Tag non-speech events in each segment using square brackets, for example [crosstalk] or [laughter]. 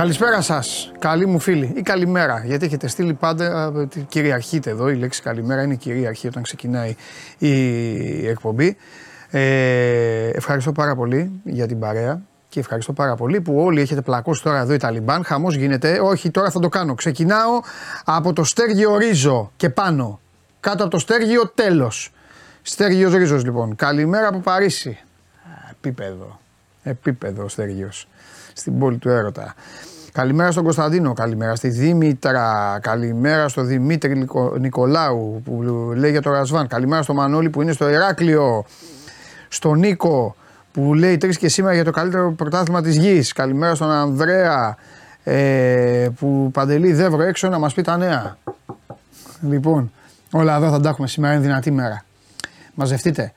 Καλησπέρα σας, καλή μου φίλη, ή καλημέρα. Γιατί έχετε στείλει πάντα. Κυριαρχείτε εδώ. Η λέξη καλημέρα είναι κυριαρχή όταν ξεκινάει η εκπομπή. Ε, ευχαριστώ πάρα πολύ για την παρέα και ευχαριστώ πάρα πολύ που όλοι έχετε πλακώσει τώρα εδώ οι Ταλιμπάν. Χαμός γίνεται. Όχι, τώρα θα το κάνω. Ξεκινάω από το στέργιο Ρίζο και πάνω. Κάτω από το στέργιο τέλος. Στέργιο Ρίζος λοιπόν. Καλημέρα από Παρίσι. Επίπεδο. Επίπεδο Στέργιος. Στην πόλη του Έρωτα. Καλημέρα στον Κωνσταντίνο, καλημέρα στη Δήμητρα, καλημέρα στο Δημήτρη Νικολάου που λέει για το Ρασβάν, καλημέρα στο Μανώλη που είναι στο Ηράκλειο, στον Νίκο που λέει τρεις και σήμερα για το καλύτερο πρωτάθλημα της γης. Καλημέρα στον Ανδρέα ε, που παντελεί δεύρο έξω να μας πει τα νέα. Λοιπόν, όλα εδώ θα τα έχουμε σήμερα, είναι δυνατή μέρα. Μαζευτείτε.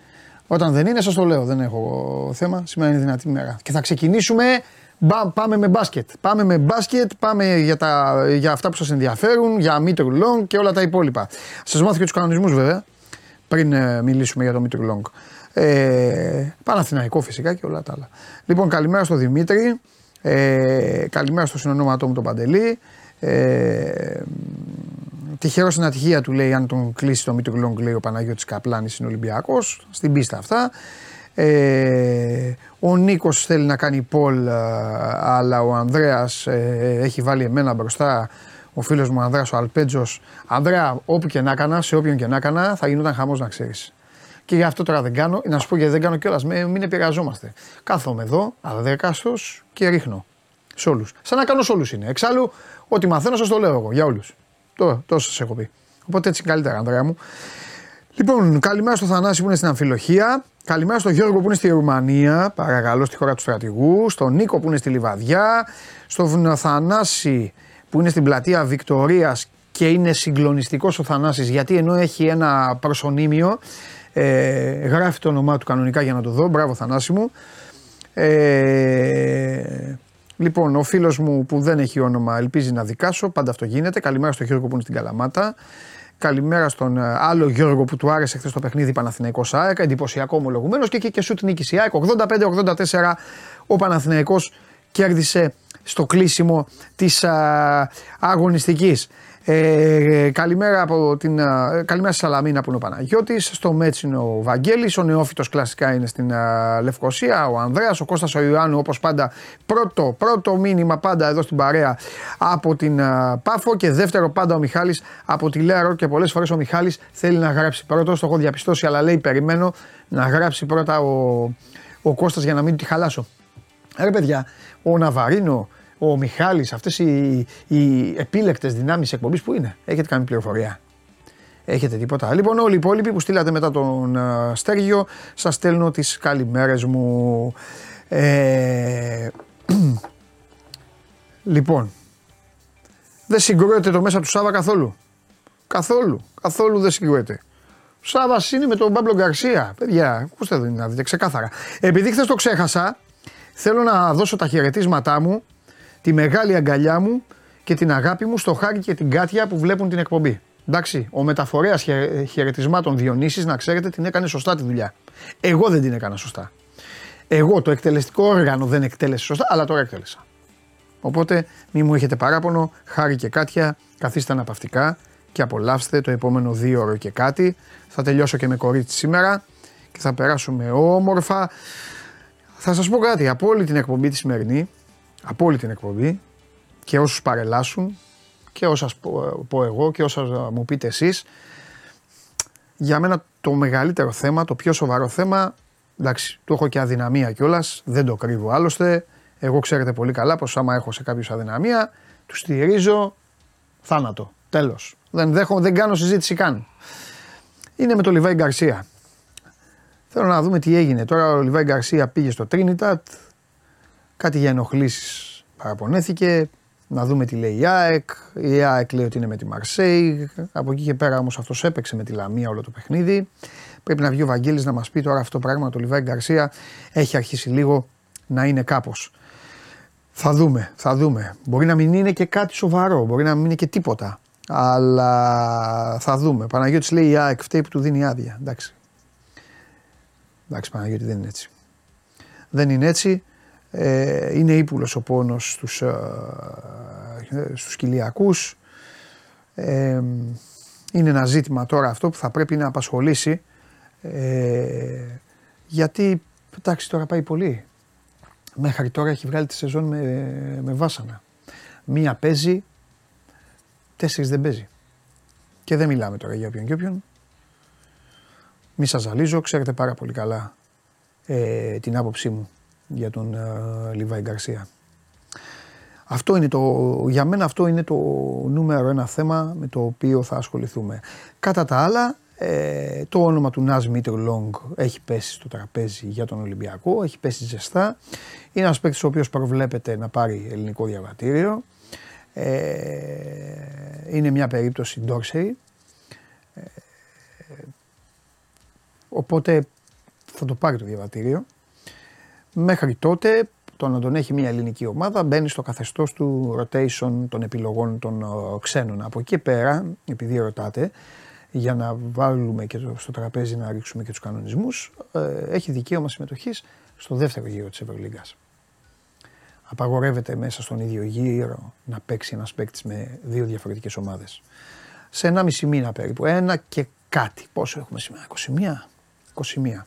Όταν δεν είναι, σας το λέω, δεν έχω θέμα. Σήμερα είναι δυνατή μέρα. Και θα ξεκινήσουμε πάμε με μπάσκετ. Πάμε με μπάσκετ, πάμε για, τα, για αυτά που σας ενδιαφέρουν, για Μήτρου Λονγκ και όλα τα υπόλοιπα. Σας μάθω και τους κανονισμούς βέβαια, πριν ε, μιλήσουμε για το Μήτρου Λονγκ. Ε, Παναθηναϊκό φυσικά και όλα τα άλλα. Λοιπόν, καλημέρα στο Δημήτρη. Ε, καλημέρα στο συνονόματό μου τον Παντελή. Ε, Τυχερό στην ατυχία του λέει αν τον κλείσει το Μήτρου Λόγκ, λέει ο Παναγιώτης Καπλάνης είναι Ολυμπιακός. Στην πίστα αυτά. Ε, ο Νίκος θέλει να κάνει πόλ, αλλά ο Ανδρέας ε, έχει βάλει εμένα μπροστά. Ο φίλος μου Ανδρέας, ο Αλπέτζος. Ανδρέα, όπου και να έκανα, σε όποιον και να έκανα, θα γινόταν χαμός να ξέρεις. Και γι' αυτό τώρα δεν κάνω, να σου πω γιατί δεν κάνω κιόλας. Μην επηρεαζόμαστε. Κάθομαι εδώ, αδέκαστο και ρίχνω. Σε όλους. Σαν να κάνω σε όλους είναι. Εξάλλου, ό,τι μαθαίνω, σας το λέω εγώ για όλους. Τόσο σας έχω πει. Οπότε έτσι καλύτερα, Ανδρέα μου. Λοιπόν, καλημέρα στο Θανάση που είναι στην Αμφιλοχία. Καλημέρα στον Γιώργο που είναι στη Ρουμανία, παρακαλώ στη χώρα του στρατηγού. Στον Νίκο που είναι στη Λιβαδιά. Στον Θανάση που είναι στην πλατεία Βικτωρία και είναι συγκλονιστικός ο Θανάσης γιατί ενώ έχει ένα προσωνύμιο, ε, γράφει το όνομά του κανονικά για να το δω. Μπράβο, Θανάση μου. Ε, λοιπόν, ο φίλος μου που δεν έχει όνομα ελπίζει να δικάσω. Πάντα αυτό γίνεται. Καλημέρα στον Γιώργο που είναι στην Καλαμάτα. Καλημέρα στον ε, άλλο Γιώργο που του άρεσε χθες το παιχνίδι Παναθηναϊκός ΑΕΚ. Εντυπωσιακό ομολογουμένως και εκεί και σου την νίκησε η ΑΕΚ. 85-84 ο Παναθηναϊκός κέρδισε στο κλείσιμο της α, αγωνιστικής. Ε, καλημέρα από την. καλημέρα στη Σαλαμίνα που είναι ο Παναγιώτης. Στο Μέτ είναι ο Βαγγέλης. Ο Νεόφυτος κλασικά είναι στην Λευκοσία. Ο Ανδρέας. Ο Κώστας ο Ιωάννου όπως πάντα. Πρώτο, πρώτο μήνυμα πάντα εδώ στην παρέα από την Πάφο. Και δεύτερο πάντα ο Μιχάλης από τη Λέαρο. Και πολλές φορές ο Μιχάλης θέλει να γράψει πρώτος. Το έχω διαπιστώσει, αλλά λέει περιμένω να γράψει πρώτα ο, ο Κώστας για να μην τη χαλάσω. Ρε παιδιά, ο Ναβαρίνο, ο Μιχάλης, αυτές οι, οι επίλεκτες δυνάμεις εκπομπής που είναι; Έχετε κάνει πληροφορία; Έχετε τίποτα. Λοιπόν, όλοι οι υπόλοιποι που στείλατε μετά τον uh, Στέργιο, σας στέλνω τις καλημέρες μου. Ε, [clears throat] λοιπόν, δεν συγκρούεται το μέσα του Σάβα καθόλου. Καθόλου. Καθόλου δεν συγκρούεται. Ο Σάβας είναι με τον Παύλο Γκαρσία. Παιδιά, ακούστε εδώ να δείτε ξεκάθαρα. Επειδή χθες το ξέχασα, θέλω να δώσω τα χαιρετίσματά μου τη μεγάλη αγκαλιά μου και την αγάπη μου στο Χάρη και την Κάτια που βλέπουν την εκπομπή. Εντάξει, ο μεταφορέας χαιρετισμάτων Διονύσης, να ξέρετε, την έκανε σωστά τη δουλειά. Εγώ δεν την έκανα σωστά. Εγώ το εκτελεστικό όργανο δεν εκτέλεσε σωστά, αλλά τώρα εκτέλεσα. Οπότε μη μου έχετε παράπονο, χάρη και κάτια, καθίστε αναπαυτικά και απολαύστε το επόμενο δύο ώρο και κάτι. Θα τελειώσω και με κορίτσι σήμερα και θα περάσουμε όμορφα. Θα σας πω κάτι, από όλη την εκπομπή τη σημερινή, από όλη την εκπομπή και όσους παρελάσουν και όσα πω εγώ και όσα μου πείτε εσείς. Για μένα το μεγαλύτερο θέμα, το πιο σοβαρό θέμα εντάξει, του έχω και αδυναμία κιόλας, δεν το κρύβω άλλωστε. Εγώ ξέρετε πολύ καλά πως άμα έχω σε κάποιους αδυναμία τους στηρίζω θάνατο, τέλος. Δεν, δέχω, δεν κάνω συζήτηση καν. Είναι με το Λιβάη Γκαρσία. Θέλω να δούμε τι έγινε. Τώρα ο Λιβάη Γκαρσία πήγε στο Τρίνιτατ, Κάτι για ενοχλήσεις παραπονέθηκε. Να δούμε τι λέει η ΑΕΚ. Η ΑΕΚ λέει ότι είναι με τη Μαρσέη. Από εκεί και πέρα όμως αυτός έπαιξε με τη Λαμία όλο το παιχνίδι. Πρέπει να βγει ο Βαγγέλης να μας πει τώρα αυτό το πράγμα. Το Λιβάη Γκαρσία έχει αρχίσει λίγο να είναι κάπως. Θα δούμε, θα δούμε. Μπορεί να μην είναι και κάτι σοβαρό, μπορεί να μην είναι και τίποτα. Αλλά θα δούμε. Παναγιώτης λέει η ΑΕΚ φταίει που του δίνει άδεια. Εντάξει. Εντάξει Παναγιώτη δεν είναι έτσι. Δεν είναι έτσι. Ε, είναι ύπουλος ο πόνος στους, ε, στους κοιλιακούς. Ε, είναι ένα ζήτημα τώρα αυτό που θα πρέπει να απασχολήσει ε, γιατί εντάξει τώρα πάει πολύ. Μέχρι τώρα έχει βγάλει τη σεζόν με, με βάσανα. Μία παίζει, τέσσερις δεν παίζει. Και δεν μιλάμε τώρα για όποιον και όποιον. Μη σας ζαλίζω, ξέρετε πάρα πολύ καλά ε, την άποψή μου για τον ε, Λιβάη Γκαρσία. Αυτό είναι το, για μένα αυτό είναι το νούμερο ένα θέμα με το οποίο θα ασχοληθούμε. Κατά τα άλλα, ε, το όνομα του Νάζ Μίτερ Λόγκ έχει πέσει στο τραπέζι για τον Ολυμπιακό, έχει πέσει ζεστά. Είναι ένας παίκτης ο οποίος προβλέπεται να πάρει ελληνικό διαβατήριο. Ε, είναι μια περίπτωση Ντόρσεϊ. Ε, οπότε θα το πάρει το διαβατήριο. Μέχρι τότε το να τον έχει μια ελληνική ομάδα μπαίνει στο καθεστώς του rotation των επιλογών των ε, ξένων. Από εκεί πέρα, επειδή ρωτάτε, για να βάλουμε και στο τραπέζι να ρίξουμε και τους κανονισμούς, ε, έχει δικαίωμα συμμετοχής στο δεύτερο γύρο της Ευρωλίγκας. Απαγορεύεται μέσα στον ίδιο γύρο να παίξει ένας παίκτης με δύο διαφορετικές ομάδες. Σε ένα μισή μήνα περίπου, ένα και κάτι. Πόσο έχουμε σήμερα, 21. 21.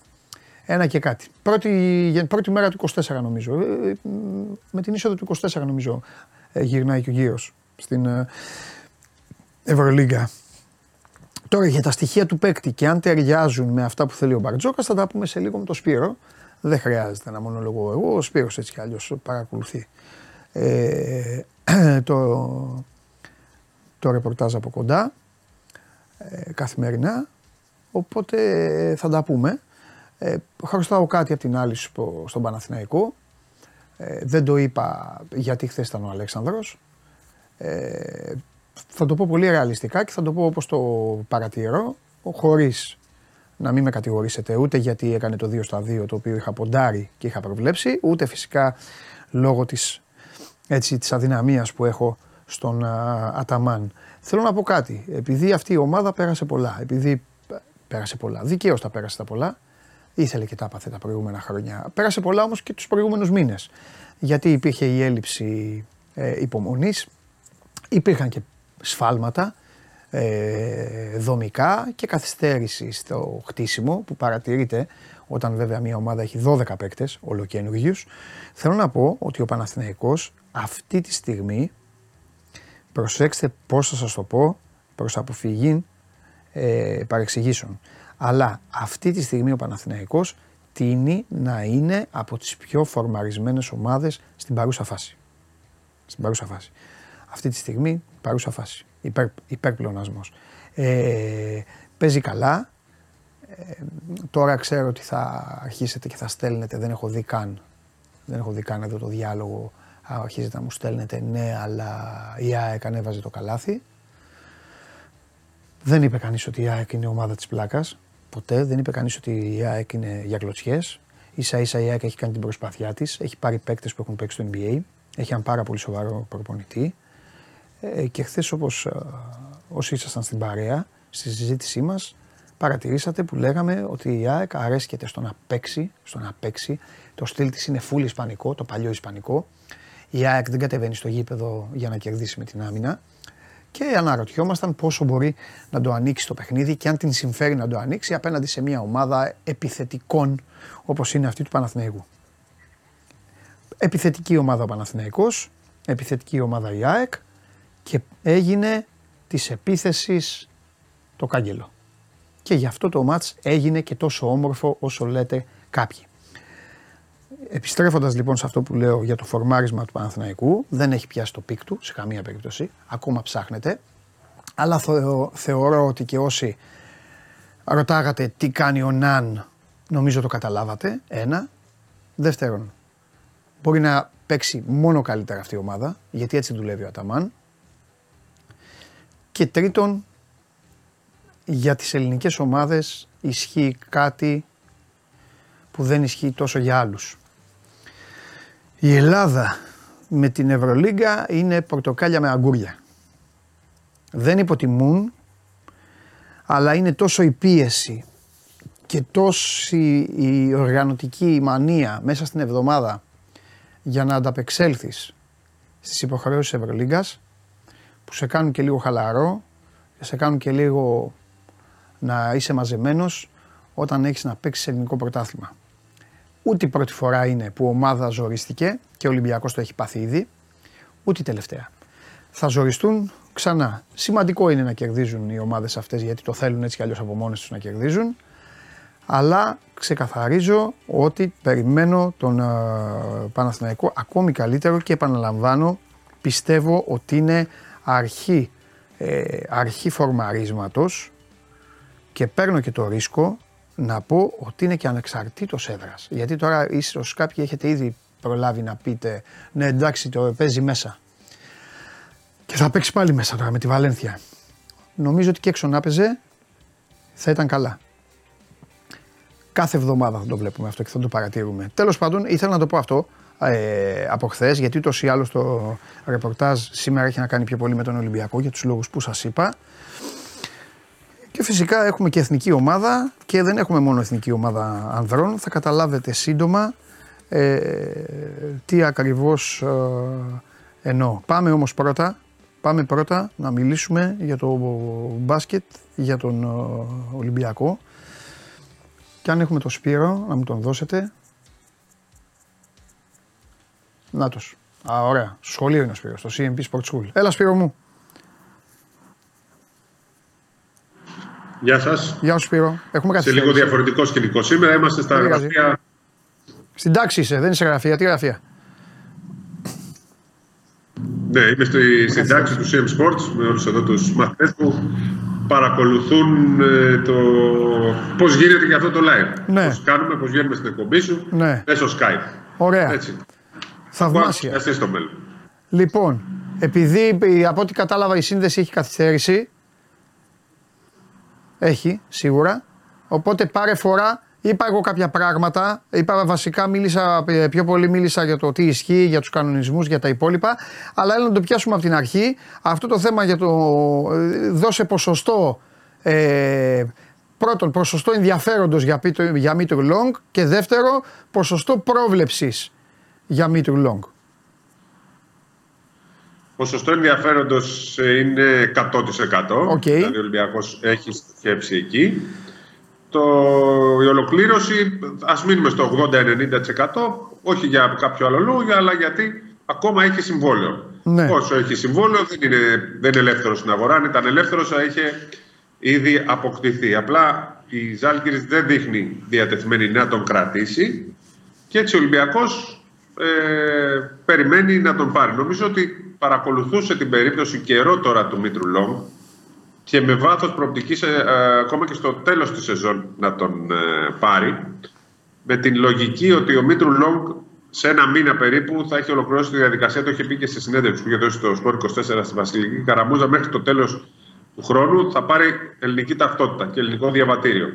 Ένα και κάτι. Πρώτη, πρώτη μέρα του 24 νομίζω. Ε, με την είσοδο του 24 νομίζω ε, γυρνάει και ο γύρος στην ε, Ευρωλίγκα. Τώρα για τα στοιχεία του παίκτη και αν ταιριάζουν με αυτά που θέλει ο Μπαρτζόκα θα τα πούμε σε λίγο με τον Σπύρο. Δεν χρειάζεται να μονολογώ εγώ. Ο Σπύρος έτσι κι αλλιώς παρακολουθεί ε, [clears throat] το, το ρεπορτάζ από κοντά ε, καθημερινά. Οπότε θα τα πούμε. Ε, χρωστάω κάτι από την άλλη στον Παναθηναϊκό. Ε, δεν το είπα γιατί χθες ήταν ο Αλέξανδρος. Ε, θα το πω πολύ ρεαλιστικά και θα το πω όπως το παρατηρώ, χωρίς να μην με κατηγορήσετε ούτε γιατί έκανε το 2 στα 2 το οποίο είχα ποντάρει και είχα προβλέψει, ούτε φυσικά λόγω της, έτσι, της αδυναμίας που έχω στον α, Αταμάν. Θέλω να πω κάτι, επειδή αυτή η ομάδα πέρασε πολλά, επειδή πέρασε πολλά, δικαίως τα πέρασε τα πολλά, ήθελε και τα έπαθε τα προηγούμενα χρόνια. Πέρασε πολλά όμως και τους προηγούμενους μήνες, γιατί υπήρχε η έλλειψη ε, υπομονής, υπήρχαν και σφάλματα ε, δομικά και καθυστέρηση στο χτίσιμο που παρατηρείται όταν βέβαια μια ομάδα έχει 12 παίκτες ολοκένουργιους. Θέλω να πω ότι ο Παναθηναϊκός αυτή τη στιγμή προσέξτε πώς θα σας το πω προς αποφυγή ε, παρεξηγήσεων. Αλλά αυτή τη στιγμή ο Παναθηναϊκός τίνει να είναι από τις πιο φορμαρισμένες ομάδες στην παρούσα φάση. Στην παρούσα φάση. Αυτή τη στιγμή παρούσα φάση. Υπερ, υπερπλονασμός. Ε, παίζει καλά. Ε, τώρα ξέρω ότι θα αρχίσετε και θα στέλνετε, δεν έχω δει καν, δεν έχω δει καν εδώ το διάλογο, αρχίζετε να μου στέλνετε ναι, αλλά η ΑΕΚ ανέβαζε το καλάθι. Δεν είπε κανείς ότι η ΑΕΚ είναι ομάδα της πλάκας, ποτέ. Δεν είπε κανείς ότι η ΑΕΚ είναι για κλωτσιές. Ίσα ίσα η ΑΕΚ έχει κάνει την προσπάθειά της, έχει πάρει παίκτες που έχουν παίξει στο NBA, έχει έναν πάρα πολύ σοβαρό προπονητή, ε, και χθες όπως ε, όσοι ήσασταν στην παρέα, στη συζήτησή μας, παρατηρήσατε που λέγαμε ότι η ΑΕΚ αρέσκεται στο να παίξει, στο να παίξει. Το στυλ της είναι full ισπανικό, το παλιό ισπανικό. Η ΑΕΚ δεν κατεβαίνει στο γήπεδο για να κερδίσει με την άμυνα. Και αναρωτιόμασταν πόσο μπορεί να το ανοίξει το παιχνίδι και αν την συμφέρει να το ανοίξει απέναντι σε μια ομάδα επιθετικών όπως είναι αυτή του Παναθηναϊκού. Επιθετική ομάδα ο Παναθηναϊκός, επιθετική ομάδα η ΑΕΚ, και έγινε της επίθεσης το κάγκελο. Και γι' αυτό το ματς έγινε και τόσο όμορφο όσο λέτε κάποιοι. Επιστρέφοντας λοιπόν σε αυτό που λέω για το φορμάρισμα του Παναθηναϊκού, δεν έχει πιάσει το peak του σε καμία περίπτωση, ακόμα ψάχνεται, αλλά θεωρώ ότι και όσοι ρωτάγατε τι κάνει ο Ναν, νομίζω το καταλάβατε, ένα. Δεύτερον, μπορεί να παίξει μόνο καλύτερα αυτή η ομάδα, γιατί έτσι δουλεύει ο Αταμάν, και τρίτον, για τις ελληνικές ομάδες ισχύει κάτι που δεν ισχύει τόσο για άλλους. Η Ελλάδα με την Ευρωλίγκα είναι πορτοκάλια με αγκούρια. Δεν υποτιμούν, αλλά είναι τόσο η πίεση και τόση η οργανωτική μανία μέσα στην εβδομάδα για να ανταπεξέλθεις στις υποχρεώσεις Ευρωλίγκας που σε κάνουν και λίγο χαλαρό, σε κάνουν και λίγο να είσαι μαζεμένος όταν έχεις να παίξεις ελληνικό πρωτάθλημα. Ούτε η πρώτη φορά είναι που ομάδα ζορίστηκε και ο Ολυμπιακός το έχει πάθει ήδη, ούτε η τελευταία. Θα ζοριστούν ξανά. Σημαντικό είναι να κερδίζουν οι ομάδες αυτές γιατί το θέλουν έτσι κι αλλιώς από μόνες τους να κερδίζουν. Αλλά ξεκαθαρίζω ότι περιμένω τον uh, Παναθηναϊκό ακόμη καλύτερο και επαναλαμβάνω πιστεύω ότι είναι αρχή, ε, αρχή φορμαρίσματος και παίρνω και το ρίσκο να πω ότι είναι και ανεξαρτήτως έδρας. Γιατί τώρα ίσως κάποιοι έχετε ήδη προλάβει να πείτε ναι εντάξει το παίζει μέσα. Και θα παίξει πάλι μέσα τώρα με τη Βαλένθια. Νομίζω ότι και έξω να παίζε θα ήταν καλά. Κάθε εβδομάδα θα το βλέπουμε αυτό και θα το παρατηρούμε. Τέλος πάντων, ήθελα να το πω αυτό ε, από χθες, γιατί ούτω ή άλλω το ρεπορτάζ σήμερα έχει να κάνει πιο πολύ με τον Ολυμπιακό για τους λόγους που σας είπα. Και φυσικά έχουμε και εθνική ομάδα και δεν έχουμε μόνο εθνική ομάδα ανδρών. Θα καταλάβετε σύντομα ε, τι ακριβώς ε, εννοώ. Πάμε όμως πρώτα, πάμε πρώτα να μιλήσουμε για το μπάσκετ, για τον ε, Ολυμπιακό. Και αν έχουμε το Σπύρο, να μου τον δώσετε. Νάτος. Α, ωραία. Στο σχολείο είναι ο Σπύρος, στο CMP Sport School. Έλα Σπύρο μου. Γεια σας. Γεια σου Σπύρο. Έχουμε κάτι Σε λίγο διαφορετικό σκηνικό. Σήμερα είμαστε στα γραφεία. Στην τάξη είσαι, δεν είσαι γραφεία. Τι γραφεία; Ναι, είμαι στη, στην τάξη του CM Sports με όλους εδώ τους μαθητές που παρακολουθούν ε, το πώς γίνεται και αυτό το live. Ναι. Πώς κάνουμε, πώς βγαίνουμε στην εκπομπή σου ναι. μέσω Skype. Ωραία. Έτσι. Θαυμάσια. στο μέλλον. Λοιπόν, επειδή από ό,τι κατάλαβα η σύνδεση έχει καθυστέρηση, έχει, σίγουρα. Οπότε πάρε φορά. Είπα εγώ κάποια πράγματα. Είπα βασικά, μίλησα, ε, πιο πολύ μίλησα για το τι ισχύει, για τους κανονισμούς, για τα υπόλοιπα. Αλλά έλα να το πιάσουμε από την αρχή. Αυτό το θέμα για το ε, δώσε ποσοστό ε, πρώτον, ποσοστό ενδιαφέροντος για, για Long και δεύτερο, ποσοστό πρόβλεψης για Meter Long. Ποσοστό ενδιαφέροντος ε, είναι 100%. Okay. Δηλαδή ο Ολυμπιακός έχει σκέψη εκεί. Το, η ολοκλήρωση, ας μείνουμε στο 80-90%, όχι για κάποιο άλλο λόγο, αλλά γιατί ακόμα έχει συμβόλαιο. Ναι. Όσο έχει συμβόλαιο, δεν είναι, δεν είναι ελεύθερος στην αγορά. Αν ήταν ελεύθερος, θα είχε ήδη αποκτηθεί. Απλά η Ζάλγκη δεν δείχνει διατεθειμένη να τον κρατήσει. Και έτσι ο Ολυμπιακός ε, περιμένει να τον πάρει. Νομίζω ότι παρακολουθούσε την περίπτωση καιρό τώρα του Μήτρου Λόγκ και με βάθος προοπτικής ε, ε, ακόμα και στο τέλος της σεζόν να τον ε, πάρει με την λογική ότι ο Μήτρου Λόγκ σε ένα μήνα περίπου θα έχει ολοκληρώσει τη διαδικασία. Το είχε πει και στη συνέντευξη που είχε δώσει στο Σπορ 24 στη Βασιλική Καραμούζα μέχρι το τέλος του χρόνου θα πάρει ελληνική ταυτότητα και ελληνικό διαβατήριο.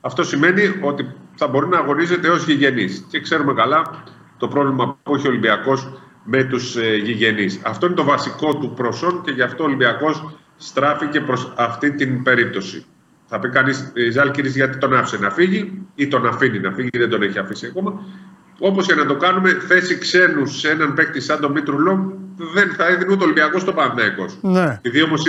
Αυτό σημαίνει ότι θα μπορεί να αγωνίζεται ως γηγενής. Και ξέρουμε καλά το πρόβλημα που έχει ο Ολυμπιακός με τους ε, γηγενείς. Αυτό είναι το βασικό του προσόν και γι' αυτό ο Ολυμπιακός στράφηκε προς αυτή την περίπτωση. Θα πει κανείς ε, Ζαλγκίρις γιατί τον άφησε να φύγει ή τον αφήνει να φύγει, δεν τον έχει αφήσει ακόμα. Όπως και να το κάνουμε, θέση ξένου σε έναν παίκτη σαν τον Μήτρου Λόγκ δεν θα έδινε ούτε ο Ολυμπιακός στο Παναθηναϊκός. Ναι. Επειδή όμως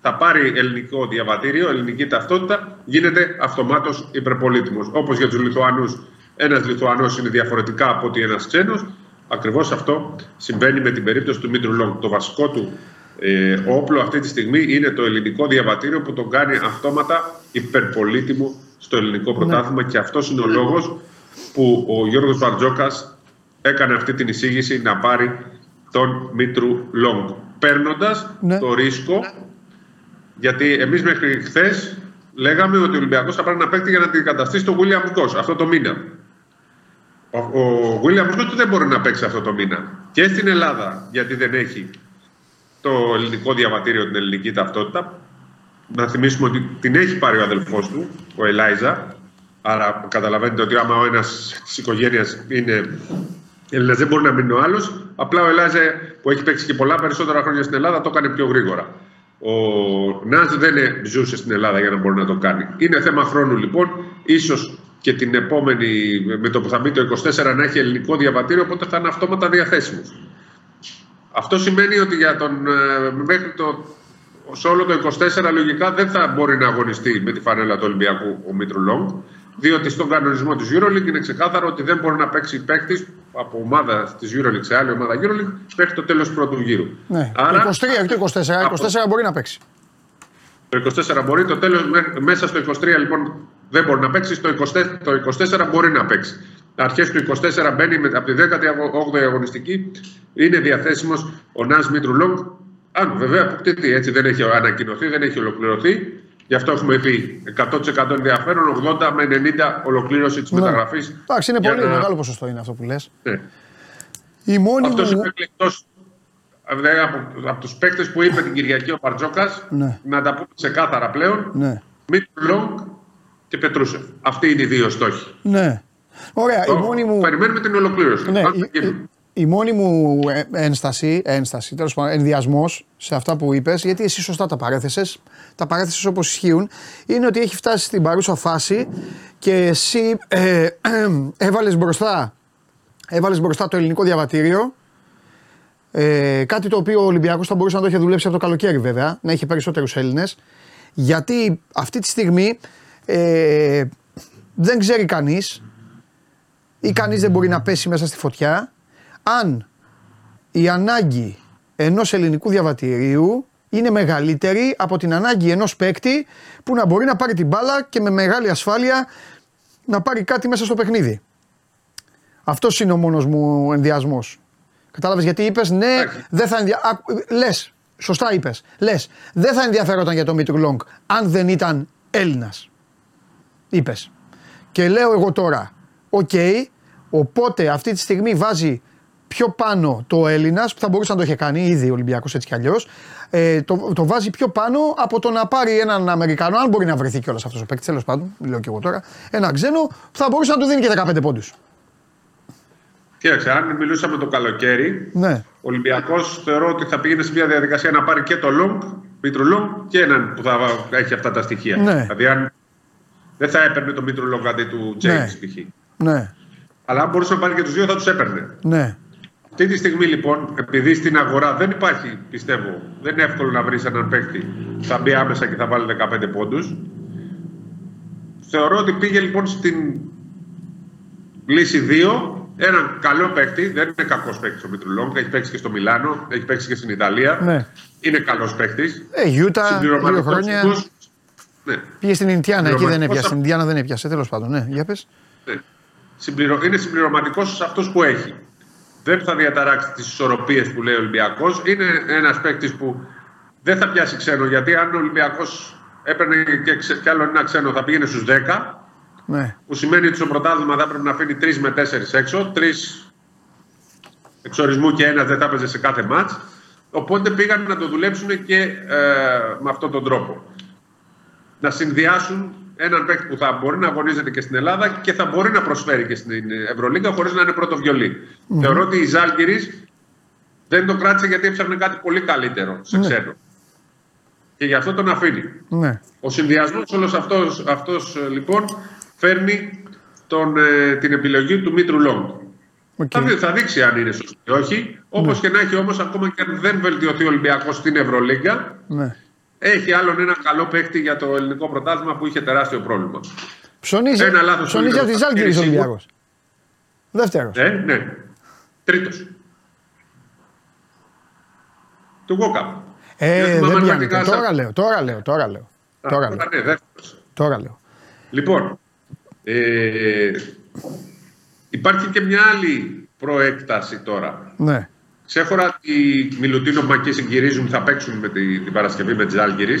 θα πάρει ελληνικό διαβατήριο, ελληνική ταυτότητα, γίνεται αυτομάτως υπερπολύτιμος. Όπως για τους Λιθουανούς, ένας Λιθουανός είναι διαφορετικά από ότι ένας ξένος. Ακριβώς αυτό συμβαίνει με την περίπτωση του Μήτρου Λόγκ. Το βασικό του ε, όπλο αυτή τη στιγμή είναι το ελληνικό διαβατήριο που τον κάνει αυτόματα υπερπολίτημο στο ελληνικό ναι. πρωτάθλημα και αυτός είναι ο λόγος που ο Γιώργος Βαρτζόκας έκανε αυτή την εισήγηση να πάρει τον Μήτρου Λόγκ. Παίρνοντας ναι. το ρίσκο, γιατί εμείς μέχρι χθες λέγαμε ότι ο Ολυμπιακός θα πάρει ένα παίκτη για να την καταστήσει το William αυτό το μήνα. Ο Βίλιαμ Σκότ δεν μπορεί να παίξει αυτό το μήνα. Και στην Ελλάδα, γιατί δεν έχει το ελληνικό διαβατήριο, την ελληνική ταυτότητα. Να θυμίσουμε ότι την έχει πάρει ο αδελφός του, ο Ελάιζα. Άρα καταλαβαίνετε ότι άμα ο ένας της οικογένειας είναι Έλληνας, δεν μπορεί να μείνει ο άλλος. Απλά ο Ελάιζα που έχει παίξει και πολλά περισσότερα χρόνια στην Ελλάδα το έκανε πιο γρήγορα. Ο Νάζ δεν ζούσε στην Ελλάδα για να μπορεί να το κάνει. Είναι θέμα χρόνου λοιπόν. Ίσως και την επόμενη, με το που θα μπει το 24, να έχει ελληνικό διαβατήριο, οπότε θα είναι αυτόματα διαθέσιμος. Αυτό σημαίνει ότι για τον, ε, μέχρι το, σε όλο το 24 λογικά δεν θα μπορεί να αγωνιστεί με τη φανέλα του Ολυμπιακού ο Μήτρου Λόγκ, διότι στον κανονισμό της EuroLeague είναι ξεκάθαρο ότι δεν μπορεί να παίξει παίκτης από ομάδα της EuroLeague σε άλλη ομάδα EuroLeague μέχρι το τέλος του πρώτου γύρου. Ναι. Άρα, το 23 και το 24, 24 μπορεί να παίξει. Το 24 μπορεί, το τέλος, μέσα στο 23 λοιπόν δεν μπορεί να παίξει, το 24, το 24 μπορεί να παίξει. Αρχές του 24 μπαίνει με, από τη 18η αγωνιστική, είναι διαθέσιμος ο Νάζ Μήτρου Λόγκ. Αν βέβαια αποκτηθεί, έτσι δεν έχει ανακοινωθεί, δεν έχει ολοκληρωθεί. Γι' αυτό έχουμε πει 100% ενδιαφέρον, 80 με 90 ολοκλήρωση της ναι. μεταγραφής. Εντάξει, είναι πολύ να... μεγάλο ποσοστό είναι αυτό που λες. Ναι. Η μόνη Αυτός μου... είναι εκλεκτός από, από τους παίκτες που είπε την Κυριακή ο Μπαρτζώκας, ναι. να τα πούμε ξεκάθαρα πλέον. Ναι. Μίτρου Λόγκ και Πετρούσεφ. Αυτοί είναι οι δύο στόχοι. Ναι. Ωραία. η μόνη μου... Περιμένουμε την ολοκλήρωση. Ναι, η, η, μόνη μου ε, ένσταση, ένσταση τέλος πάντων, ενδιασμός σε αυτά που είπες, γιατί εσύ σωστά τα παρέθεσες, τα παρέθεσες όπως ισχύουν, είναι ότι έχει φτάσει στην παρούσα φάση και εσύ ε, ε, [clears throat] έβαλες μπροστά, έβαλες μπροστά το ελληνικό διαβατήριο ε, κάτι το οποίο ο Ολυμπιακός θα μπορούσε να το έχει δουλέψει από το καλοκαίρι βέβαια, να έχει περισσότερους Έλληνες. Γιατί αυτή τη στιγμή ε, δεν ξέρει κανείς ή κανείς δεν μπορεί να πέσει μέσα στη φωτιά αν η ανάγκη ενός ελληνικού διαβατηρίου είναι μεγαλύτερη από την ανάγκη ενός παίκτη που να μπορεί να πάρει την μπάλα και με μεγάλη ασφάλεια να πάρει κάτι μέσα στο παιχνίδι. Αυτός είναι ο μόνος μου ενδιασμός. Κατάλαβες γιατί είπες ναι, δεν θα ενδια... Λες, σωστά είπες. Λες, δεν θα ενδιαφέρονταν για τον Μίτρου Λόγκ αν δεν ήταν Έλληνας. Είπες. Και λέω εγώ τώρα, οκ, οπότε αυτή τη στιγμή βάζει πιο πάνω το Έλληνας, που θα μπορούσε να το είχε κάνει ήδη ο Ολυμπιακός έτσι κι αλλιώς, ε, το, το βάζει πιο πάνω από το να πάρει έναν Αμερικανό, αν μπορεί να βρεθεί κιόλας αυτός ο παίκτης, τέλος πάντων, λέω και εγώ τώρα, ένα ξένο που θα μπορούσε να του δίνει και 15 πόντους. Κοίταξε, αν μιλούσαμε το καλοκαίρι, ναι. ο Ολυμπιακός θεωρώ ότι θα πήγαινε σε μια διαδικασία να πάρει και το Λόγκ, Μήτρο Λόγκ και έναν που θα έχει αυτά τα στοιχεία. Ναι. Δηλαδή, αν δεν θα έπαιρνε το Μήτρο Λόγκ αντί του Τζέιμς ναι. π.χ. Ναι. Αλλά αν μπορούσε να πάρει και τους δύο, θα τους έπαιρνε. Ναι. Αυτή τη στιγμή λοιπόν, επειδή στην αγορά δεν υπάρχει, πιστεύω, δεν είναι εύκολο να βρεις έναν παίκτη θα μπει άμεσα και θα βάλει 15 πόντους. Θεωρώ ότι πήγε λοιπόν στην λύση 2 έναν καλό παίκτη, δεν είναι κακός παίκτης ο Μητρουλόγκ, έχει παίξει και στο Μιλάνο, έχει παίξει και στην Ιταλία. Ναι. Είναι καλός παίκτης. Ε, Γιούτα, δύο χρόνια. Ναι. Πήγε στην Ινδιάνα, εκεί δεν έπιασε. Στην Ινδιάνα δεν έπιασε, τέλος πάντων. Ναι, για πες. Ναι. Συμπληρω... Είναι συμπληρωματικός σε αυτούς που έχει. Δεν θα διαταράξει τις ισορροπίες που λέει ο Ολυμπιακός. Είναι ένας παίκτης που δεν θα πιάσει ξένο γιατί αν ο Ολυμπιακός έπαιρνε και, ξε... κι άλλο ένα ξένο θα πήγαινε στους 10 ναι. Που σημαίνει ότι στο πρωτάθλημα θα πρέπει να αφήνει 3 με 4 έξω. 3 εξορισμού και ένας δεν τα έπαιζε σε κάθε μάτς. Οπότε πήγαν να το δουλέψουν και ε, με αυτόν τον τρόπο. Να συνδυάσουν έναν παίκτη που θα μπορεί να αγωνίζεται και στην Ελλάδα και θα μπορεί να προσφέρει και στην Ευρωλίγκα χωρίς να είναι πρώτο βιολί. Mm. Θεωρώ ότι η Ζάλγκηρη δεν το κράτησε γιατί έψαχνε κάτι πολύ καλύτερο σε ναι. ξένο. Και γι' αυτό τον αφήνει. Ναι. Ο συνδυασμός όλος αυτός αυτός, λοιπόν φέρνει τον, ε, την επιλογή του Μήτρου Λόγκ. Okay. Θα, θα δείξει αν είναι σωστή ή όχι. Όπως ναι. και να έχει όμως, ακόμα και αν δεν βελτιωθεί ο Ολυμπιακός στην Ευρωλίγκα, ναι. έχει άλλον ένα καλό παίκτη για το ελληνικό πρωτάθλημα που είχε τεράστιο πρόβλημα. Ψωνίζει, ένα λάθος ψωνίζει από τη Ζάλγκη ο Ολυμπιακός. Δεύτερος. Ε, ναι. Τρίτος. Του Γκόκα. Ε, δεν πιάνεται. Τώρα λέω, τώρα λέω, τώρα λέω. Τώρα λέω. Ναι, τώρα λέω. Λοιπόν, ε, υπάρχει και μια άλλη προέκταση τώρα. Ναι. Ξέχωρα ότι οι Μιλουτίνο Μακή συγκυρίζουν, θα παίξουν με την, την Παρασκευή με τις Άλγηρε.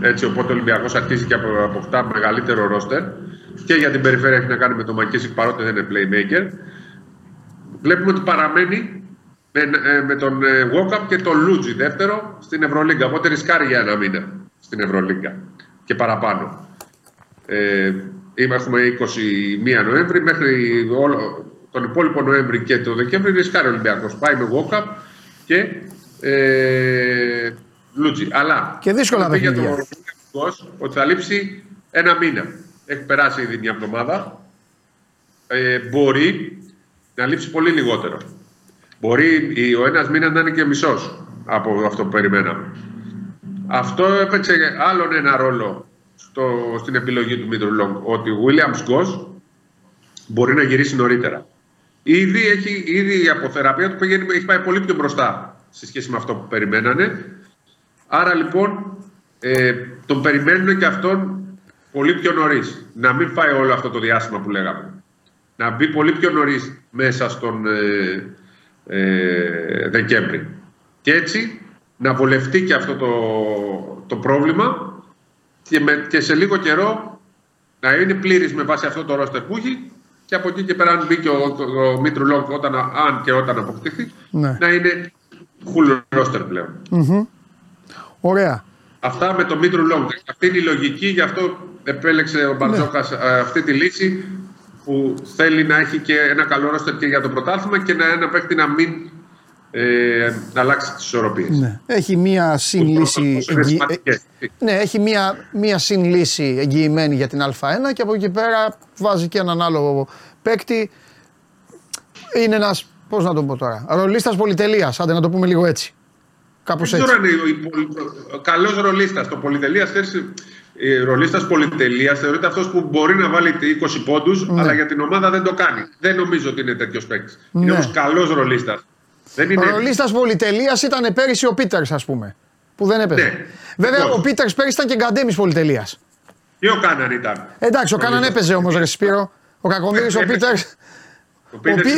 Έτσι, οπότε ο Ολυμπιακός αρχίζει και αποκτά μεγαλύτερο ρόστερ. Και για την περιφέρεια έχει να κάνει με τον Μακίσικ παρότι δεν είναι playmaker. Βλέπουμε ότι παραμένει με, ε, με τον Βόκαπ ε, και τον Λούτζι δεύτερο στην Ευρωλίγκα. Οπότε ρισκάρει για ένα μήνα στην Ευρωλίγκα και παραπάνω. Ε, έχουμε 21 Νοέμβρη μέχρι όλο, τον υπόλοιπο Νοέμβρη και το Δεκέμβρη ρισκάρει ο Ολυμπιακός. Πάει με walk και ε, Λούτζι. Αλλά και δύσκολα πήγε το ότι θα λείψει ένα μήνα. Έχει περάσει ήδη μια εβδομάδα. ε, μπορεί να λείψει πολύ λιγότερο. Μπορεί ο ένας μήνα να είναι και μισός από αυτό που περιμέναμε. Αυτό έπαιξε άλλον ένα ρόλο στο, στην επιλογή του Μήτρου Λόγκ. Ότι ο Williams Γκος μπορεί να γυρίσει νωρίτερα. Ήδη, έχει, ήδη η αποθεραπεία του πηγαίνει, έχει πάει πολύ πιο μπροστά σε σχέση με αυτό που περιμένανε. Άρα λοιπόν ε, τον περιμένουν και αυτόν πολύ πιο νωρίς. Να μην φάει όλο αυτό το διάστημα που λέγαμε. Να μπει πολύ πιο νωρίς μέσα στον ε, ε, Δεκέμβρη. Και έτσι να βολευτεί και αυτό το, το πρόβλημα και, με, και σε λίγο καιρό να είναι πλήρης με βάση αυτό το ρόστερ που έχει και από εκεί και πέρα αν μπει και ο, ο, Μήτρου Λόγκ όταν, αν και όταν αποκτηθεί ναι. να είναι full roster πλέον. Mm-hmm. Ωραία. Αυτά με το Μήτρου Λόγκ. Αυτή είναι η λογική, γι' αυτό επέλεξε ο Μπαρτζόκας ναι. αυτή τη λύση που θέλει να έχει και ένα καλό ρόστερ και για το πρωτάθλημα και να ένα παίκτη να μην ε, να αλλάξει τις ισορροπίες. Ναι. Έχει μία συνλύση. Εγγυ... Ναι, έχει μία, μία συνλύση εγγυημένη για την Α1 και από εκεί πέρα βάζει και έναν άλλο παίκτη. Είναι ένας. Πώς να το πω τώρα. Ρολίστας πολυτελείας. Άντε να το πούμε λίγο έτσι. Κάπως έτσι. Τώρα είναι ο καλός ρολίστας. Το πολυτελείας ρολίστας πολυτελείας θεωρείται αυτός που μπορεί να βάλει 20 πόντους, ναι. αλλά για την ομάδα δεν το κάνει. Δεν νομίζω ότι είναι τέτοιος παίκτης. Ναι. Είναι όμως καλός ρολίστας. Είναι... Ο ρολίστας πολυτελείας ήταν πέρυσι ο Πίτερς, ας πούμε. Που δεν έπαιζε. Ναι. Βέβαια, ο Πίτερς πέρυσι ήταν και γκαντέμις πολυτελείας. Και ο Κάναν ήταν. Εντάξει, ο Κάναν έπαιζε όμως, Ρε Σπύρο. Ο Κακομίρη, [laughs] [laughs] ο Πίτερς.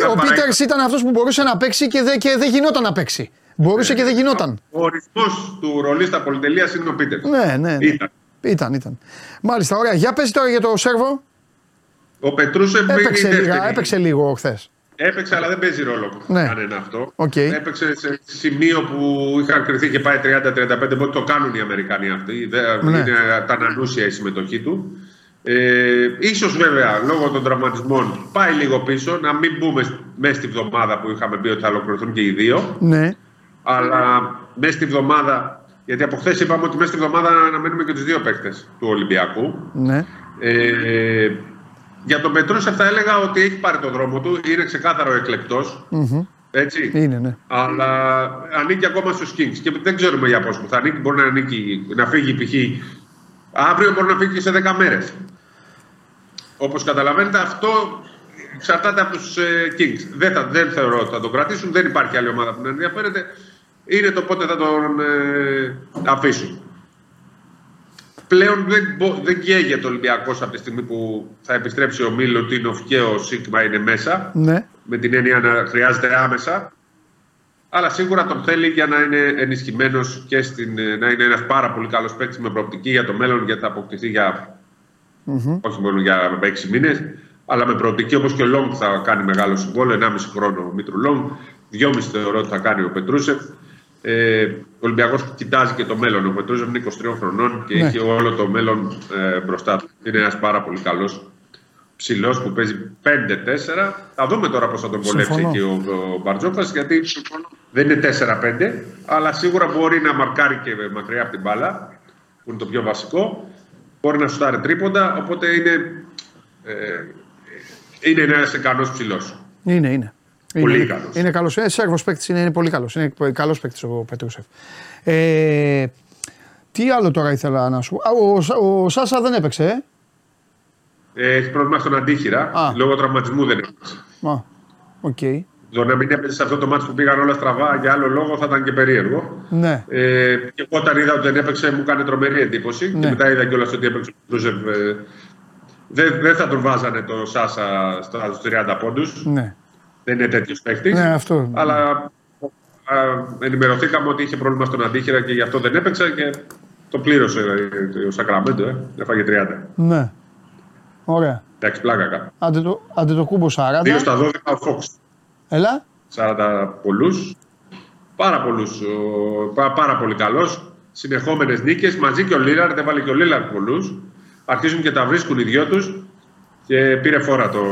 Ο Πίτερς ήταν αυτός που μπορούσε να παίξει και δεν δε γινόταν να παίξει. Μπορούσε και δεν γινόταν. Ο ορισμός του ρολίστα πολυτελείας είναι ο Πίτερς. Ναι, ναι. ναι. Ήταν. Ήταν, ήταν. Μάλιστα, ωραία. Για πες τώρα για το Σέρβο. Ο Πετρούσεφ έπαιξε, λίγα, έπαιξε λίγο χθες. Έπαιξε, αλλά δεν παίζει ρόλο ναι. κανένα αυτό. Okay. Έπαιξε σε σημείο που είχαν κρυθεί και πάει 30-35 πόντου. Το κάνουν οι Αμερικανοί αυτοί. Ναι. Είναι ανούσια η συμμετοχή του. Ε, ίσως βέβαια λόγω των τραυματισμών πάει λίγο πίσω να μην μπούμε μέσα στη βδομάδα που είχαμε πει ότι θα ολοκληρωθούν και οι δύο. Ναι. Αλλά μέσα στη βδομάδα γιατί από χθες είπαμε ότι μέσα στη βδομάδα αναμένουμε και τους δύο παίκτες του Ολυμπιακού. Ναι. Ε, για τον Πετρούσεφ θα έλεγα ότι έχει πάρει τον δρόμο του, είναι ξεκάθαρο εκλεκτός. Mm-hmm. Έτσι. Είναι, ναι. Αλλά ανήκει ακόμα στους Kings και δεν ξέρουμε για πόσο θα ανήκει. Μπορεί να, ανήκει, να φύγει π.χ. Αύριο μπορεί να φύγει και σε 10 μέρες. Όπως καταλαβαίνετε, αυτό εξαρτάται από τους ε, Kings. Δεν, θα, δεν θεωρώ ότι θα τον κρατήσουν. Δεν υπάρχει άλλη ομάδα που να ενδιαφέρεται είναι το πότε θα τον ε, αφήσουν. Πλέον δεν, δεν καίγεται ο Ολυμπιακός από τη στιγμή που θα επιστρέψει ο Μίλο Τίνοφ και ο Σίγμα είναι μέσα. Ναι. Με την έννοια να χρειάζεται άμεσα. Αλλά σίγουρα τον θέλει για να είναι ενισχυμένος και στην, ε, να είναι ένας πάρα πολύ καλός παίκτης με προοπτική για το μέλλον, γιατί θα αποκτηθεί για. Mm-hmm. Όχι μόνο για 6 μήνες, αλλά με προοπτική όπως και ο Λόγκ θα κάνει μεγάλο συμβόλαιο, 1,5 χρόνο ο Μήτρου Λόγκ, 2,5 θεωρώ ότι θα κάνει ο Πετρούσεφ. Ε, ο Ολυμπιακός κοιτάζει και το μέλλον. Ο Πετρούσεφ είναι 23 χρονών και ναι. έχει όλο το μέλλον ε, μπροστά του. Είναι ένας πάρα πολύ καλός ψηλός που παίζει 5-4. Θα δούμε τώρα πώς θα τον βολέψει και ο, ο Μπαρτζόκας, γιατί δεν είναι 4-5, αλλά σίγουρα μπορεί να μαρκάρει και μακριά από την μπάλα, που είναι το πιο βασικό. Μπορεί να σουτάρει τρίποντα, οπότε είναι, ε, είναι ένας ικανός ψηλός. Είναι, είναι. Πολύ είναι, καλός. Είναι καλός. Ε, Σέρβος παίκτης είναι, είναι πολύ καλός. Είναι καλός παίκτης ο Πετρούσεφ. Ε, τι άλλο τώρα ήθελα να σου πω. Ο, ο, ο Σάσα δεν έπαιξε, ε; ε έχει πρόβλημα στον αντίχειρα. Α. Λόγω τραυματισμού δεν έπαιξε. Α, OK. Okay. Το να μην έπαιζε σε αυτό το ματς που πήγαν όλα στραβά για άλλο λόγο θα ήταν και περίεργο. Ναι. Ε, και όταν είδα ότι δεν έπαιξε, μου έκανε τρομερή εντύπωση. Ναι. Και μετά είδα κιόλας ότι έπαιξε ο Πετρούσεφ. Ε, δεν, δεν θα τον βάζανε το Σάσα στους 30 πόντους. Ναι δεν είναι τέτοιος παίχτης. Ναι, αυτό. Αλλά α, ενημερωθήκαμε ότι είχε πρόβλημα στον αντίχειρα και γι' αυτό δεν έπαιξε και το πλήρωσε ε, ο Σακραμέντο. Ε. Έφαγε 30. Ναι. Ωραία. Εντάξει, πλάκα κάπου. Άντε το, άντε το κούμπο 40. 2 στα 12 ο Φόξ. Έλα. 40 πολλούς. Πάρα, πολλούς, πάρα, πάρα πολύ καλός. Συνεχόμενες νίκες μαζί και ο Λίλαρντ. Έβαλε και ο Λίλαρντ πολλούς. Αρχίζουν και τα βρίσκουν οι δυο τους και πήρε φορά το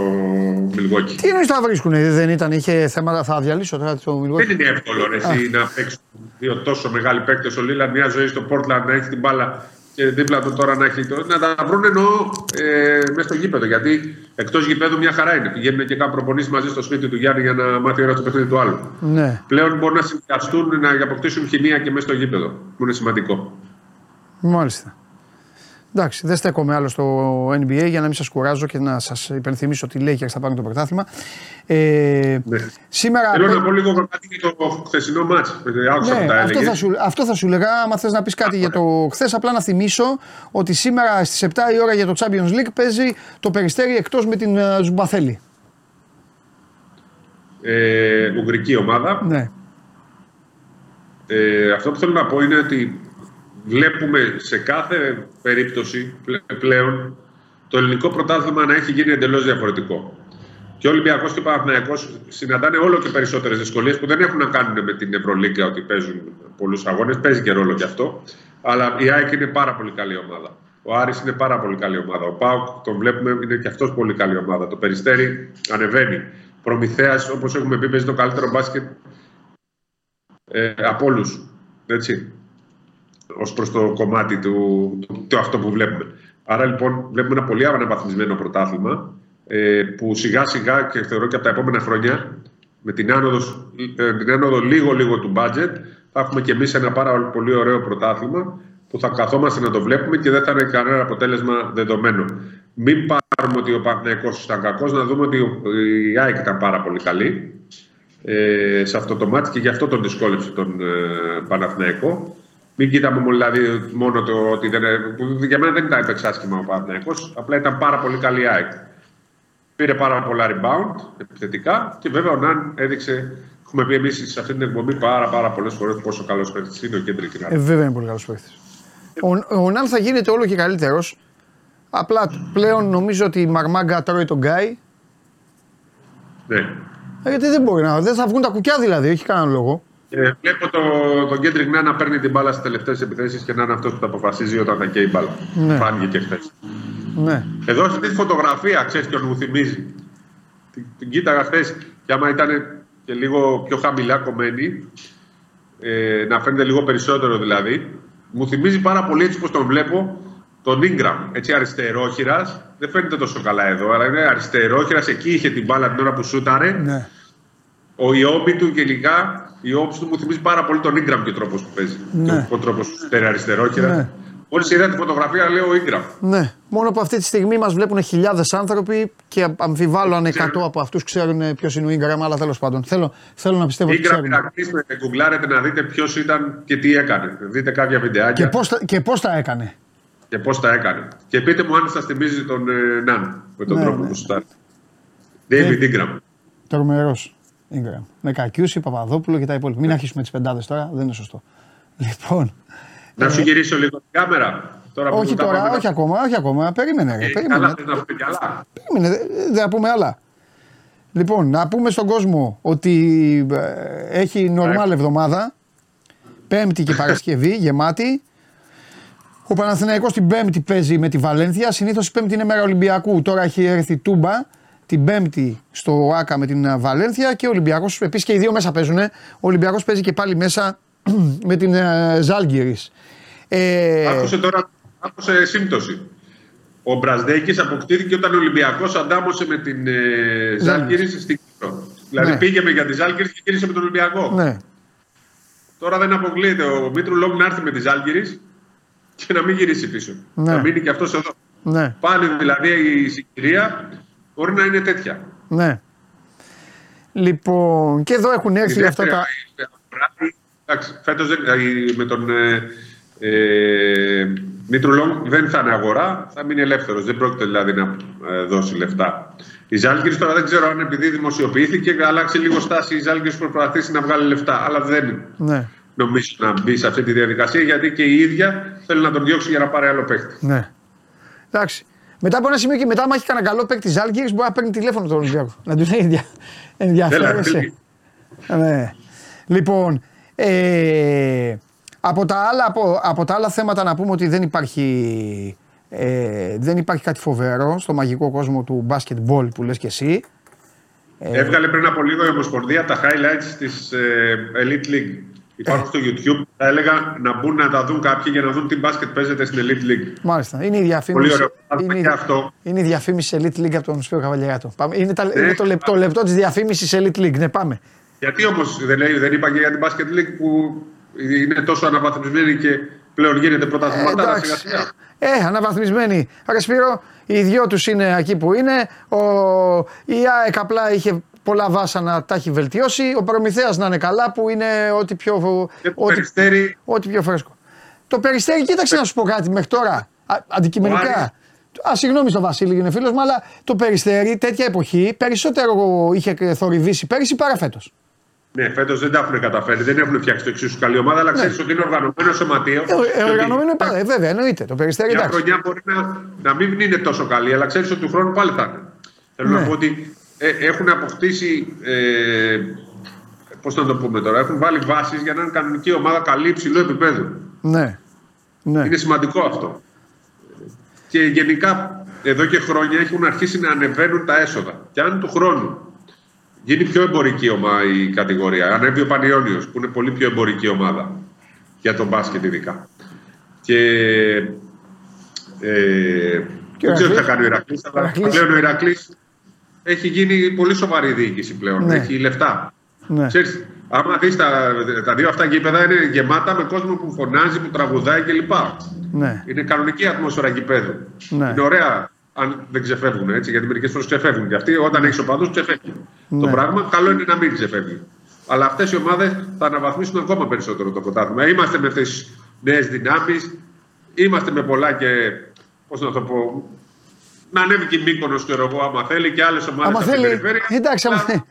Μιλγόκι. Τι εννοείς τα βρίσκουν, δεν ήταν, είχε θέματα, θα διαλύσω τώρα το Μιλγόκι. Δεν είναι εύκολο ρε, εσύ, να παίξουν δύο τόσο μεγάλοι παίκτες. Ο Λίλαν μια ζωή στο Πόρτλαντ να έχει την μπάλα και δίπλα του τώρα να έχει το. Να τα βρουν εννοώ ε, μέσα στο γήπεδο. Γιατί εκτός γήπεδου μια χαρά είναι. Πηγαίνουν και κάνουν προπονήσεις μαζί στο σπίτι του Γιάννη για να μάθει ώρα το παιχνίδι του άλλου. Ναι. Πλέον μπορούν να συνδυαστούν, να αποκτήσουν χημεία και μέσα στο γήπεδο. Που είναι σημαντικό. Μάλιστα. Εντάξει, δεν στέκομαι άλλο στο NBA για να μην σας κουράζω και να σας υπενθυμίσω ότι λέει και θα πάρουν το πρωτάθλημα. Ε, Ναι. σήμερα. Θέλω να πω λίγο κάτι για το χθεσινό μάτς. Άκουσα Ναι, που τα αυτό, έλεγε. θα σου, αυτό θα σου λέγα. Άμα θες να πεις κάτι για το χθες, απλά να θυμίσω ότι σήμερα στις 7 η ώρα για το Champions League παίζει το περιστέρι εκτός με την uh, Ζουμπαθέλη. Ε, ουγγρική ομάδα. Ναι. Ε, αυτό που θέλω να πω είναι ότι βλέπουμε σε κάθε περίπτωση πλε- πλέον το ελληνικό πρωτάθλημα να έχει γίνει εντελώς διαφορετικό. Και ο Ολυμπιακός και ο Παναθηναϊκός συναντάνε όλο και περισσότερες δυσκολίες που δεν έχουν να κάνουν με την Ευρωλίγκα ότι παίζουν πολλούς αγώνες, παίζει και ρόλο και αυτό. Αλλά η ΑΕΚ είναι πάρα πολύ καλή ομάδα. Ο Άρης είναι πάρα πολύ καλή ομάδα. Ο Πάουκ τον βλέπουμε είναι και αυτός πολύ καλή ομάδα. Το Περιστέρι ανεβαίνει. Προμηθέας, όπως έχουμε πει, παίζει το καλύτερο μπάσκετ ε, από όλους. Έτσι. Ω προς το κομμάτι του, του, του αυτό που βλέπουμε. Άρα λοιπόν βλέπουμε ένα πολύ αναβαθμισμένο πρωτάθλημα ε, που σιγά σιγά και θεωρώ και από τα επόμενα χρόνια με την άνοδο, ε, την άνοδο λίγο λίγο του budget θα έχουμε και εμείς ένα πάρα πολύ ωραίο πρωτάθλημα που θα καθόμαστε να το βλέπουμε και δεν θα είναι κανένα αποτέλεσμα δεδομένο. Μην πάρουμε ότι ο Παναθηναϊκός ήταν κακός, να δούμε ότι ο- η ΑΕΚ ήταν πάρα πολύ καλή ε, σε αυτό το μάτι και γι' αυτό τον δυσκόλεψε τον ε, Παναθηναϊκό. Μην κοιτάμε μόνο, δηλαδή, μόνο το ότι δεν, που για μένα δεν ήταν έπαιξε άσχημα ο Παναθηναϊκός, απλά ήταν πάρα πολύ καλή η ΑΕΚ. Πήρε πάρα πολλά rebound επιθετικά και βέβαια ο Ναν έδειξε, έχουμε πει εμείς σε αυτή την εκπομπή πάρα, πάρα πολλές φορές πόσο καλός παίκτης είναι ο Κέντρικ Ναν. Ε, βέβαια είναι πολύ καλός παίχτης. Ο, ο Ναν θα γίνεται όλο και καλύτερος. Απλά πλέον νομίζω ότι η μαρμάγκα τρώει τον Γκάι. Ναι. Ε, Γιατί δεν μπορεί να. Δεν θα βγουν τα κουκιά δηλαδή, έχει κανέναν λόγο. Ε, βλέπω το, τον Κέντρικ Ναν να παίρνει την μπάλα στις τελευταίες επιθέσεις και να είναι αυτός που θα αποφασίζει όταν θα καίει η μπάλα. Ναι. Φάνηκε και χθες. Ναι. Εδώ σε αυτή τη φωτογραφία, ξέρεις ποιον μου θυμίζει. Την, την κοίταγα χθες και άμα ήταν και λίγο πιο χαμηλά κομμένη, ε, να φαίνεται λίγο περισσότερο δηλαδή, μου θυμίζει πάρα πολύ έτσι πως τον βλέπω τον Ingram, έτσι αριστερόχειρας, δεν φαίνεται τόσο καλά εδώ, αλλά είναι αριστερόχειρας, εκεί είχε την μπάλα την ώρα που σούταρε. ναι. Ο ιόμπι του γενικά, η όψη του μου θυμίζει πάρα πολύ τον Ingram και ο τρόπος που παίζει. Ναι. Ο τρόπος που σούταρε αριστερόχειρα. Ναι. Μόλις είδα τη φωτογραφία λέω Ingram. Ναι. Μόνο που αυτή τη στιγμή μας βλέπουν χιλιάδες άνθρωποι και αμφιβάλλω αν 100 από αυτούς ξέρουν ποιος είναι ο γκραμ, αλλά τέλος πάντων. Θέλω, θέλω να πιστεύω ότι Ingram ξέρουν. να κλείσετε, γκουγκλάρετε να δείτε ποιος ήταν και τι έκανε. Δείτε κάποια βιντεάκια Και πώς και πώς τα έκανε. και πώς τα έκανε. Και πείτε μου αν σας θυμίζει τον ε, Ναν με τον Ναι, τρόπο ναι. που σουτάρει. David Ingram. Τρομερός. Ingram. Με Κακιούση, Παπαδόπουλο και τα υπόλοιπα. Μην αρχίσουμε τις πεντάδες τώρα, δεν είναι σωστό. Λοιπόν. Να σου γυρίσω λίγο την κάμερα. Τώρα που Όχι τα τώρα, πάμε όχι να- ακόμα, όχι ακόμα. Περίμενε, ρε, Ε, περίμενε. Καλά, θες να πούμε κι άλλα. Περίμενε, δεν δεν θα πούμε άλλα. Λοιπόν, να πούμε στον κόσμο ότι ε, έχει νορμάλ εβδομάδα. Πέμπτη και Παρασκευή, [laughs] γεμάτη. Ο Παναθηναϊκός την Πέμπτη παίζει με τη Βαλένθια. Συνήθως η Πέμπτη είναι μέρα Ολυμπιακού. Τώρα έχει έρθει η Τούμπα. Την Πέμπτη στο Άκα με την ε, Βαλένθια και ο Ολυμπιακός. Επίσης και οι δύο μέσα παίζουν. Ο Ολυμπιακός παίζει και πάλι μέσα [clears throat] με την ε, Ζάλγκυρης. Ε, Άκουσε τώρα, άκουσε σύμπτωση. Ο Μπραζδέκη αποκτήθηκε όταν ο Ολυμπιακός αντάμωσε με την ε, Ζάλγκυρη στην Κύπρο. Δηλαδή Ναι. πήγε με για τη Ζάλγκυρη και γύρισε με τον Ολυμπιακό. ναι, Τώρα δεν αποκλείεται ο Μήτρου Λόγκ να έρθει με τη Ζάλγκυρης και να μην γυρίσει πίσω. Ναι. Να μείνει και αυτός εδώ. ναι, Πάλι δηλαδή η συγκυρία μπορεί να είναι τέτοια. ναι. Λοιπόν, και εδώ έχουν Η έρθει αυτά δεύτερη- τα. Εντάξει, φέτος δεν, ε, με τον ε, ε, Μήτρου Λόγκ δεν θα είναι αγορά, θα μείνει ελεύθερος. Δεν πρόκειται δηλαδή να ε, δώσει λεφτά. Η Ζάλγκης τώρα δεν ξέρω αν επειδή δημοσιοποιήθηκε αλλάξει λίγο στάση η Ζάλγκης προσπαθήσει να βγάλει λεφτά. Αλλά δεν Ναι, νομίζω να μπει σε αυτή τη διαδικασία γιατί και η ίδια θέλει να τον διώξει για να πάρει άλλο παίχτη. ναι. Εντάξει. Μετά από ένα σημείο και μετά, άμα έχει κανένα καλό παίκτη Ζάλγκυρης, μπορεί να παίρνει τηλέφωνο τον Ολυμπιακό. να του λέει ενδια... ενδιαφέρεσαι. φίλοι. Ναι. Λοιπόν, ε, από, τα άλλα, από, από τα άλλα θέματα να πούμε ότι δεν υπάρχει, ε, δεν υπάρχει κάτι φοβερό στο μαγικό κόσμο του basketball που λες και εσύ. Έβγαλε πριν από λίγο η Ομοσπονδία τα highlights της ε, Elite League. Υπάρχουν στο YouTube. Θα έλεγα να μπουν να τα δουν κάποιοι για να δουν τι μπάσκετ παίζεται στην Elite League. Μάλιστα. Είναι η Πολύ διαφήμιση. ωραίο. Θα δούμε Είναι, και αυτό. είναι η διαφήμιση Elite League από τον Σπύρο Καβαλιαράτο. Πάμε. Είναι, τα, Ναι. είναι το λεπτό, λεπτό της διαφήμισης Elite League. Ναι, πάμε. Γιατί όμως δεν, λέει- δεν είπα και για την Basket League που είναι τόσο αναβαθμισμένη και πλέον γίνεται πρωταθληματάρα εντάξει. σιγά σιγά. Ε, αναβαθμισμένοι. Ρε Σπύρο, οι δυο τους είναι εκεί που είναι. Ο, η ΑΕΚ απλά είχε πολλά βάσανα, τα έχει βελτιώσει. Ο Προμηθέας να είναι καλά που είναι ό,τι πιο, Και το ό,τι, περιστέρι ό,τι πιο φρέσκο. Το περιστέρι, κοίταξε να σου πω κάτι μέχρι τώρα. Α, αντικειμενικά. Άρης. Α, συγγνώμη στο Βασίλη, είναι φίλος μου, αλλά το περιστέρι τέτοια εποχή περισσότερο είχε θορυβήσει πέρυσι παρά φέτος. Ναι, φέτος δεν τα έχουν καταφέρει. Δεν έχουν φτιάξει το εξίσου καλή ομάδα, αλλά ξέρεις ότι είναι οργανωμένο σωματείο. Ναι. Ε, και ότι οργανωμένο είναι πάρα. Ε, βέβαια, εννοείται. Το περιστέρι Μια εντάξει. χρονιά μπορεί να, να μην είναι τόσο καλή, αλλά ξέρεις ότι του χρόνου πάλι θα είναι. Θέλω Ναι. να πω ότι ε, έχουν αποκτήσει. Ε, Πώς να το πούμε τώρα, έχουν βάλει βάσεις για να είναι κανονική ομάδα καλή υψηλού επίπεδου. Ναι. ναι. Είναι σημαντικό αυτό. Και γενικά εδώ και χρόνια έχουν αρχίσει να ανεβαίνουν τα έσοδα. Και αν του χρόνου γίνει πιο εμπορική ομάδα η κατηγορία, ανέβει ο Πανιόνιος που είναι πολύ πιο εμπορική ομάδα για τον μπάσκετ ειδικά. Και ε, Και δεν ο ξέρω τι θα Ηρακλής. κάνει ο Ηρακλής, αλλά Ηρακλής. πλέον ο Ηρακλής έχει γίνει πολύ σοβαρή διοίκηση πλέον. Ναι. Έχει λεφτά. Ναι. Ξέρεις, άμα δεις τα, τα δύο αυτά γήπεδα είναι γεμάτα με κόσμο που φωνάζει, που τραγουδάει κλπ. ναι. Είναι κανονική ατμόσφαιρα γηπέδου. Ναι. Είναι ωραία αν δεν ξεφεύγουν έτσι, γιατί μερικές φορές ξεφεύγουν. Και αυτοί όταν έχεις οπαδούς ξεφεύγει. Ναι. Το πράγμα καλό είναι να μην ξεφεύγει. Αλλά αυτές οι ομάδες θα αναβαθμίσουν ακόμα περισσότερο το πρωτάθλημα. Είμαστε με τις νέες δυνάμεις, είμαστε με πολλά και. Πώς να το πω. Να ανέβει και η Μύκονος, ξέρω εγώ, άμα θέλει και άλλες ομάδες Άμα από την θέλει. περιφέρεια. Εντάξει, άμα Αλλά- θέλει.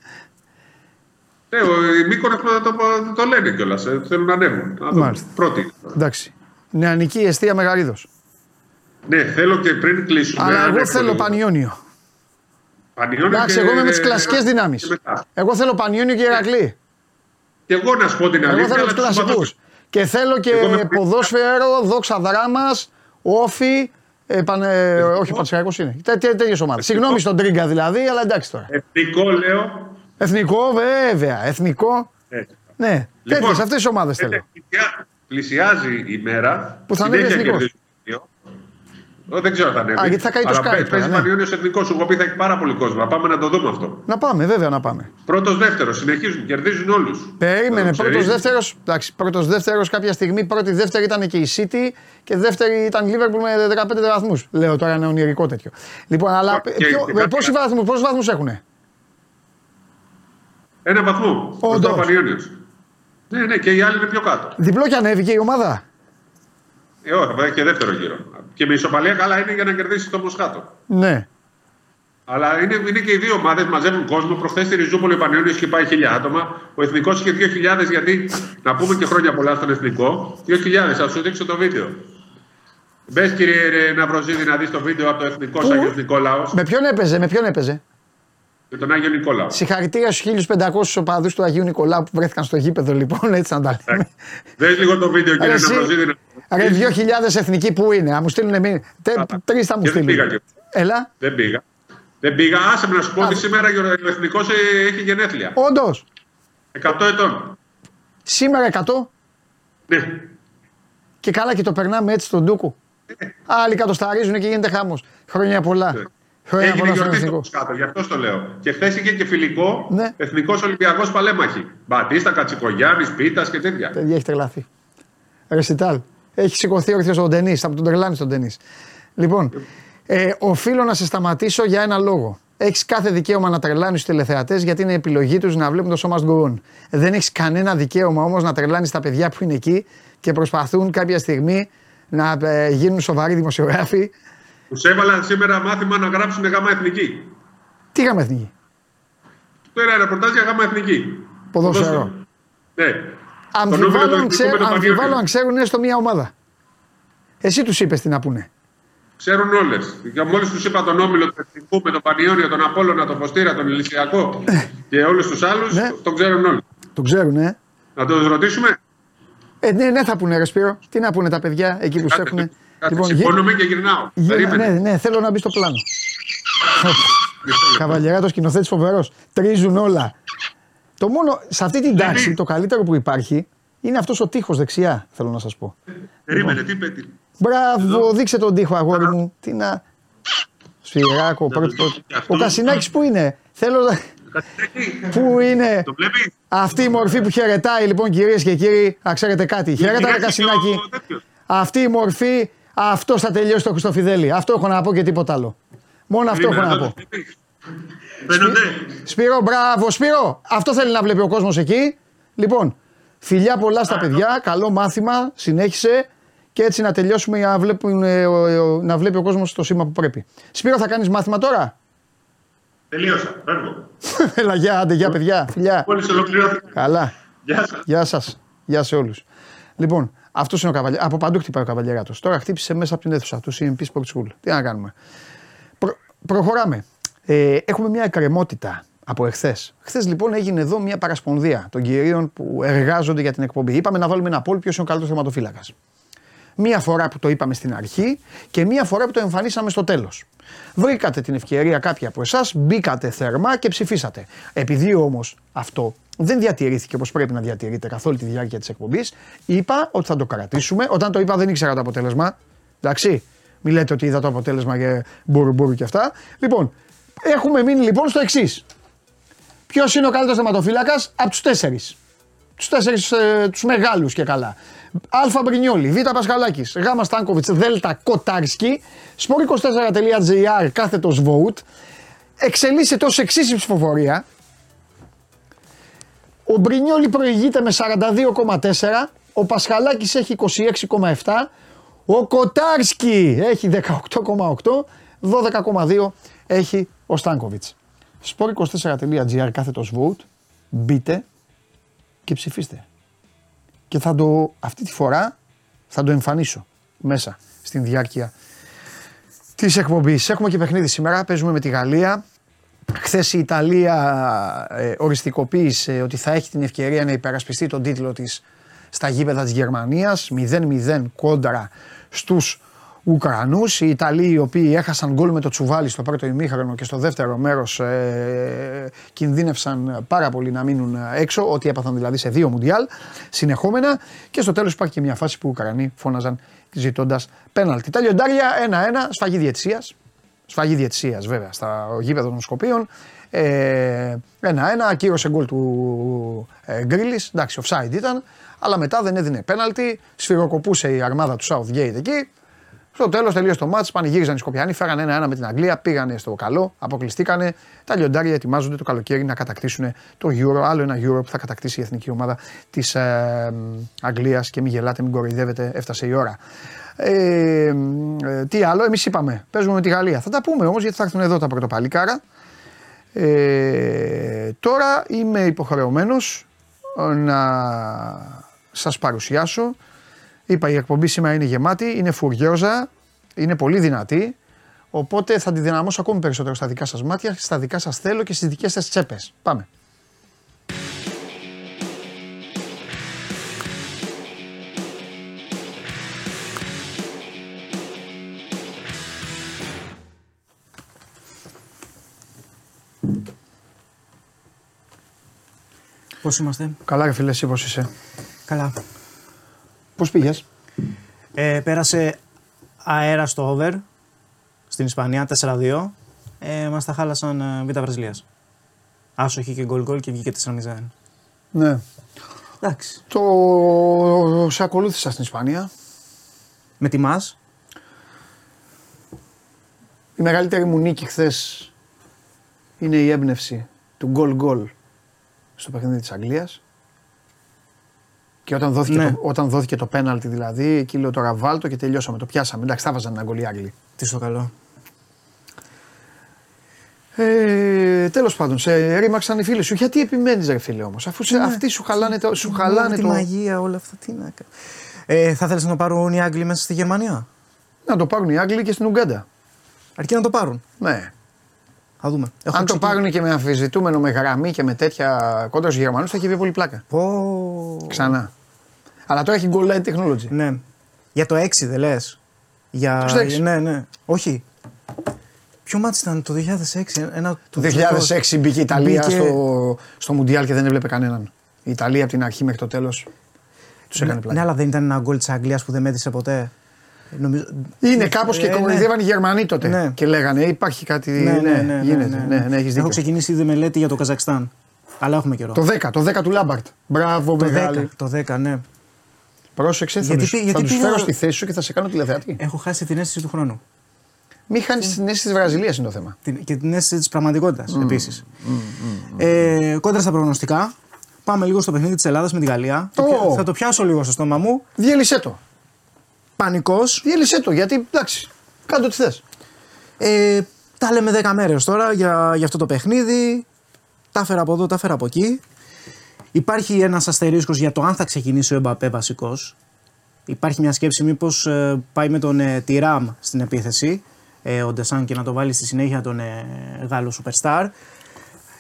Ναι, ο- οι Μύκονος να το, το λένε κιόλας. Θέλουν να ανέβουν. Να το Μάλιστα. πρώτοι. Εντάξει. Νεανική αιστεία Μεγαρίδος. Ναι, θέλω και πριν κλείσουμε. Αλλά αν εγώ έχω θέλω λίγο. Πανιόνιο. Πανιόνιο Εντάξει, και- εγώ είμαι με τις κλασικές δυνάμεις. και μετά. Εγώ θέλω Πανιόνιο και Ηρακλή. Και εγώ να σου πω την Εγώ αλήθεια. θέλω αλλά τους τους κλασικούς. οπαδούς- Και θέλω και Εγώ με- ποδόσφαιρο, δόξα δράμα, όφη. Ε, πανε, όχι, Πανσιακό είναι. Τέ, τέ, Τέτοιες ομάδες. Συγγνώμη στον Τρίγκα δηλαδή, αλλά εντάξει τώρα. Εθνικό λέω. Εθνικό, βέβαια. Εθνικό. Έτσι. Ναι, Λοιπόν, τέτοιε αυτές τι ομάδες ε, θέλω. πλησιά- Πλησιάζει η μέρα. Που θα ανέβει συνέχεια εθνικός. κερδίζει το δύο. Ω, Δεν ξέρω αν θα ανέβει. Α, γιατί θα καεί το Αλλά Skype παίζει- τώρα, Παίζει ναι. Πανιόνιο εθνικός. Σου έχω πει θα έχει πάρα πολύ κόσμο. Να πάμε να το δούμε αυτό. Να πάμε, βέβαια να πάμε. Πρώτος, δεύτερος. Συνεχίζουν. Κερδίζουν όλους. Περίμενε, πρώτος δεύτερος. Εντάξει, πρώτος δεύτερος κάποια στιγμή. Πρώτη δεύτερη ήταν και η City και δεύτερη ήταν η Liverpool με 15 βαθμούς. Λέω τώρα ένα ονειρικό τέτοιο. Λοιπόν, αλλά Και- ποιο- και κάποια- πόσοι βαθμού πόσους βαθμούς έχουνε; Ένα βαθμό. Όντως. Μπροστά ο Πανιόνιος. Ναι, ναι, και οι άλλοι είναι πιο κάτω. Διπλό και ανέβηκε η ομάδα. Ε, όχι, θα έχει και δεύτερο γύρο. Και με ισοπαλία καλά είναι για να κερδίσει το Μοσχάτο. Ναι. Αλλά είναι, είναι και οι δύο ομάδες μαζεύουν κόσμο. Προχθές στη Ριζούπολη ο Πανιόνιο είχε πάει χίλια άτομα. Ο Εθνικός είχε 2.000 γιατί να πούμε και χρόνια πολλά στον Εθνικό. 2.000, θα σου δείξω το βίντεο. Μπες κύριε ρε, Ναυροζίδη να δεις το βίντεο από το Εθνικό Πού; Άγιο Νικόλαο Με ποιον έπαιζε, με ποιον έπαιζε; Με τον Άγιο Νικόλαο. Συγχαρητήρια στους 1500 οπαδούς του Αγίου Νικολάου που βρέθηκαν στο γήπεδο, λοιπόν, έτσι να τα λέμε. Δες λίγο το βίντεο κύριε Ρε, εσύ, Ναυροζίδη. να- Ρε, 2.000 εθνικοί που είναι. Α μου στείλουν μήνυμα. Τρεις θα μου Και δεν στείλουν. πήγα και- Έλα. Δεν πήγα. Δεν πήγα. Άσε με να σου πω ότι σήμερα ο Εθνικός έχει γενέθλια. Όντως. 100 ετών. Σήμερα 100 Ναι. και καλά και το περνάμε έτσι στον Ντούκου. Άλλοι κατοσταρίζουν και γίνεται χάμος. Χρόνια πολλά. Χρόνια Έγινε πολλά στον γιορτή στο εθνικό. Μοσχάτο, γι' αυτό το λέω. Και χθες είχε και φιλικό Ναι. Εθνικός Ολυμπιακός Παλέμαχη. Μπατίστα, Κατσικογιάννης, Πίτας και τέτοια. Παιδιά έχει τρελαθεί. Ρεσιτάλ. Έχει σηκωθεί ορθιο στον ταινί. Θα μου τον τρελάνει στον ταινί. Λοιπόν, ε, οφείλω να σε σταματήσω για ένα λόγο. Έχεις κάθε δικαίωμα να τρελάνεις τους τηλεθεατές γιατί είναι επιλογή τους να βλέπουν το σώμα go on. Δεν έχεις κανένα δικαίωμα όμως να τρελάνεις τα παιδιά που είναι εκεί και προσπαθούν κάποια στιγμή να ε, γίνουν σοβαροί δημοσιογράφοι. Τους έβαλαν σήμερα μάθημα να γράψουν γάμα εθνική. Τι είχαμε εθνική; Το ένα ρεπορτάζ για γάμα εθνική. Ποδόσφαιρο. Ναι. Αμφιβάλλω νούμερο αν, του ξέρ, εθνικού με το αμφιβάλλω Πανιόνιο. αν ξέρουν έστω μία ομάδα. Εσύ τους είπες τι να πούνε. Ξέρουν όλες. Μόλις τους είπα τον όμιλο του Εθνικού με τον Πανιόνιο, τον Απόλλωνα, τον Φωστήρα, τον Ηλυσιακό [laughs] και όλους τους άλλους, Ναι. τον ξέρουν όλοι. Το ξέρουν, ε. Να τους ρωτήσουμε; Ε, ναι, ναι, θα πούνε, ρε Σπύρο. Τι να πούνε τα παιδιά εκεί που σε έχουν. Κάτσε, γε- Σηκώνομαι και γυρνάω. γε- Περίμενε. ναι, ναι, θέλω να μπει στο πλάνο. [laughs] Καβαλιεράτο σκηνοθέτης φοβερός. Τρίζουν όλα. Το μόνο, σε αυτή την τάξη, το καλύτερο που υπάρχει Είναι αυτός ο τείχος δεξιά, θέλω να σας πω. Περίμενε, τι πέτει. Μπράβο, δείξε τον τείχο, αγόρι μου. Τι να. Σφυράκο, πρώτο. Ο Κασινάκης που είναι; Θέλω να. Πού είναι; Το βλέπεις; Αυτή η μορφή που χαιρετάει λοιπόν κυρίες και κύριοι, να ξέρετε κάτι. Χαιρέτα ρε Κασινάκη. Αυτή η μορφή, αυτό θα τελειώσει το Χριστοφιδέλη. Αυτό έχω να πω και τίποτα άλλο. Μόνο αυτό έχω να πω. Φαίνονται. Σπύρο, μπράβο, Σπύρο. Αυτό θέλει να βλέπει ο κόσμος εκεί. Λοιπόν, φιλιά πολλά στα παιδιά. Καλό μάθημα. Συνέχισε. Και έτσι να τελειώσουμε για να, βλέπουν, ε, ο- ο- να βλέπει ο κόσμος το σήμα που πρέπει. Σπύρο, θα κάνεις μάθημα τώρα; Τελείωσα. Φεύγω. [laughs] Έλα, γεια, άντε, γεια, παιδιά. Φιλιά. Μόλις ολοκληρώθηκα. Καλά. Γεια σας. Γεια σας. Γεια σε όλους. Λοιπόν, αυτός είναι ο καβαλιέ. Από παντού χτυπάει ο καβαλιέράτο. Τώρα χτύπησε μέσα από την αίθουσα τους CMP Sport School. Τι να κάνουμε. Προ- προχωράμε. Ε, έχουμε μια εκκρεμότητα από εχθές. Χθες λοιπόν έγινε εδώ μια παρασπονδία των κυρίων που εργάζονται για την εκπομπή. Είπαμε να βάλουμε ένα πόλ ποιος είναι ο καλύτερος θεματοφύλακας. Μία φορά που το είπαμε στην αρχή και μία φορά που το εμφανίσαμε στο τέλος. Βρήκατε την ευκαιρία κάποιοι από εσάς, μπήκατε θερμά και ψηφίσατε. Επειδή όμως αυτό δεν διατηρήθηκε όπως πρέπει να διατηρείται καθ' όλη τη διάρκεια της εκπομπής, είπα ότι θα το κρατήσουμε. Όταν το είπα δεν ήξερα το αποτέλεσμα. Εντάξει. Μην λέτε ότι είδα το αποτέλεσμα και μπουρου μπουρου και αυτά. Λοιπόν, έχουμε μείνει λοιπόν στο εξής. Ποιος είναι ο καλύτερος θεματοφύλακας; Από τους τέσσερις. Τους τέσσερις ε, τους μεγάλους και καλά. Α Μπρινιόλη, Β Πασχαλάκης, Γ Στάνκοβιτς, Δ Κοτάρσκι, sport24.gr κάθετος vote. Εξελίσσεται ως εξής η ψηφοφορία. Ο Μπρινιόλη προηγείται με 42,4, ο Πασχαλάκης έχει 26,7, ο Κοτάρσκι έχει 18,8, 12,2 έχει ο Στάνκοβιτς. sport24.gr κάθετος vote, μπείτε και ψηφίστε. Και θα το, αυτή τη φορά θα το εμφανίσω μέσα στην διάρκεια της εκπομπής. Έχουμε και παιχνίδι σήμερα, παίζουμε με τη Γαλλία. Χθες η Ιταλία ε, οριστικοποίησε ότι θα έχει την ευκαιρία να υπερασπιστεί τον τίτλο της στα γήπεδα της Γερμανίας. 0-0 κόντρα στους Ουκρανούς. Οι Ιταλοί οι οποίοι έχασαν γκολ με το τσουβάλι στο πρώτο ημίχρονο και στο δεύτερο μέρος ε, κινδύνευσαν πάρα πολύ να μείνουν έξω, ό,τι έπαθαν δηλαδή σε δύο μουντιάλ συνεχόμενα. Και στο τέλος υπάρχει και μια φάση που οι Ουκρανοί φώναζαν ζητώντας πέναλτι. Τα λιοντάρια 1-1, σφαγή διαιτησίας. Σφαγή διαιτησία βέβαια στα γήπεδα των Σκοπίων. Ε, ένα-ένα, ακύρωσε γκολ του ε, Γκρίλης. Εντάξει, offside ήταν, αλλά μετά δεν έδινε πέναλτι. Σφυροκοπούσε η αρμάδα του Southgate εκεί. Στο τέλος τελείωσε το μάτς, πανηγύριζαν οι Σκοπιανοί, φέραν ένα-ένα με την Αγγλία, πήγανε στο καλό, αποκλειστήκανε. Τα λιοντάρια ετοιμάζονται το καλοκαίρι να κατακτήσουν το Euro, άλλο ένα Euro που θα κατακτήσει η εθνική ομάδα της ε, Αγγλίας. Και μην γελάτε, μην κοροϊδεύετε, έφτασε η ώρα. Ε, ε, τι άλλο, εμείς είπαμε, παίζουμε με τη Γαλλία. Θα τα πούμε όμως γιατί θα έρθουν εδώ τα πρωτοπαλίκαρα. Ε, τώρα είμαι υποχρεωμένος να σας παρουσιάσω. Είπα η εκπομπή σήμερα είναι γεμάτη, είναι φουριόζα, είναι πολύ δυνατή. Οπότε θα τη δυναμώσω ακόμη περισσότερο στα δικά σας μάτια, στα δικά σας θέλω και στις δικές σας τσέπες. Πάμε. Πώς είμαστε, Καλά ρε φίλε, εσύ πώς είσαι; Καλά. Πώς πήγες; Ε, πέρασε αέρα στο over στην Ισπανία 4-2. Ε, Μας τα χάλασαν ε, Β' Βραζιλίας. Άσοχη και γκολ γκολ και βγήκε 4-0. Ναι. Εντάξει. Το σε ακολούθησα στην Ισπανία. Με τιμάς; Η μεγαλύτερη μου νίκη χθες είναι η έμπνευση του γκολ γκολ στο παιχνίδι της Αγγλίας. Και όταν δόθηκε, Ναι. το, όταν δόθηκε το πέναλτι δηλαδή, εκεί λέω τώρα βάλτο και τελειώσαμε. Το πιάσαμε. Εντάξει, θα βάζαν ένα γκολ οι Άγγλοι. Τι στο καλό. Ε, Τέλος πάντων, σε ρήμαξαν οι φίλοι σου. Γιατί επιμένεις, ρε φίλε όμως, αφού σε, αυτοί σου χαλάνε το. Σου χαλάνε τη το μαγεία, όλα αυτά. Τι να κάνω. Ε, θα θέλεις να το πάρουν οι Άγγλοι μέσα στη Γερμανία; να το πάρουν οι Άγγλοι και στην Ουγγάντα. Αρκεί να το πάρουν. Ναι. Θα δούμε. Έχω Αν το ξεκι- πάρουν και με αμφισβητούμενο με γραμμή και με τέτοια κόντρα στους Γερμανούς, θα έχει βγει πολύ πλάκα. Πω. Ξανά. Αλλά τώρα έχει goal line technology. Ναι. Για το 6 δεν λες. Για... Το 6. Ναι, ναι. Όχι. Ποιο μάτι ήταν το 2006. Ένα... Το 2006 μπήκε η Ιταλία Μπήκε- στο, στο Μουντιάλ και δεν έβλεπε κανέναν. Η Ιταλία από την αρχή μέχρι το τέλος. Τους έκανε πλάκα. Ναι, αλλά δεν ήταν ένα γκολ της Αγγλίας που δεν μέτρησε ποτέ. Νομίζω... Είναι κάπως και Ε, ναι. κοροϊδεύαν οι Γερμανοί τότε. Ναι. Και λέγανε υπάρχει κάτι. Ναι, ναι, ναι, ναι, γίνεται. ναι, Ναι, ναι, έχεις δίκιο. Έχω ξεκινήσει ήδη μελέτη για το Καζακστάν. Αλλά έχουμε καιρό. Το 10, το 10 του Λάμπαρτ. Μπράβο, Το μεγάλη. 10, το 10, ναι. Πρόσεξε, θα Γιατί τους, πή- θα γιατί τους πήγα- φέρω στη θέση σου και θα σε κάνω τηλεθεατή. Έχω χάσει την αίσθηση του χρόνου. Μην χάνεις την αίσθηση της Βραζιλίας είναι το θέμα. Την- Και την αίσθηση της πραγματικότητας επίσης. Ε, κόντρα στα προγνωστικά. Πάμε λίγο στο παιχνίδι της Ελλάδας με τη Γαλλία. Το Ω. πια- Θα το πιάσω λίγο στο στόμα μου. Διέλυσέ το. Πανικός. Διέλυσέ το γιατί εντάξει, κάνε ό,τι θες. Ε, τα λέμε 10 μέρες τώρα για, για αυτό το παιχνίδι. Τα έφερα από εδώ, τα έφερα από εκεί. Υπάρχει ένας αστερίσκος για το αν θα ξεκινήσει ο Εμπαπέ βασικός. Υπάρχει μια σκέψη μήπως πάει με τον ε, Τιράμ στην επίθεση. Ε, ο Ντεσάν και να το βάλει στη συνέχεια τον ε, Γάλλο Superstar.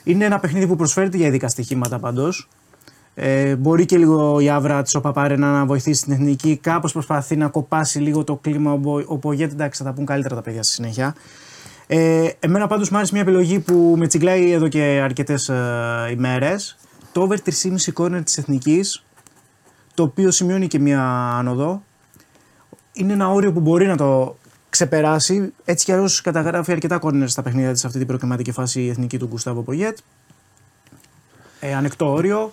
Είναι ένα παιχνίδι που προσφέρεται για ειδικά στοιχήματα πάντως. Ε, μπορεί και λίγο η άβρα της ο Παπάρενα να βοηθήσει την εθνική. Κάπως προσπαθεί να κοπάσει λίγο το κλίμα. Ο, Μπο- ο Πογέτ, εντάξει, θα τα πούν καλύτερα τα παιδιά στη συνέχεια. Ε, εμένα πάντως μου άρεσε μια επιλογή που με τσιγκλάει εδώ και αρκετές ε, ημέρες. Το over 3,5 corner της Εθνικής, το οποίο σημειώνει και μια άνοδο. Είναι ένα όριο που μπορεί να το ξεπεράσει. Έτσι κι αλλιώς καταγράφει αρκετά corner στα παιχνίδια της σε αυτή την προκριματική φάση η Εθνική του Γκουστάβο Πογέτ. Ε, ανεκτό όριο.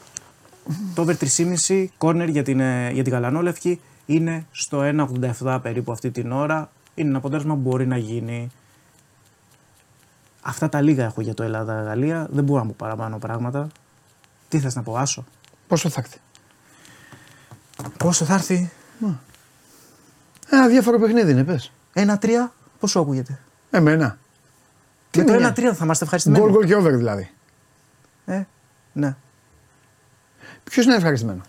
Το over 3,5 corner για την, ε, για την Γαλανόλευκη είναι στο 1,87 περίπου αυτή την ώρα. Είναι ένα αποτέλεσμα που μπορεί να γίνει. Αυτά τα λίγα έχω για το Ελλάδα-Γαλλία. Δεν μπορώ να πω παραπάνω πράγματα. Τι θες να πω, Άσο; Πόσο θα έρθει; Πόσο θα έρθει, Ένα διάφορο παιχνίδι είναι, πες. 1-3, πόσο ακούγεται; Εμένα. Με είναι, το 1-3 θα είμαστε ευχαριστημένοι. Γκολ γκολ και over δηλαδή. Ε, ναι. Ποιος είναι ευχαριστημένος;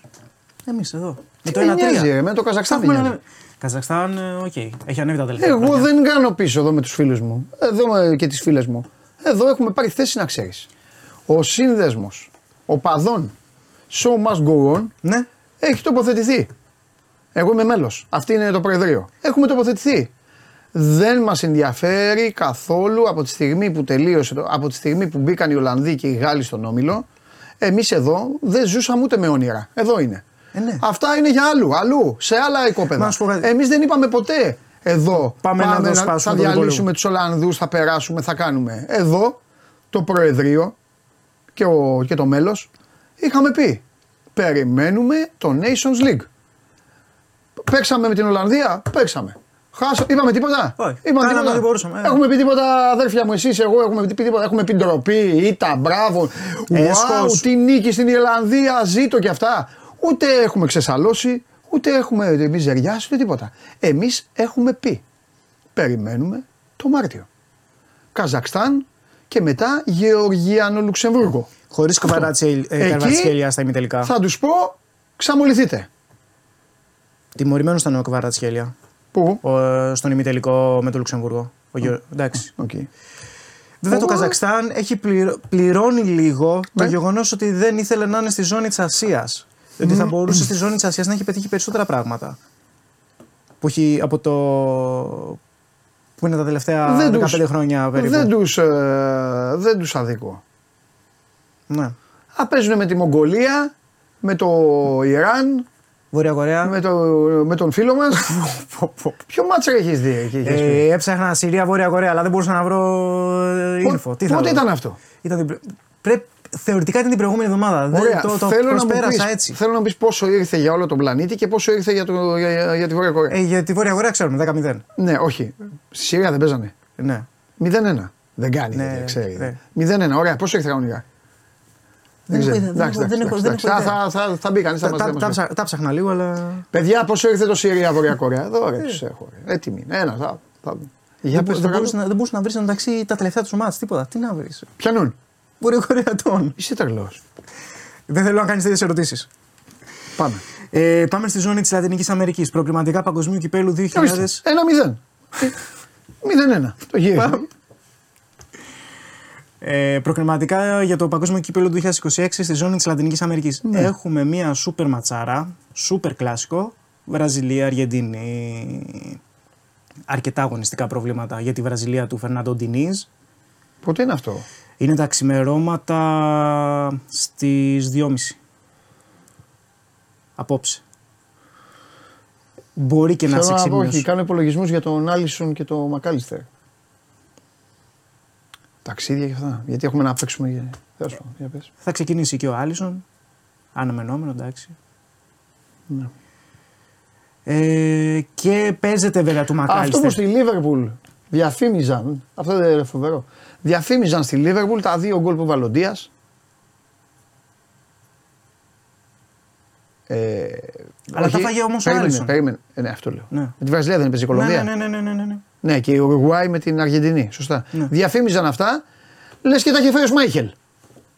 Εμείς εδώ. Με Τι το με 1-3. νοιάζει, ρε, με το Καζακστάν Έχουμε δεν ένα- νοιάζει. Καζακστάν, ε, οκ. Έχει ανέβει τα τελευταία Εγώ χρόνια. δεν κάνω πίσω εδώ με τους φίλους μου. Εδώ ε, και τις φίλες μου. Εδώ έχουμε πάρει θέση να ξέρεις. Ο σύνδεσμος οπαδών Show must go on Ναι. έχει τοποθετηθεί. Εγώ είμαι μέλος. Αυτή είναι το Προεδρείο. Έχουμε τοποθετηθεί. Δεν μας ενδιαφέρει καθόλου από τη στιγμή που τελείωσε, το- από τη στιγμή που μπήκαν οι Ολλανδοί και οι Γάλλοι στον Όμιλο. Εμείς εδώ δεν ζούσαμε ούτε με όνειρα. Εδώ είναι. Ε, ναι. Αυτά είναι για αλλού, αλλού, σε άλλα Μα οικόπεδα. να σου πω κάτι. Εμείς δεν είπαμε ποτέ εδώ Πάμε να το σπάσουμε θα τον διαλύσουμε τους Ολλανδούς, θα περάσουμε, θα κάνουμε. Εδώ το Προεδρείο και, ο, και το μέλος είχαμε πει περιμένουμε το Nations League. Παίξαμε με την Ολλανδία, παίξαμε. Χάσα, είπαμε τίποτα; Όχι. Είπαμε Κάναμε τίποτα; ό,τι μπορούσαμε, ε. Έχουμε πει τίποτα, αδέρφια μου, εσείς, εγώ, έχουμε πει τίποτα. Έχουμε πει ντροπή, ήττα, μπράβο. Wow, Έσχος. τι νίκη στην Ιρλανδία, ζήτω και αυτά. Ούτε έχουμε ξεσαλώσει, ούτε έχουμε μιζεριάσει, ούτε τίποτα. Εμείς έχουμε πει. Περιμένουμε το Μάρτιο. Καζακστάν και μετά Γεωργία Λουξεμβούργο. Χωρίς Εκεί Καβαρατσχέλια στα ημιτελικά. Θα τους πω, ξαμολυθείτε. Τιμωρημένος ήταν ο Καβαρατσχέλια. Πού; Ο, ε, στον ημιτελικό με το Λουξεμβούργο. Ο Γεω- Εντάξει. Οκ. Βέβαια το Ω. Καζακστάν έχει πληρω- πληρώνει λίγο το Ναι. γεγονός ότι δεν ήθελε να είναι στη ζώνη της Ασίας. Διότι θα μπορούσε στη ζώνη της Ασίας να έχει πετύχει περισσότερα πράγματα. Που έχει από το. που είναι τα τελευταία 15 τους- χρόνια περίπου. Δεν τους, ε, δεν τους αδικώ. Ναι. Α, παίζουν με τη Μογγολία, με το Ιράν, Βόρεια Κορέα. με, το, με τον φίλο μας. [laughs] Ποιο μάτσα έχεις δει εκεί. έχεις πει; Ε, έψαχνα Συρία, Βόρεια Κορέα, αλλά δεν μπορούσα να βρω ε, Πο- info. Τι θα Πότε βρω; ήταν αυτό; Ήταν την... πρε- Πρέπει... Θεωρητικά ήταν την προηγούμενη εβδομάδα. Δεν- Ωραία, το το θέλω, να μου προσπέρασα πεις, έτσι. θέλω να μου πεις πόσο ήρθε για όλο τον πλανήτη και πόσο ήρθε για, το, για, για, για τη Βόρεια Κορέα. Ε, για τη Βόρεια Κορέα ξέρουμε, 10-0. Ναι, όχι. Στη Συρία δεν παίζανε. Ναι. 0-1. Δεν κάνει, Ναι, δεν ξέρει. ναι. 0-1, ωραία. Πόσο ήρθε κανονικά; Δεν έχω ξέρω. ιδέα, δεν Εντάξει, έχω- δεν εντάξει, έχω- δεν εντάξει. έχω Θα- ιδέα. θα- θα- Θα μπει κανείς, θα Τα, μας τα, λέει, τα, μας ψα- τα ψάχνα λίγο, αλλά. Παιδιά, πόσο ήρθε το Συρία Βόρεια Κορέα. Εδώ ρε, του έχω. ρε. Έτοιμοι. είναι. Ένα, θα. θα... Για δεν, πες δεν, το μπορούσε καλό. να, δεν μπορούσε να βρεις εντωμεταξύ τα τελευταία τους μάτια. Τίποτα. Τι να βρεις. Πιανούν. Βόρεια Κορεατών. Είσαι τρελός. Δεν θέλω να κάνεις τέτοιες ερωτήσεις. Πάμε. Ε, πάμε στη ζώνη της Λατινικής Αμερικής. Προκριματικά Παγκοσμίου Κυπέλου 2000. Ορίστε. Ένα μηδέν. Μηδέν ένα. Το γύρισε. Ε, προκριματικά για το Παγκόσμιο Κύπελο του 2026 στη ζώνη της Λατινικής Αμερικής. Ναι. Έχουμε μία σούπερ ματσάρα, σούπερ κλασικό, Βραζιλία, Αργεντινή. Αρκετά αγωνιστικά προβλήματα για τη Βραζιλία του Φερνάντο Ντινίζ. Πότε είναι αυτό; Είναι τα ξημερώματα στις 2.30. Απόψε. μπορεί και να Θέλω σε να πω, όχι, ξυπνήσει. κάνω υπολογισμούς για τον Άλισον και τον Μακάλιστερ. Ταξίδια και αυτά. Γιατί έχουμε να παίξουμε. για- Τέλος πάντων, για πες. Θα ξεκινήσει και ο Άλισον. Αναμενόμενο, εντάξει. Ναι. Ε, και παίζεται βέβαια του Αυτό Μακάλιστερ. που στη Λίβερπουλ διαφήμιζαν, αυτό δεν είναι φοβερό. Διαφήμιζαν στη Λίβερπουλ τα δύο γκολ που βάλε ο Ντίας. Ε, Αλλά τα φάγε όμως ο περίμενε, Άλισον. Περίμενε, Ε, ναι, αυτό λέω. Ναι. Με τη Βραζιλία δεν έπαιζε η ναι, Κολομβία. ναι, ναι, ναι, ναι, ναι, ναι. Ναι, και η Ουρουγουάη με την Αργεντινή. Σωστά. Ναι. Διαφήμιζαν αυτά, λες και τα είχε φάει ο Σμάιχελ.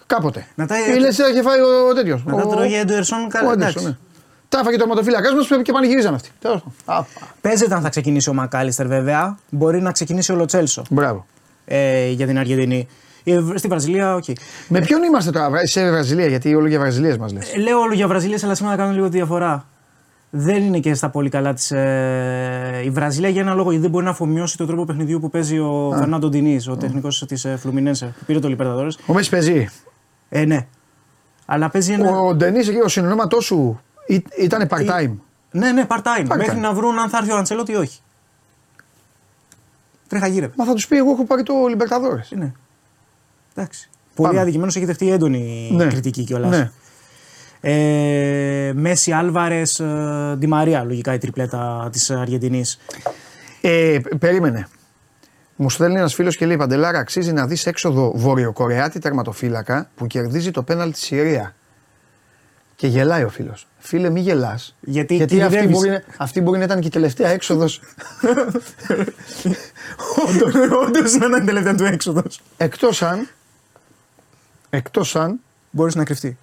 Κάποτε. Να τα- Ή λες και τα είχε φάει ο τέτοιος. Να τα τρώγε Έντερσον, καλά, Ο Έντερσον, εντάξει. ναι. Τα έφαγε το τερματοφύλακα μας και πανηγυρίζαν αυτοί. Τέλος πάντων. Α, Παίζεται αν θα ξεκινήσει ο Μακάλιστερ βέβαια. Μπορεί να ξεκινήσει ο Λοτσέλσο Μπράβο. ε, για την Αργεντινή. Ε, Στη Βραζιλία, οκ. Με ποιον είμαστε τώρα, Βρα- σε Βραζιλία, γιατί όλο για Βραζιλίες μας λες. Ε, Λέω όλο για Βραζιλία, αλλά σήμερα κάνω λίγο τη διαφορά. Δεν είναι και στα πολύ καλά της. Ε, η Βραζιλία για ένα λόγο γιατί δεν μπορεί να αφομοιώσει τον τρόπο παιχνιδιού που παίζει ο Φερνάντο Ντινίζ, ο τεχνικός της ε, Φλουμινένσε, που πήρε το Λιπερταδόρες. Ο Μέσι παίζει. Ε, ναι. Αλλά παίζει ένα. Ο Ντενή εκεί, ο συνονόματό σου ήταν part-time. Ναι, ναι, part-time. Part-time. Μέχρι να βρουν αν θα έρθει ο Αντσελότη ή όχι. Τρέχα γύρευε. Μα θα τους πει: Εγώ έχω πάρει το Λιμπερταδόρε. Ναι. Εντάξει. Πολύ Πάμε. αδικημένος έχει δεχτεί έντονη Ναι. κριτική κιόλας. Ναι. Ε, Μέση Άλβαρες, Ντι Μαρία, λογικά η τριπλέτα της Αργεντινής. Ε, περίμενε. Μου στέλνει ένας φίλος και λέει: Παντελάρα, αξίζει να δεις έξοδο Βορειοκορεάτη τερματοφύλακα που κερδίζει το πέναλ τη Συρία. Και γελάει ο φίλος. Φίλε, μη γελάς. Γιατί αυτή, κινδυνεύεις. μπορεί, να- αυτή μπορεί να ήταν και η τελευταία έξοδος. Όντως να είναι η τελευταία του έξοδος. Εκτός αν. Εκτός αν. Μπορείς να κρυφτεί.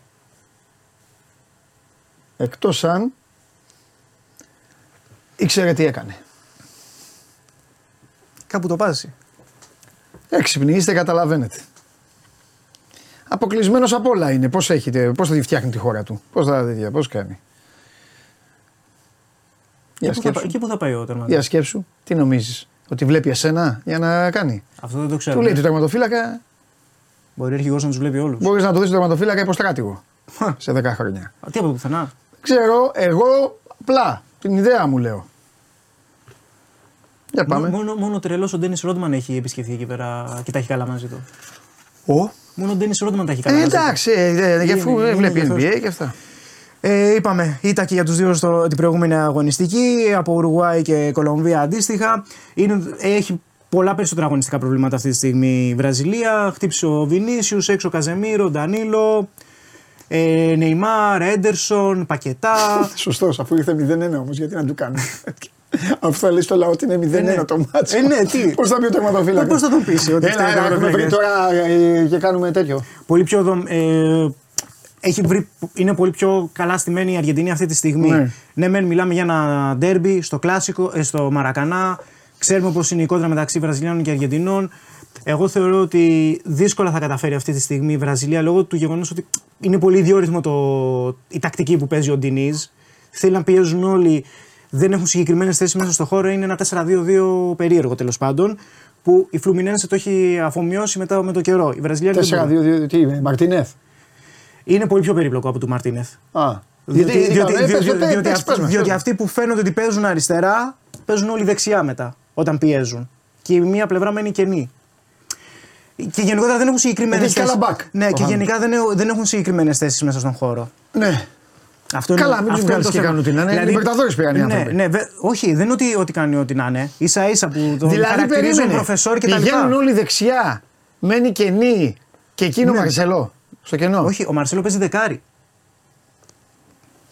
Εκτός αν. ήξερε τι έκανε. Κάπου το πάζει. Έξυπνοι είστε, καταλαβαίνετε. Αποκλεισμένος από όλα είναι. Πώς έχετε, πώς θα τη φτιάχνει τη χώρα του, πώς θα τέτοια, πώς κάνει. Για Εκεί που, θα, σκέψου. εκεί που θα πάει ο τερματοφύλακα. Για σκέψου, τι νομίζεις, Ότι βλέπει εσένα για να κάνει; Αυτό δεν το ξέρω. Του λέει του τερματοφύλακα, Μπορεί αρχηγό να τους βλέπει όλους. μπορείς να το δεις τον τερματοφύλακα υποστράτηγο σε 10 χρόνια. Τι από πουθενά. Ξέρω, εγώ απλά την ιδέα μου λέω. Για πάμε. Μόνο, μόνο ο τρελός ο Ντένι Ρόντμαν έχει επισκεφθεί εκεί πέρα και τα έχει καλά μαζί του. Ο; Μόνο ο Ντένι Ρόντμαν τα έχει καλά Ε, μαζί του. εντάξει, ε, ε, για αφού Είναι- δεν είναι βλέπει ενδιαφέρον. NBA και αυτά. Ε, είπαμε, ήταν και για τους δύο στο, την προηγούμενη αγωνιστική, από Ουρουγουάη και Κολομβία αντίστοιχα. Είναι, έχει πολλά περισσότερα αγωνιστικά προβλήματα αυτή τη στιγμή η Βραζιλία. Χτύπησε ο Βινίσιους, έξω ο Καζεμίρο, ο Ντανίλο, ε, Νεϊμάρ, Έντερσον, Πακετά. [laughs] Σωστός, αφού ήρθε 0-1 όμως, γιατί να του κάνει. [laughs] Αφού θα λέει στο λαό ότι είναι 0-1 Ε, ναι. το μάτσο. Ε, ναι, τι. Πώς θα πει ο τερματοφύλακας; Πώς θα τον πείσει ότι Έλα, φταίει ο έλα, έχουμε βρει τερματοφύλακας. τώρα ε, και κάνουμε τέτοιο. πολύ πιο δομ- ε, έχει βρει, είναι πολύ πιο καλά στημένη η Αργεντινή αυτή τη στιγμή. Ναι. Ναι, μεν μιλάμε για ένα ντέρμπι στο κλάσικο, ε, στο Μαρακανά. Ξέρουμε πώς είναι η κόντρα μεταξύ Βραζιλιάνων και Αργεντινών. Εγώ θεωρώ ότι δύσκολα θα καταφέρει αυτή τη στιγμή η Βραζιλία λόγω του γεγονός ότι είναι πολύ ιδιόρυθμο το, η τακτική που παίζει ο Ντινίζ. Θέλει να πιέζουν όλοι, δεν έχουν συγκεκριμένες θέσεις μέσα στο χώρο. Είναι ένα 4-2-2 περίεργο τέλος πάντων. Που η Φλουμινένσε το έχει αφομοιώσει μετά με το καιρό. Η Βραζιλία δεν μπορεί. 4-2-2, τι είμαι, Μαρτινέθ. Είναι πολύ πιο περίπλοκο από του Μαρτίνεθ. Α, Διότι, γιατί- διότι, ε, πες διότι, το, πες, διότι πες, αυτοί- πες μας, διότι πες μας. αυτοί που φαίνονται ότι παίζουν αριστερά, παίζουν όλοι δεξιά μετά όταν πιέζουν. Και η μία πλευρά μένει κενή. Και γενικότερα δεν έχουν συγκεκριμένες Γιατί έχει καλά back, Ναι, το και Χάμι. γενικά δεν, έχουν- δεν έχουν συγκεκριμένες θέσεις μέσα στον χώρο. Ναι. Αυτό Καλά, είναι, μην τους αυτό βγάλεις είναι το και θέμα. κάνουν ό,τι να είναι. Λιμπερταδόρες πήγαν οι ναι, άνθρωποι. ναι, βε- όχι, δεν είναι ότι, ότι κάνει ό,τι να είναι. σα ίσα που τον Δηλαδή χαρακτηρίζουν περίμενε. προφεσόρ και τα Πηγαίνουν λοιπά. όλοι δεξιά. Μένει κενή. Και εκείνο Ναι. Μαρσελό. Στο κενό. Όχι, ο Μαρσέλο παίζει δεκάρι.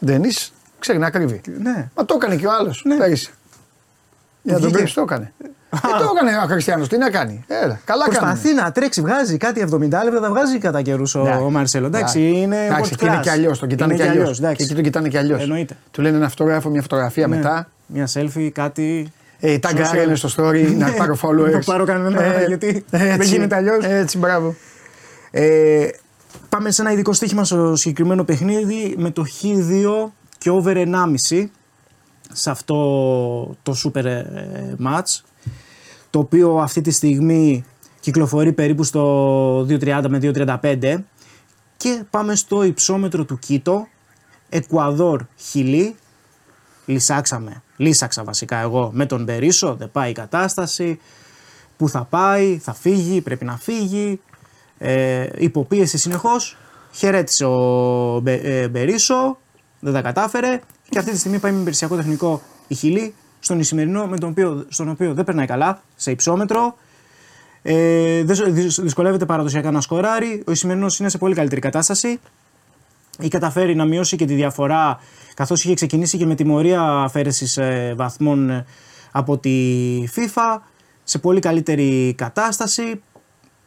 Ντενή ξέρει να κρύβει. Ναι. Μα το έκανε και ο άλλος Ναι. πέρυσι. Για να τον Βγήκε. κρύψει το έκανε. Ε, το έκανε ο Χριστιανός. Τι να κάνει. Έλα, καλά κάνει. Προσπαθεί να τρέξει, βγάζει κάτι 70 λεπτά, τα βγάζει κατά καιρούς ο, Ναι. ο Μαρσέλο. Εντάξει, είναι. Εντάξει, world και είναι class. και αλλιώς. Τον κοιτάνε Είναι και αλλιώς. αλλιώς, εντάξει. Εκεί τον κοιτάνε και αλλιώς. Εννοείται. Του λένε ένα αυτόγραφο, μια φωτογραφία Ναι. μετά. Μια selfie, κάτι. Ε, ταγκάρε είναι στο story, να Ναι. [laughs] πάρω followers. Να πάρω κανένα, γιατί δεν γίνεται αλλιώς. Έτσι, μπράβο. Ε, πάμε σε ένα ειδικό στοίχημα στο συγκεκριμένο παιχνίδι με το Χ2 και over 1,5 σε αυτό το super ε, match το οποίο αυτή τη στιγμή κυκλοφορεί περίπου στο 2.30 με 2.35 και πάμε στο υψόμετρο του Κίτο Εκουαδόρ Χιλή λυσάξαμε λύσαξα βασικά εγώ με τον Μπερίσο, δεν πάει η κατάσταση. Πού θα πάει, θα φύγει, πρέπει να φύγει. Ε, υποπίεση συνεχώς. Χαιρέτησε ο Μπε, ε, Μπερίσο, δεν τα κατάφερε. Και αυτή τη στιγμή πάει με υπηρεσιακό τεχνικό η Χιλή στον Ισημερινό, με τον οποίο, στον οποίο δεν περνάει καλά, σε υψόμετρο. Ε, δεν δυσκολεύεται παραδοσιακά να σκοράρει. Ο Ισημερινός είναι σε πολύ καλύτερη κατάσταση. Έχει καταφέρει να μειώσει και τη διαφορά καθώς είχε ξεκινήσει και με τιμωρία αφαίρεσης ε, βαθμών ε, από τη FIFA. Σε πολύ καλύτερη κατάσταση.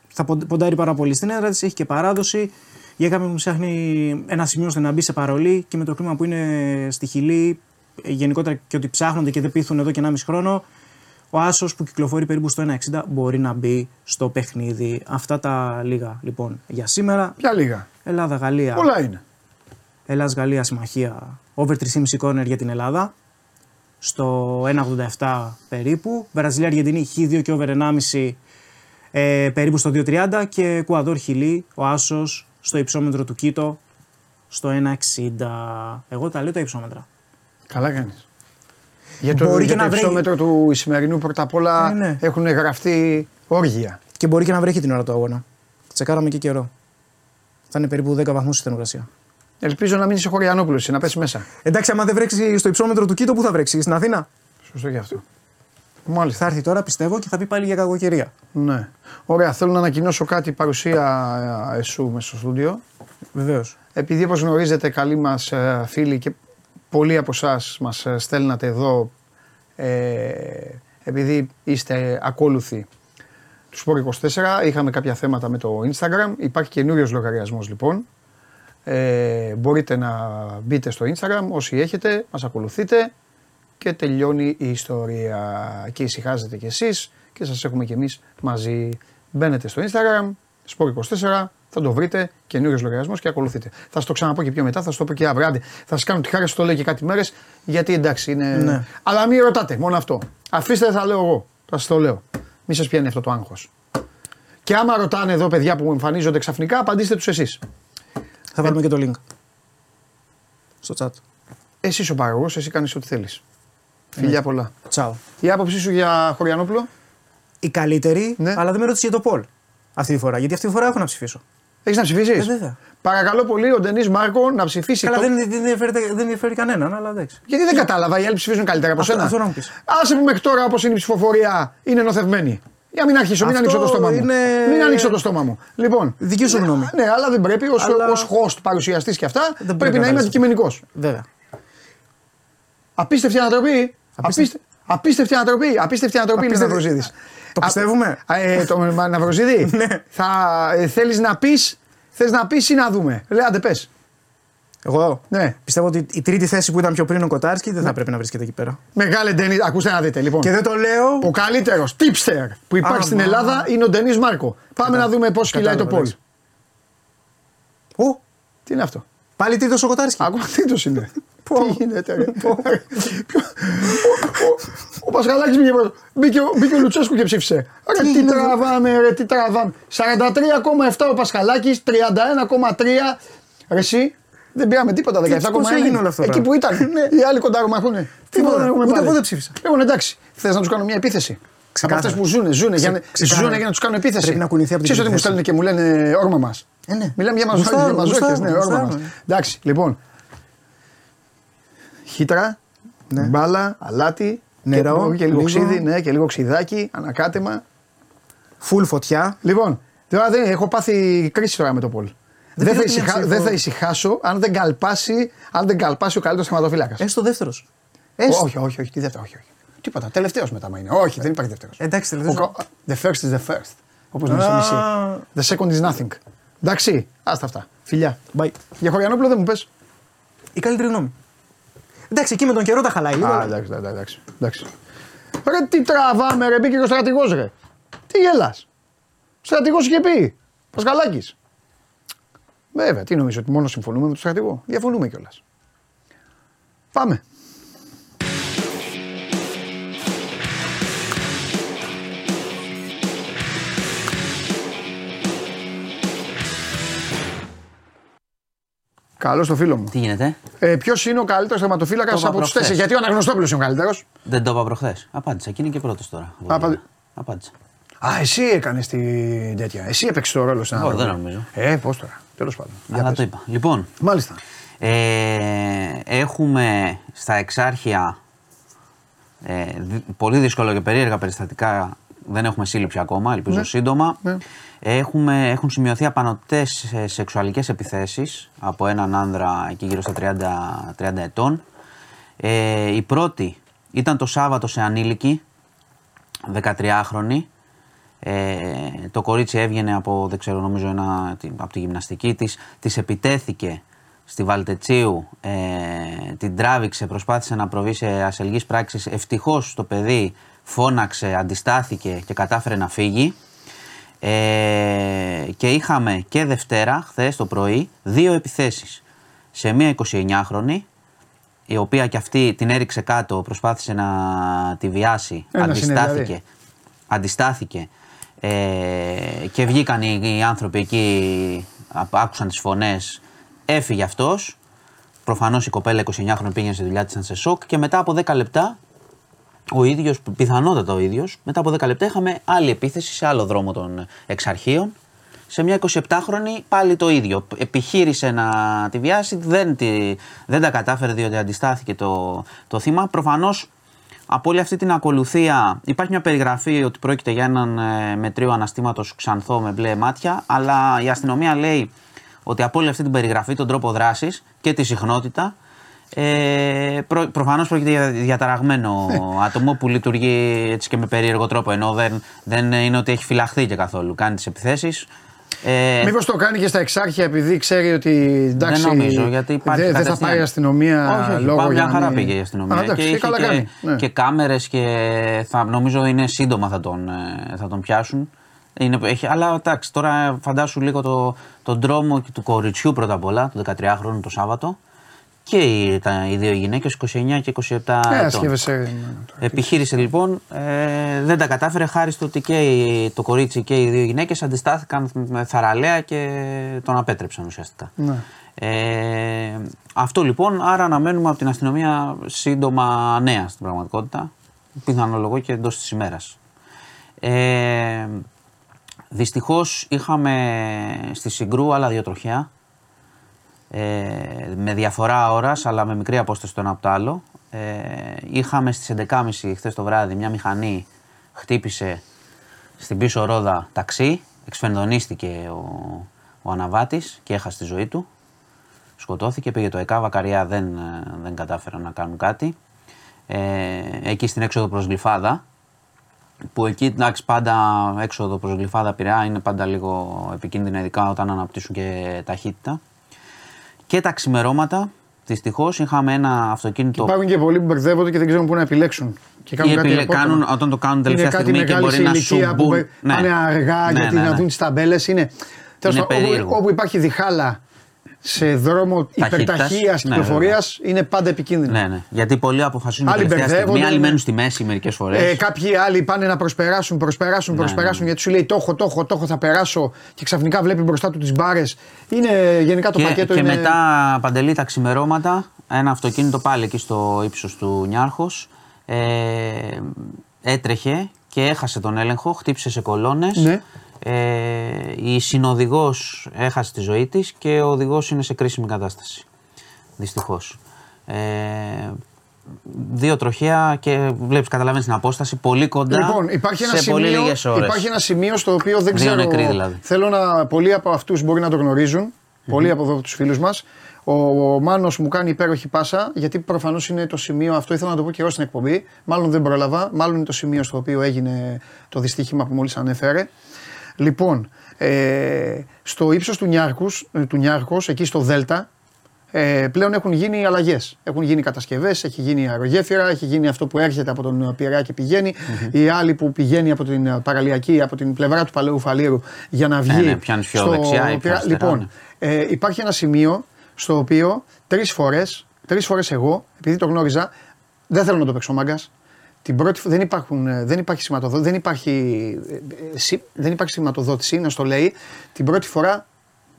Θα πον- ποντάρει πάρα πολύ στην έδρα της, έχει και παράδοση. Για κάποιον που ψάχνει ένα σημείο ώστε να μπει σε παρολί και με το κλίμα που είναι στη Χιλή, ε, γενικότερα και ότι ψάχνονται και δεν πείθουν εδώ και 1,5 χρόνο, ο Άσος που κυκλοφορεί περίπου στο 1,60 μπορεί να μπει στο παιχνίδι. Αυτά τα λίγα λοιπόν για σήμερα. Ποια λίγα. Ελλάδα-Γαλλία. Πολλά είναι. Ελλάς-Γαλλία συμμαχία. Over 3,5 corner για την Ελλάδα. Στο 1,87 περίπου. Βραζιλία-Αργεντινή Χ2 και over 1,5 ε, περίπου στο 2,30. Και Κουαδόρ Χιλή, ο Άσος στο υψόμετρο του Κίτο στο 1,60. Εγώ τα λέω τα υψόμετρα. Καλά κάνεις. Για το, Μπορεί για και το να βρέχει. υψόμετρο του σημερινού πρώτα απ' όλα Ναι, ναι. έχουν γραφτεί όργια. Και μπορεί και να βρέχει την ώρα του αγώνα. Τσεκάραμε και καιρό. Θα είναι περίπου 10 βαθμούς η θερμοκρασία. Ελπίζω να μην είσαι χωριανόπουλος, να πέσει μέσα. Εντάξει, άμα δεν βρέξει στο υψόμετρο του Κίτο, πού θα βρέξει, στην Αθήνα; Σωστό και αυτό. Μάλιστα. Θα έρθει τώρα, πιστεύω, και θα πει πάλι για κακοκαιρία. Ναι. Ωραία, θέλω να ανακοινώσω κάτι παρουσία ε, εσού μέσα στο στούντιο. Βεβαίως. Επειδή όπως γνωρίζετε καλοί μας ε, φίλοι και πολλοί από εσάς μας ε, στέλνατε εδώ ε, επειδή είστε ακόλουθοι. Τους Sport 24 είχαμε κάποια θέματα με το Instagram. Υπάρχει καινούριος λογαριασμός λοιπόν. Ε, μπορείτε να μπείτε στο Instagram όσοι έχετε, μας ακολουθείτε και τελειώνει η ιστορία. Και ησυχάζετε κι εσείς και σας έχουμε κι εμείς μαζί. Μπαίνετε στο Instagram Sport 24 θα το βρείτε, καινούριο λογαριασμός και ακολουθείτε. Θα σας το ξαναπώ και πιο μετά, θα σας το πω και αύριο. Άντε, Θα σας κάνω τη χάρη, σας το λέω και κάτι μέρες, γιατί εντάξει είναι. Ναι. Αλλά μην ρωτάτε, μόνο αυτό. Αφήστε, θα λέω εγώ. Θα σας το λέω. Μην σας πιάνει αυτό το άγχος. Και άμα ρωτάνε εδώ παιδιά που εμφανίζονται ξαφνικά, απαντήστε τους εσείς. Θα βάλουμε και το link. Στο chat. Εσύ ο παραγωγός, εσύ κάνεις ό,τι θέλεις. Φιλιά πολλά. Τσαου. Η άποψή σου για Χωριανόπουλο, Η καλύτερη, Ναι. αλλά δεν με ρώτησε για το Πολ. Αυτή τη φορά. Γιατί αυτή τη φορά έχω να ψηφίσω. Έχεις να ψηφίσεις; Ε, βέβαια. Παρακαλώ πολύ ο Ντενής Μάρκο να ψηφίσει. Καλά, το- δεν, δεν, ενδιαφέρει, δεν ενδιαφέρει κανέναν, αλλά εντάξει. Γιατί δεν κατάλαβα, οι άλλοι ψηφίζουν καλύτερα από Αυτό- σένα. αυτό να μου πεις. Άσε που μέχρι τώρα όπως είναι η ψηφοφορία είναι νοθευμένη. Για μην αρχίσω, μην Αυτό ανοίξω το στόμα μου. είναι- Μην ανοίξω το στόμα μου. Λοιπόν. Δική σου ναι, γνώμη. Ναι, αλλά δεν πρέπει ω Αλλά- ως host παρουσιαστής και αυτά. πρέπει πρέπει να να είμαι βάλεις αντικειμενικός. Βέβαια. Απίστευτη ανατροπή. Απίστε- Απίστευτη ανατροπή. Απίστευτη ανατροπή είναι Απίστευτη- Ναυροζίδης. Το πιστεύουμε; Ε, το Ναυροζίδη. [laughs] Ναι. Θα ε, θέλεις να πεις. Θες να πεις ή να δούμε; Λέει, άντε πες. Εγώ Ναι. πιστεύω ότι η τρίτη θέση που ήταν πιο πριν ο Κοτάρσκι δεν θα πρέπει να βρίσκεται εκεί πέρα. Μεγάλε Ντένις, ακούστε να δείτε λοιπόν. Και δεν το λέω. Ο καλύτερος tipster που υπάρχει Άμα. στην Ελλάδα είναι ο Ντενή Μάρκο. Πάμε να δούμε πώς κυλάει το Κατάλαβα, πόλ. εντάξει. Ω, Τι είναι αυτό; πάλι τρίτο ο Κοτάρσκι. Ακόμα τρίτο είναι. [laughs] Τι γίνεται, ρε. Ποιο- [laughs] ο- ο- Ο Πασχαλάκης μπήκε πρώτο. Μπήκε ο- Μπήκε ο Λουτσέσκου και ψήφισε. Ρε τι είναι, τραβάμε, ρε τι τραβάμε. 43,7 ο Πασχαλάκης, 31,3 ρε εσύ. Δεν πήραμε τίποτα, 17,1. πώς έγινε όλο αυτό, Εκεί πράγμα. που ήταν. Οι άλλοι κονταρομαχούνε. Τίποτα δεν έχουμε Ούτε πάρει. εγώ δεν ψήφισα. Λοιπόν, εντάξει. Θες να τους κάνω μια επίθεση; Ξεκάθαρα. Από αυτές που ζουνε, ζουνε, για, να- ξεκάθαρα. ζουνε για να τους κάνω επίθεση. Πρέπει να κουνηθεί από την Ξέρεις ότι μου τρίτη στέλνουν και μου λένε όρμα μας. Ε, ναι. Μιλάμε για Γουστάρω, μαζόχε, γουστάρω, ναι, όρμα γουστάρω. μας. Εντάξει, λοιπόν. Χύτρα, Ναι. μπάλα, αλάτι, Νερό, και, και λίγο λίγο. ξύδι, ναι, και λίγο ξυδάκι, ανακάτεμα. Φουλ φωτιά. Λοιπόν, τώρα δεν, έχω πάθει κρίση τώρα με το Πολ. Δεν, θα, πήρε ησυχα- μια ψήφο. δεν θα ησυχάσω αν δεν καλπάσει, αν δεν καλπάσει ο καλύτερος θεματοφύλακας. Έστω δεύτερος. Έστω. Όχι, όχι, όχι, τι δεύτερο, όχι. όχι. Τίποτα. Τελευταίος μετά μα είναι. Όχι, δεν υπάρχει δεύτερος. Εντάξει, τελευταίος. The first is the first. Όπως λέμε στο μισή. Α. The second is nothing. Εντάξει, άστα αυτά. Φιλιά. Bye. Για Χωριανόπουλο δεν μου πες. Η καλύτερη γνώμη. Εντάξει, εκεί με τον καιρό τα χαλάει λίγο. Α, εντάξει, εντάξει, εντάξει, εντάξει. Ρε τι τραβάμε, ρε μπήκε και ο στρατηγός, ρε. Τι γελάς. Στρατηγός είχε πει. Πασχαλάκης. Βέβαια, τι νομίζω ότι μόνο συμφωνούμε με τον στρατηγό. Διαφωνούμε κιόλας. Πάμε. Καλό το φίλο μου. Τι γίνεται, Ε, Ποιος είναι ο καλύτερος τερματοφύλακα Το είπα από τους προχθές. τέσσερις, Γιατί ο Αναγνωστόπουλος είναι ο καλύτερος; δεν το είπα προχθές. Απάντησα και είναι και πρώτος τώρα. Απαντη- Απάντησα. Α, εσύ έκανες την τέτοια. Εσύ έπαιξες το ρόλο στην Εγώ ανάγνωση. δεν νομίζω. Ε, πώς τώρα. Τέλος πάντων. Για Αλλά πες. το είπα. Λοιπόν, Μάλιστα. ε, έχουμε στα εξάρχεια ε, δι- πολύ δύσκολο και περίεργα περιστατικά. Δεν έχουμε σύλληψη ακόμα, ελπίζω σύντομα. Ναι. Έχουμε, έχουν σημειωθεί απανοτές ε, σεξουαλικές επιθέσεις από έναν άνδρα εκεί γύρω στα 30, 30 ετών. Ε, η πρώτη ήταν το Σάββατο σε ανήλικη, 13χρονη. Ε, το κορίτσι έβγαινε από, δεν ξέρω, νομίζω ένα, τι- από τη γυμναστική της, της επιτέθηκε στη Βαλτετσίου, ε, την τράβηξε, προσπάθησε να προβεί σε ασελγείς πράξεις. Ευτυχώς το παιδί φώναξε, αντιστάθηκε και κατάφερε να φύγει. Ε, και είχαμε και Δευτέρα, χθες το πρωί, δύο επιθέσεις. Σε μία 29χρονη, η οποία και αυτή την έριξε κάτω, προσπάθησε να τη βιάσει, Ένας είναι αντιστάθηκε. δηλαδή. Αντιστάθηκε ε, και βγήκαν οι, οι άνθρωποι εκεί, α- άκουσαν τις φωνές, έφυγε αυτός. Προφανώς η κοπέλα 29χρονη πήγαινε στη δουλειά της, ήταν σε σοκ και μετά από 10 λεπτά ο ίδιος, πιθανότατα ο ίδιος, μετά από 10 λεπτά είχαμε άλλη επίθεση σε άλλο δρόμο των εξαρχείων. Σε μια 27χρονη πάλι το ίδιο. Επιχείρησε να τη βιάσει, δεν, τη, δεν τα κατάφερε διότι αντιστάθηκε το, το θύμα. Προφανώς από όλη αυτή την ακολουθία υπάρχει μια περιγραφή ότι πρόκειται για έναν ε, μετρίο αναστήματος ξανθό με μπλε μάτια, αλλά η αστυνομία λέει ότι από όλη αυτή την περιγραφή, τον τρόπο δράσης και τη συχνότητα, ε, προ, προφανώς πρόκειται για διαταραγμένο άτομο που λειτουργεί έτσι και με περίεργο τρόπο, ενώ δεν, δεν είναι ότι έχει φυλαχθεί και καθόλου. Κάνει τις επιθέσεις. Ε, Μήπως το κάνει και στα εξάρχεια επειδή ξέρει ότι εντάξει. δεν νομίζω, γιατί υπάρχει δεν, δεν θα κατευθείαν. πάει η αστυνομία όχι, όχι, λόγω πάει για μια να χαρά μην- πήγε η αστυνομία. Α, εντάξει, και είχε καλά και, κάνει. Ναι. και κάμερες και θα, νομίζω είναι σύντομα θα τον, ε, θα τον πιάσουν. Είναι, έχει, αλλά εντάξει, τώρα φαντάσου λίγο το, τον τρόμο και του κοριτσιού πρώτα απ' όλα, του 13χρονου το Σάββατο. Και οι, τα, οι δύο γυναίκες, 29 και 27 Ε, ετών. ασκεύεσαι. ναι, τώρα. Επιχείρησε λοιπόν, ε, δεν τα κατάφερε χάρη στο ότι και η- το κορίτσι και οι δύο γυναίκες αντιστάθηκαν με θαραλέα και τον απέτρεψαν ουσιαστικά. Ναι. Ε, αυτό λοιπόν, άρα αναμένουμε από την αστυνομία σύντομα νέα στην πραγματικότητα, πιθανολογώ και εντός της ημέρας. Ε, δυστυχώς είχαμε στη Συγκρού άλλα δύο τροχαία, ε, με διαφορά ώρας αλλά με μικρή απόσταση το ένα από το άλλο. Ε, είχαμε στις 11.30 χθες το βράδυ μια μηχανή χτύπησε στην πίσω ρόδα ταξί, εξφενδονίστηκε ο, ο αναβάτης και έχασε τη ζωή του. Σκοτώθηκε, πήγε το ΕΚΑ, βακαριά δεν, ε, δεν κατάφεραν να κάνουν κάτι. Ε, εκεί στην έξοδο προς Γλυφάδα, που εκεί εντάξει πάντα έξοδο προς Γλυφάδα Πειραιά είναι πάντα λίγο επικίνδυνα ειδικά όταν αναπτύσσουν και ταχύτητα. Και τα ξημερώματα, δυστυχώς είχαμε ένα αυτοκίνητο. Υπάρχουν και πολλοί που μπερδεύονται και δεν ξέρουν πού να επιλέξουν. Και κάνουν Ή κάτι επιλε- απότομα. κάνουν- όταν το κάνουν τελευταία είναι κάτι στιγμή και μεγάλη μπορεί να ηλικία σου που μπουν. πε- Ναι. πάνε αργά Ναι, γιατί ναι, να ναι. δουν τις ταμπέλες. Είναι, τέλος Είναι πάντων, περίεργο. όπου, όπου υπάρχει διχάλα σε δρόμο Ταχύτητας. υπερταχείας Ναι, κυκλοφορίας είναι πάντα επικίνδυνο. Ναι, ναι. Γιατί πολλοί αποφασίζουν Άλλοι τελευταία στιγμή, μπερδεύονται, άλλοι ναι. μένουν στη μέση μερικές φορές. Ε, κάποιοι άλλοι πάνε να προσπεράσουν, προσπεράσουν, Ναι, προσπεράσουν ναι. γιατί σου λέει το έχω, το έχω, το έχω, θα περάσω και ξαφνικά βλέπει μπροστά του τις μπάρες. Είναι γενικά το και, πακέτο και είναι. μετά παντελή τα ξημερώματα, ένα αυτοκίνητο πάλι εκεί στο ύψος του Νιάρχος. Ε, έτρεχε και έχασε τον έλεγχο, χτύπησε σε κολόνες. Ναι. Ε, η συνοδηγός έχασε τη ζωή της και ο οδηγός είναι σε κρίσιμη κατάσταση. Δυστυχώς. Ε, δύο τροχαία και βλέπεις, καταλαβαίνεις την απόσταση, πολύ κοντά Λοιπόν, υπάρχει ένα, σε πολύ σημείο, λίγες ώρες. υπάρχει ένα σημείο στο οποίο δεν Δύο ξέρω. νεκροί δηλαδή. Θέλω να. Πολλοί από αυτούς μπορεί να το γνωρίζουν. Πολλοί από εδώ τους φίλους μας. Ο, ο Μάνος μου κάνει υπέροχη πάσα, γιατί προφανώς είναι το σημείο αυτό. Ήθελα να το πω και εγώ στην εκπομπή. Μάλλον δεν πρόλαβα. Μάλλον είναι το σημείο στο οποίο έγινε το δυστύχημα που μόλις ανέφερε. Λοιπόν, ε, στο ύψος του, Νιάρχους, ε, του Νιάρχος, εκεί στο Δέλτα, ε, πλέον έχουν γίνει αλλαγές. Έχουν γίνει κατασκευές, έχει γίνει αερογέφυρα, έχει γίνει αυτό που έρχεται από τον Πειραιά και πηγαινει Η άλλη που πηγαίνει από την ε, παραλιακή, από την πλευρά του Παλαιού Φαλήρου για να βγει. ναι, πιάνεις πιο δεξιά ή πιο Πειρα- αριστερά, Λοιπόν, ε, υπάρχει ένα σημείο στο οποίο τρεις φορές, τρεις φορές εγώ, επειδή το γνώριζα, δεν θέλω να το παίξω μάγκας. Την πρώτη, φο- δεν, υπάρχουν, ε, δεν, υπάρχει σηματοδό, δεν, υπάρχει, ε, ε, σι- δεν υπάρχει σηματοδότηση, να στο λέει. Την πρώτη φορά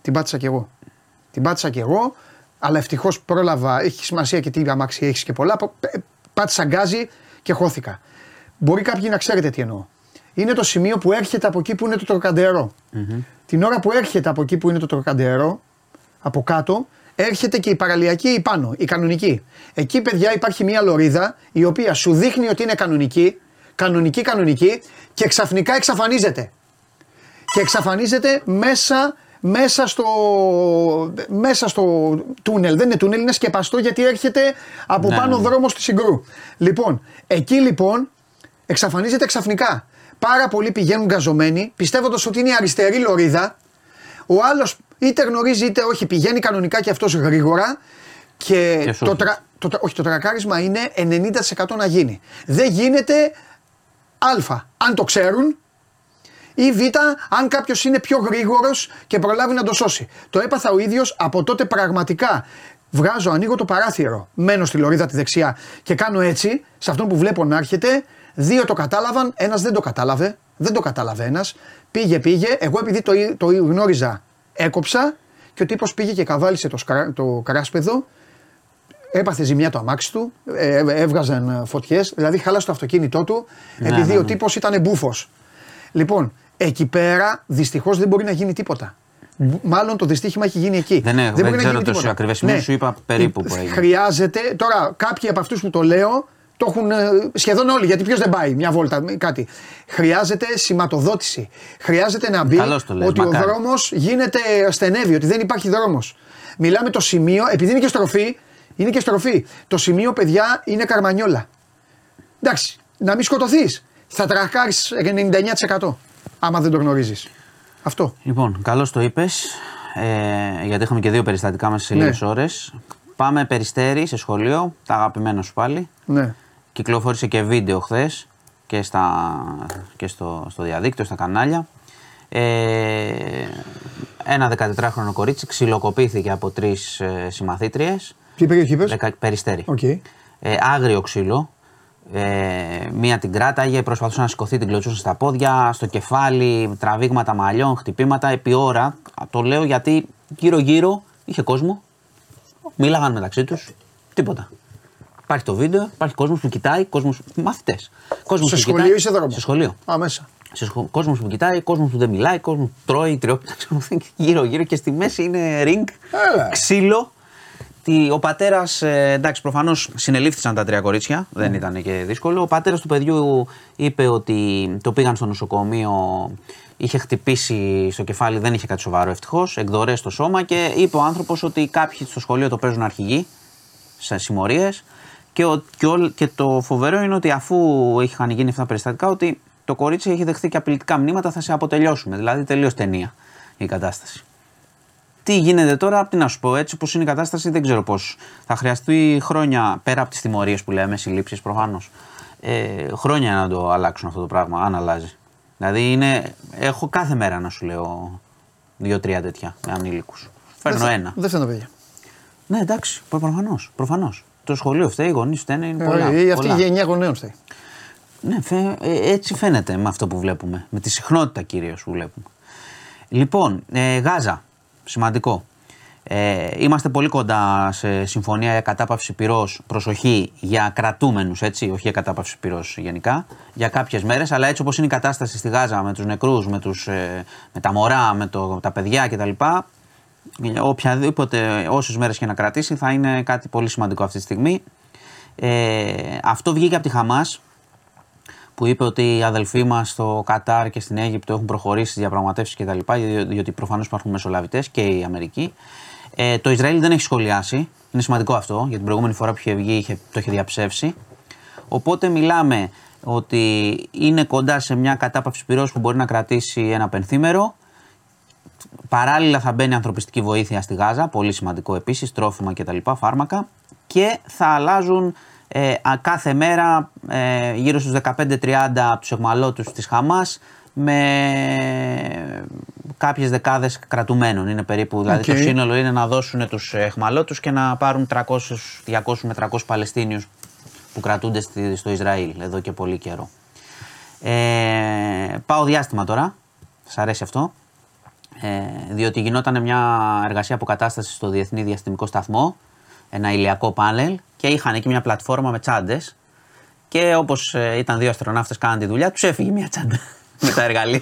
την πάτησα κι εγώ. Την πάτησα κι εγώ. αλλά ευτυχώς πρόλαβα. Έχει σημασία και τι αμάξι έχεις και πολλά. πα- ε, Πάτησα γκάζι και χώθηκα. Μπορεί κάποιοι να ξέρετε τι εννοώ. Είναι το σημείο που έρχεται από εκεί που είναι το τροκαντερό. Την ώρα που έρχεται από εκεί που είναι το τροκαντερό, από κάτω, έρχεται και η παραλιακή ή πάνω, η κανονική. Εκεί, παιδιά, υπάρχει μια λωρίδα η οποία σου δείχνει ότι είναι κανονική, κανονική, κανονική και ξαφνικά εξαφανίζεται. Και εξαφανίζεται μέσα, μέσα, στο, μέσα στο τούνελ. Δεν είναι τούνελ, είναι σκεπαστό γιατί έρχεται από Ναι, πάνω ναι, ναι. δρόμος στη Συγκρού. Λοιπόν, εκεί λοιπόν εξαφανίζεται ξαφνικά. Πάρα πολλοί πηγαίνουν γκαζωμένοι, πιστεύοντας ότι είναι η αριστερή λωρίδα. Ο άλλος είτε γνωρίζει είτε όχι, πηγαίνει κανονικά και αυτός γρήγορα. Και, Και σου το, έρχεται. τρα, το, τρα- όχι, το τρακάρισμα είναι 90% να γίνει. Δεν γίνεται Α, αν το ξέρουν, ή Β, αν κάποιος είναι πιο γρήγορος και προλάβει να το σώσει. Το έπαθα ο ίδιος από τότε πραγματικά. Βγάζω, ανοίγω το παράθυρο, μένω στη λωρίδα τη δεξιά και κάνω έτσι, σε αυτόν που βλέπω να έρχεται. Δύο το κατάλαβαν, ένας δεν το κατάλαβε. Δεν το κατάλαβε ένας. Πήγε, πήγε. Εγώ επειδή το, το γνώριζα, έκοψα και ο τύπος πήγε και καβάλισε το, σκρα, το κράσπεδο. Έπαθε ζημιά το αμάξι του, ε, ε, έβγαζαν φωτιές, δηλαδή χάλασε το αυτοκίνητό του Ναι, επειδή ναι, ο ναι. τύπος ήταν μπούφο. Λοιπόν, εκεί πέρα δυστυχώς δεν μπορεί να γίνει τίποτα. Μ- Μάλλον το δυστύχημα έχει γίνει εκεί. Δεν έχω- δεν μπορεί να ξέρω γίνει το τίποτα. Ναι. ακριβές σημείο, σου είπα περίπου που έγινε. Χρειάζεται, τώρα κάποιοι από αυτούς που το λέω το έχουν ε, σχεδόν όλοι, γιατί ποιος δεν πάει μια βόλτα, μη- κάτι. Χρειάζεται σηματοδότηση. Χρειάζεται να μπει Καλώς το λες, ότι ο μακάρι. δρόμος γίνεται στενεύει, ότι δεν υπάρχει δρόμος. Μιλάμε το σημείο, επειδή είναι και στροφή, είναι και στροφή. Το σημείο, παιδιά, είναι καρμανιόλα. Εντάξει, να μην σκοτωθείς. Θα τρακάρει 99% άμα δεν το γνωρίζεις. Αυτό. Λοιπόν, καλώς το είπες. Ε, γιατί είχαμε και δύο περιστατικά μέσα σε Ναι. λίγε ώρες. Πάμε περιστέρι σε σχολείο, τα αγαπημένα σου πάλι. Ναι. Κυκλοφόρησε και βίντεο χθες και, στα, και στο, στο διαδίκτυο, στα κανάλια. Ε, ένα 14χρονο κορίτσι ξυλοκοπήθηκε από τρεις ε, συμμαθήτριες. Τι περιοχή είπες; Περιστέρι. Οκ. Ε, άγριο ξύλο. Ε, μία την κράταγε, προσπαθούσε να σηκωθεί, την κλωτσούσε στα πόδια, στο κεφάλι, τραβήγματα μαλλιών, χτυπήματα. Επί ώρα, το λέω γιατί γύρω-γύρω είχε κόσμο. Μίλαγαν μεταξύ τους. Τίποτα. Υπάρχει το βίντεο, υπάρχει κόσμος που κοιτάει, κόσμο. μαθητές. Σε σχολείο ή σε δρόμο; Σε σχολείο. Α, μέσα. Σε σχο... κόσμος που κοιτάει, κόσμος που δεν μιλάει, κόσμος που τρώει, τριόπιτα, [laughs] γύρω-γύρω και στη μέση είναι ring, Έλα. ξύλο. Τι- Ο πατέρας, εντάξει, προφανώς συνελήφθησαν τα τρία κορίτσια, δεν ήταν και δύσκολο. Ο πατέρας του παιδιού είπε ότι το πήγαν στο νοσοκομείο, είχε χτυπήσει στο κεφάλι, δεν είχε κάτι σοβαρό ευτυχώς, εκδορές στο σώμα και είπε ο άνθρωπος ότι κάποιοι στο σχολείο το παίζουν αρχηγοί σε συμμορίες. Και, ο- και, όλ- και το φοβερό είναι ότι αφού είχαν γίνει αυτά τα περιστατικά, ότι το κορίτσι έχει δεχθεί και απειλητικά μηνύματα, θα σε αποτελειώσουμε. Δηλαδή τελείως ταινία η κατάσταση. Τι γίνεται τώρα, τι να σου πω, έτσι όπως είναι η κατάσταση, δεν ξέρω πώς. Θα χρειαστεί χρόνια πέρα από τις τιμωρίες που λέμε, συλλήψεις προφανώς. Ε, χρόνια να το αλλάξουν αυτό το πράγμα, αν αλλάζει. Δηλαδή είναι, έχω κάθε μέρα να σου λέω δύο-τρία τέτοια με ανήλικους. Φέρνω Δεν θα- ένα. Δεν φταίνω παιδιά. Ναι, εντάξει, προφανώς. Προφανώς. Το σχολείο φταίει, οι γονείς φταίνε, είναι πολλά. Ε, αυτή η πολλά. γενιά γονέων φταίει. Ναι, φε- ε, έτσι φαίνεται με αυτό που βλέπουμε. Με τη συχνότητα κυρίως που βλέπουμε. Λοιπόν, ε, Γάζα. Σημαντικό. Ε, είμαστε πολύ κοντά σε συμφωνία για κατάπαυση πυρός, προσοχή για κρατούμενους, έτσι, όχι για κατάπαυση πυρός γενικά, για κάποιες μέρες, αλλά έτσι όπως είναι η κατάσταση στη Γάζα με τους νεκρούς, με, τους, ε, με τα μωρά, με το, τα παιδιά κτλ. Οποιαδήποτε, όσες μέρες και να κρατήσει θα είναι κάτι πολύ σημαντικό αυτή τη στιγμή. Ε, αυτό βγήκε από τη Χαμάς, που είπε ότι οι αδελφοί μας στο Κατάρ και στην Αίγυπτο έχουν προχωρήσει στις διαπραγματεύσεις κτλ. δι- Διότι προφανώς υπάρχουν μεσολαβητές και η Αμερική. Ε, το Ισραήλ δεν έχει σχολιάσει. Είναι σημαντικό αυτό, γιατί την προηγούμενη φορά που είχε βγει είχε, το είχε διαψεύσει. Οπότε μιλάμε ότι είναι κοντά σε μια κατάπαυση πυρός που μπορεί να κρατήσει ένα πενθήμερο. Παράλληλα θα μπαίνει ανθρωπιστική βοήθεια στη Γάζα, πολύ σημαντικό επίσης, τρόφιμα κτλ, φάρμακα. Και θα αλλάζουν ε, α- κάθε μέρα ε, γύρω στους 15-30 από τους αιχμαλώτους της Χαμάς με κάποιες δεκάδες κρατουμένων. Είναι περίπου, δηλαδή Οκ. το σύνολο είναι να δώσουν τους αιχμαλώτους και να πάρουν 300, 200 με 300 Παλαιστίνιους που κρατούνται στη- στο Ισραήλ εδώ και πολύ καιρό. Ε, πάω διάστημα τώρα. Σας αρέσει αυτό; Ε, διότι γινόταν μια εργασία αποκατάστασης στο Διεθνή Διαστημικό Σταθμό, ένα ηλιακό πάνελ και είχαν εκεί μια πλατφόρμα με τσάντες. Και όπως ήταν δύο αστροναύτες κάναν τη δουλειά, τους έφυγε μια τσάντα [laughs] με τα εργαλεία.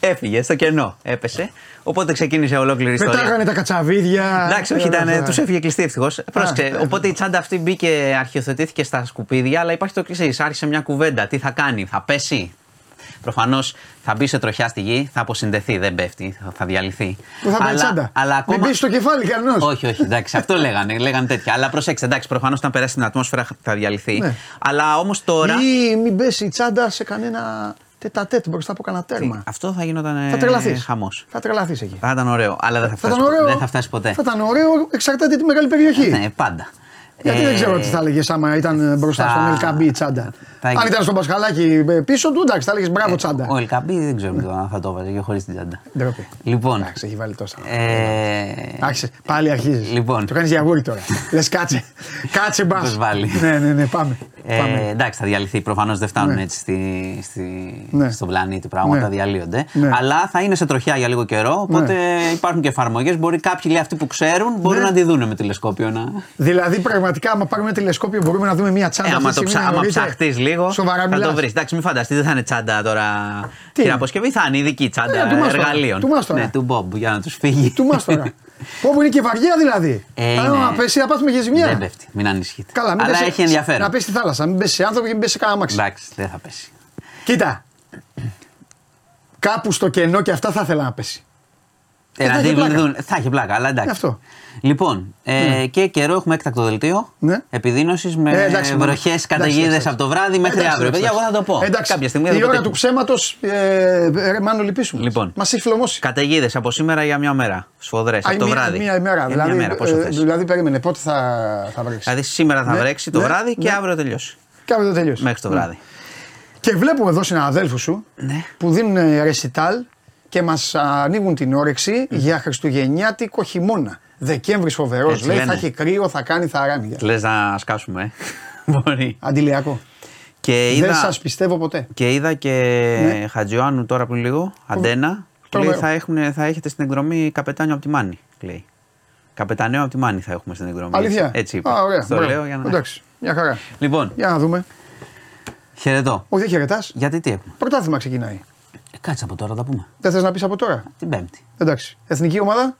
Έφυγε στο κενό, έπεσε. Οπότε ξεκίνησε ολόκληρη ιστορία. Πετάγανε τα κατσαβίδια. Εντάξει, όχι, Ε, ήταν, ε, τους έφυγε κλειστή ευτυχώς. Πρόσεξε. ε, Οπότε η τσάντα αυτή μπήκε, αρχιοθετήθηκε στα σκουπίδια, αλλά υπάρχει το εξής. Άρχισε μια κουβέντα. Τι θα κάνει, θα πέσει; Προφανώς θα μπει σε τροχιά στη γη, θα αποσυνδεθεί, δεν πέφτει, θα, θα διαλυθεί. Πού θα πάει η τσάντα. αλλά ακόμα... Μην μπεις στο κεφάλι κανένας. Όχι, όχι, εντάξει, αυτό [laughs] λέγανε, λέγανε τέτοια. Αλλά προσέξτε, εντάξει, προφανώς όταν περάσει την ατμόσφαιρα θα διαλυθεί. Ναι. Αλλά όμως τώρα. Ή μην πέσει η τσάντα σε κανένα τετατέτ μπροστά από κανένα τέρμα. Αυτό θα γινόταν Θα τρελαθείς. χαμός. Θα τρελαθείς εκεί. Θα ήταν ωραίο, αλλά δεν θα Θα φτάσει, ήταν ωραίο. δεν θα φτάσει ποτέ. Θα ήταν ωραίο, εξαρτάται τη μεγάλη περιοχή. Ναι, πάντα. Γιατί Ε, δεν ξέρω τι θα έλεγε άμα ήταν μπροστά θα- στον LKB η τσάντα. Θα- Αν ήταν στον Πασχαλάκι ε, πίσω του, εντάξει, θα έλεγες μπράβο τσάντα. Ο Ελκαμπή δεν ξέρω αν θα το έβαζε και χωρίς την τσάντα. Ντροπή. Λοιπόν. Εντάξει, έχει βάλει τόσα. Ε, Άρχισε, πάλι αρχίζεις. Λοιπόν. Το κάνεις για γούρι τώρα. [laughs] Λες κάτσε. Κάτσε μπας. Πώς βάλει. Ναι, ναι, ναι, πάμε. ε, πάμε. εντάξει, θα διαλυθεί. Προφανώς δεν φτάνουν Ναι. έτσι στη, στη, Ναι. στον πλανήτη πράγματα, Ναι. διαλύονται. Ναι. Αλλά θα είναι σε τροχιά για λίγο καιρό. Οπότε υπάρχουν και εφαρμογές. Μπορεί κάποιοι λέει, αυτοί που ξέρουν μπορούν Ναι. να τη δουν με τηλεσκόπιο. Να... Δηλαδή, πραγματικά, άμα πάρουμε τηλεσκόπιο, μπορούμε να δούμε μια τσάντα. Ε, αυτή άμα τη το στιγμή ψα... να άμα ορίζεται. ψαχτείς λίγο, Σοβαρά θα το μιλάς. βρεις. Εντάξει, μην φανταστείτε, δεν θα είναι τσάντα τώρα Τι την είναι; αποσκευή, θα είναι ειδική Ε, τσάντα του μας τώρα. εργαλείων. Του μας τώρα. Ναι, του Μπομπ για να τους φύγει. Του μα τώρα. [laughs] Όπου είναι και βαριά δηλαδή. Ε, Αν είναι. να πέσει, να πάθουμε και ζημιά. Δεν πέφτει, μην ανησυχείτε. Καλά, μην Αλλά πέσει- έχει ενδιαφέρον. Να πέσει στη θάλασσα, μην πέσει σε άνθρωπο και μην πέσει σε κανένα αμάξι. Εντάξει, δεν θα πέσει. Κοίτα. Κάπου στο κενό και αυτά θα ήθελα να πέσει. Ε, Ε, να θα τη έχει πλάκα. δουν- θα έχει πλάκα, αλλά εντάξει. Αυτό. Λοιπόν, ε, και καιρό έχουμε έκτακτο δελτίο Ναι. επιδείνωσης με Ε, εντάξει, μάνα. βροχές, Εντάξει, καταιγίδες εντάξει. από το βράδυ μέχρι Εντάξει, αύριο. Παιδιά, εγώ εντάξει. θα το πω. Εντάξει, Κάποια στιγμή θα η το ώρα πετύχουμε. του ψέματος. Ε, ρε, μάλλον λυπήσουμε. Λοιπόν. Μας έχει φλωμώσει. Καταιγίδες από σήμερα για μια μέρα. Σφοδρές Α, από το μία- βράδυ. Μία ημέρα. Για Δηλαδή, μια μέρα, πόσο ε, θες. δηλαδή, περίμενε πότε θα, θα βρέξει; Δηλαδή σήμερα θα Ναι, βρέξει το ναι, βράδυ και ναι. αύριο τελειώσει. Και αύριο το τελείωσε. Μέχρι το Ναι. βράδυ. Και βλέπουμε εδώ συναδέλφους σου Ναι. που δίνουν ε, ρεσιτάλ και μας ανοίγουν την όρεξη για Χριστουγεννιάτικο χειμώνα. Δεκέμβρης φοβερός. Έτσι Λέει λένε. θα έχει κρύο, θα κάνει θαράμια. Λες να σκάσουμε, ε. [laughs] Μπορεί. Αντιλιακό. Και Δεν είδα, σας πιστεύω ποτέ. και είδα και Ναι. Χατζιωάννου τώρα πριν λίγο, αντένα. το Λέει, λέω. θα, έχουν, θα έχετε στην εκδρομή καπετάνιο από τη Μάνη. Λέει. Καπεταναίο από τη Μάνη θα έχουμε στην εκδρομή. Αλήθεια. Έτσι, έτσι είπε. Α, ωραία. Το μπράβο. λέω για να. Εντάξει, μια χαρά. Λοιπόν, Για να δούμε. χαιρετώ. Όχι, δεν χαιρετάς. Γιατί τι έχουμε; Πρωτάθλημα ξεκινάει. Ε, κάτσε από τώρα, τα πούμε. Δεν θες να πεις από τώρα; Την Πέμπτη. Εντάξει. Εθνική ομάδα;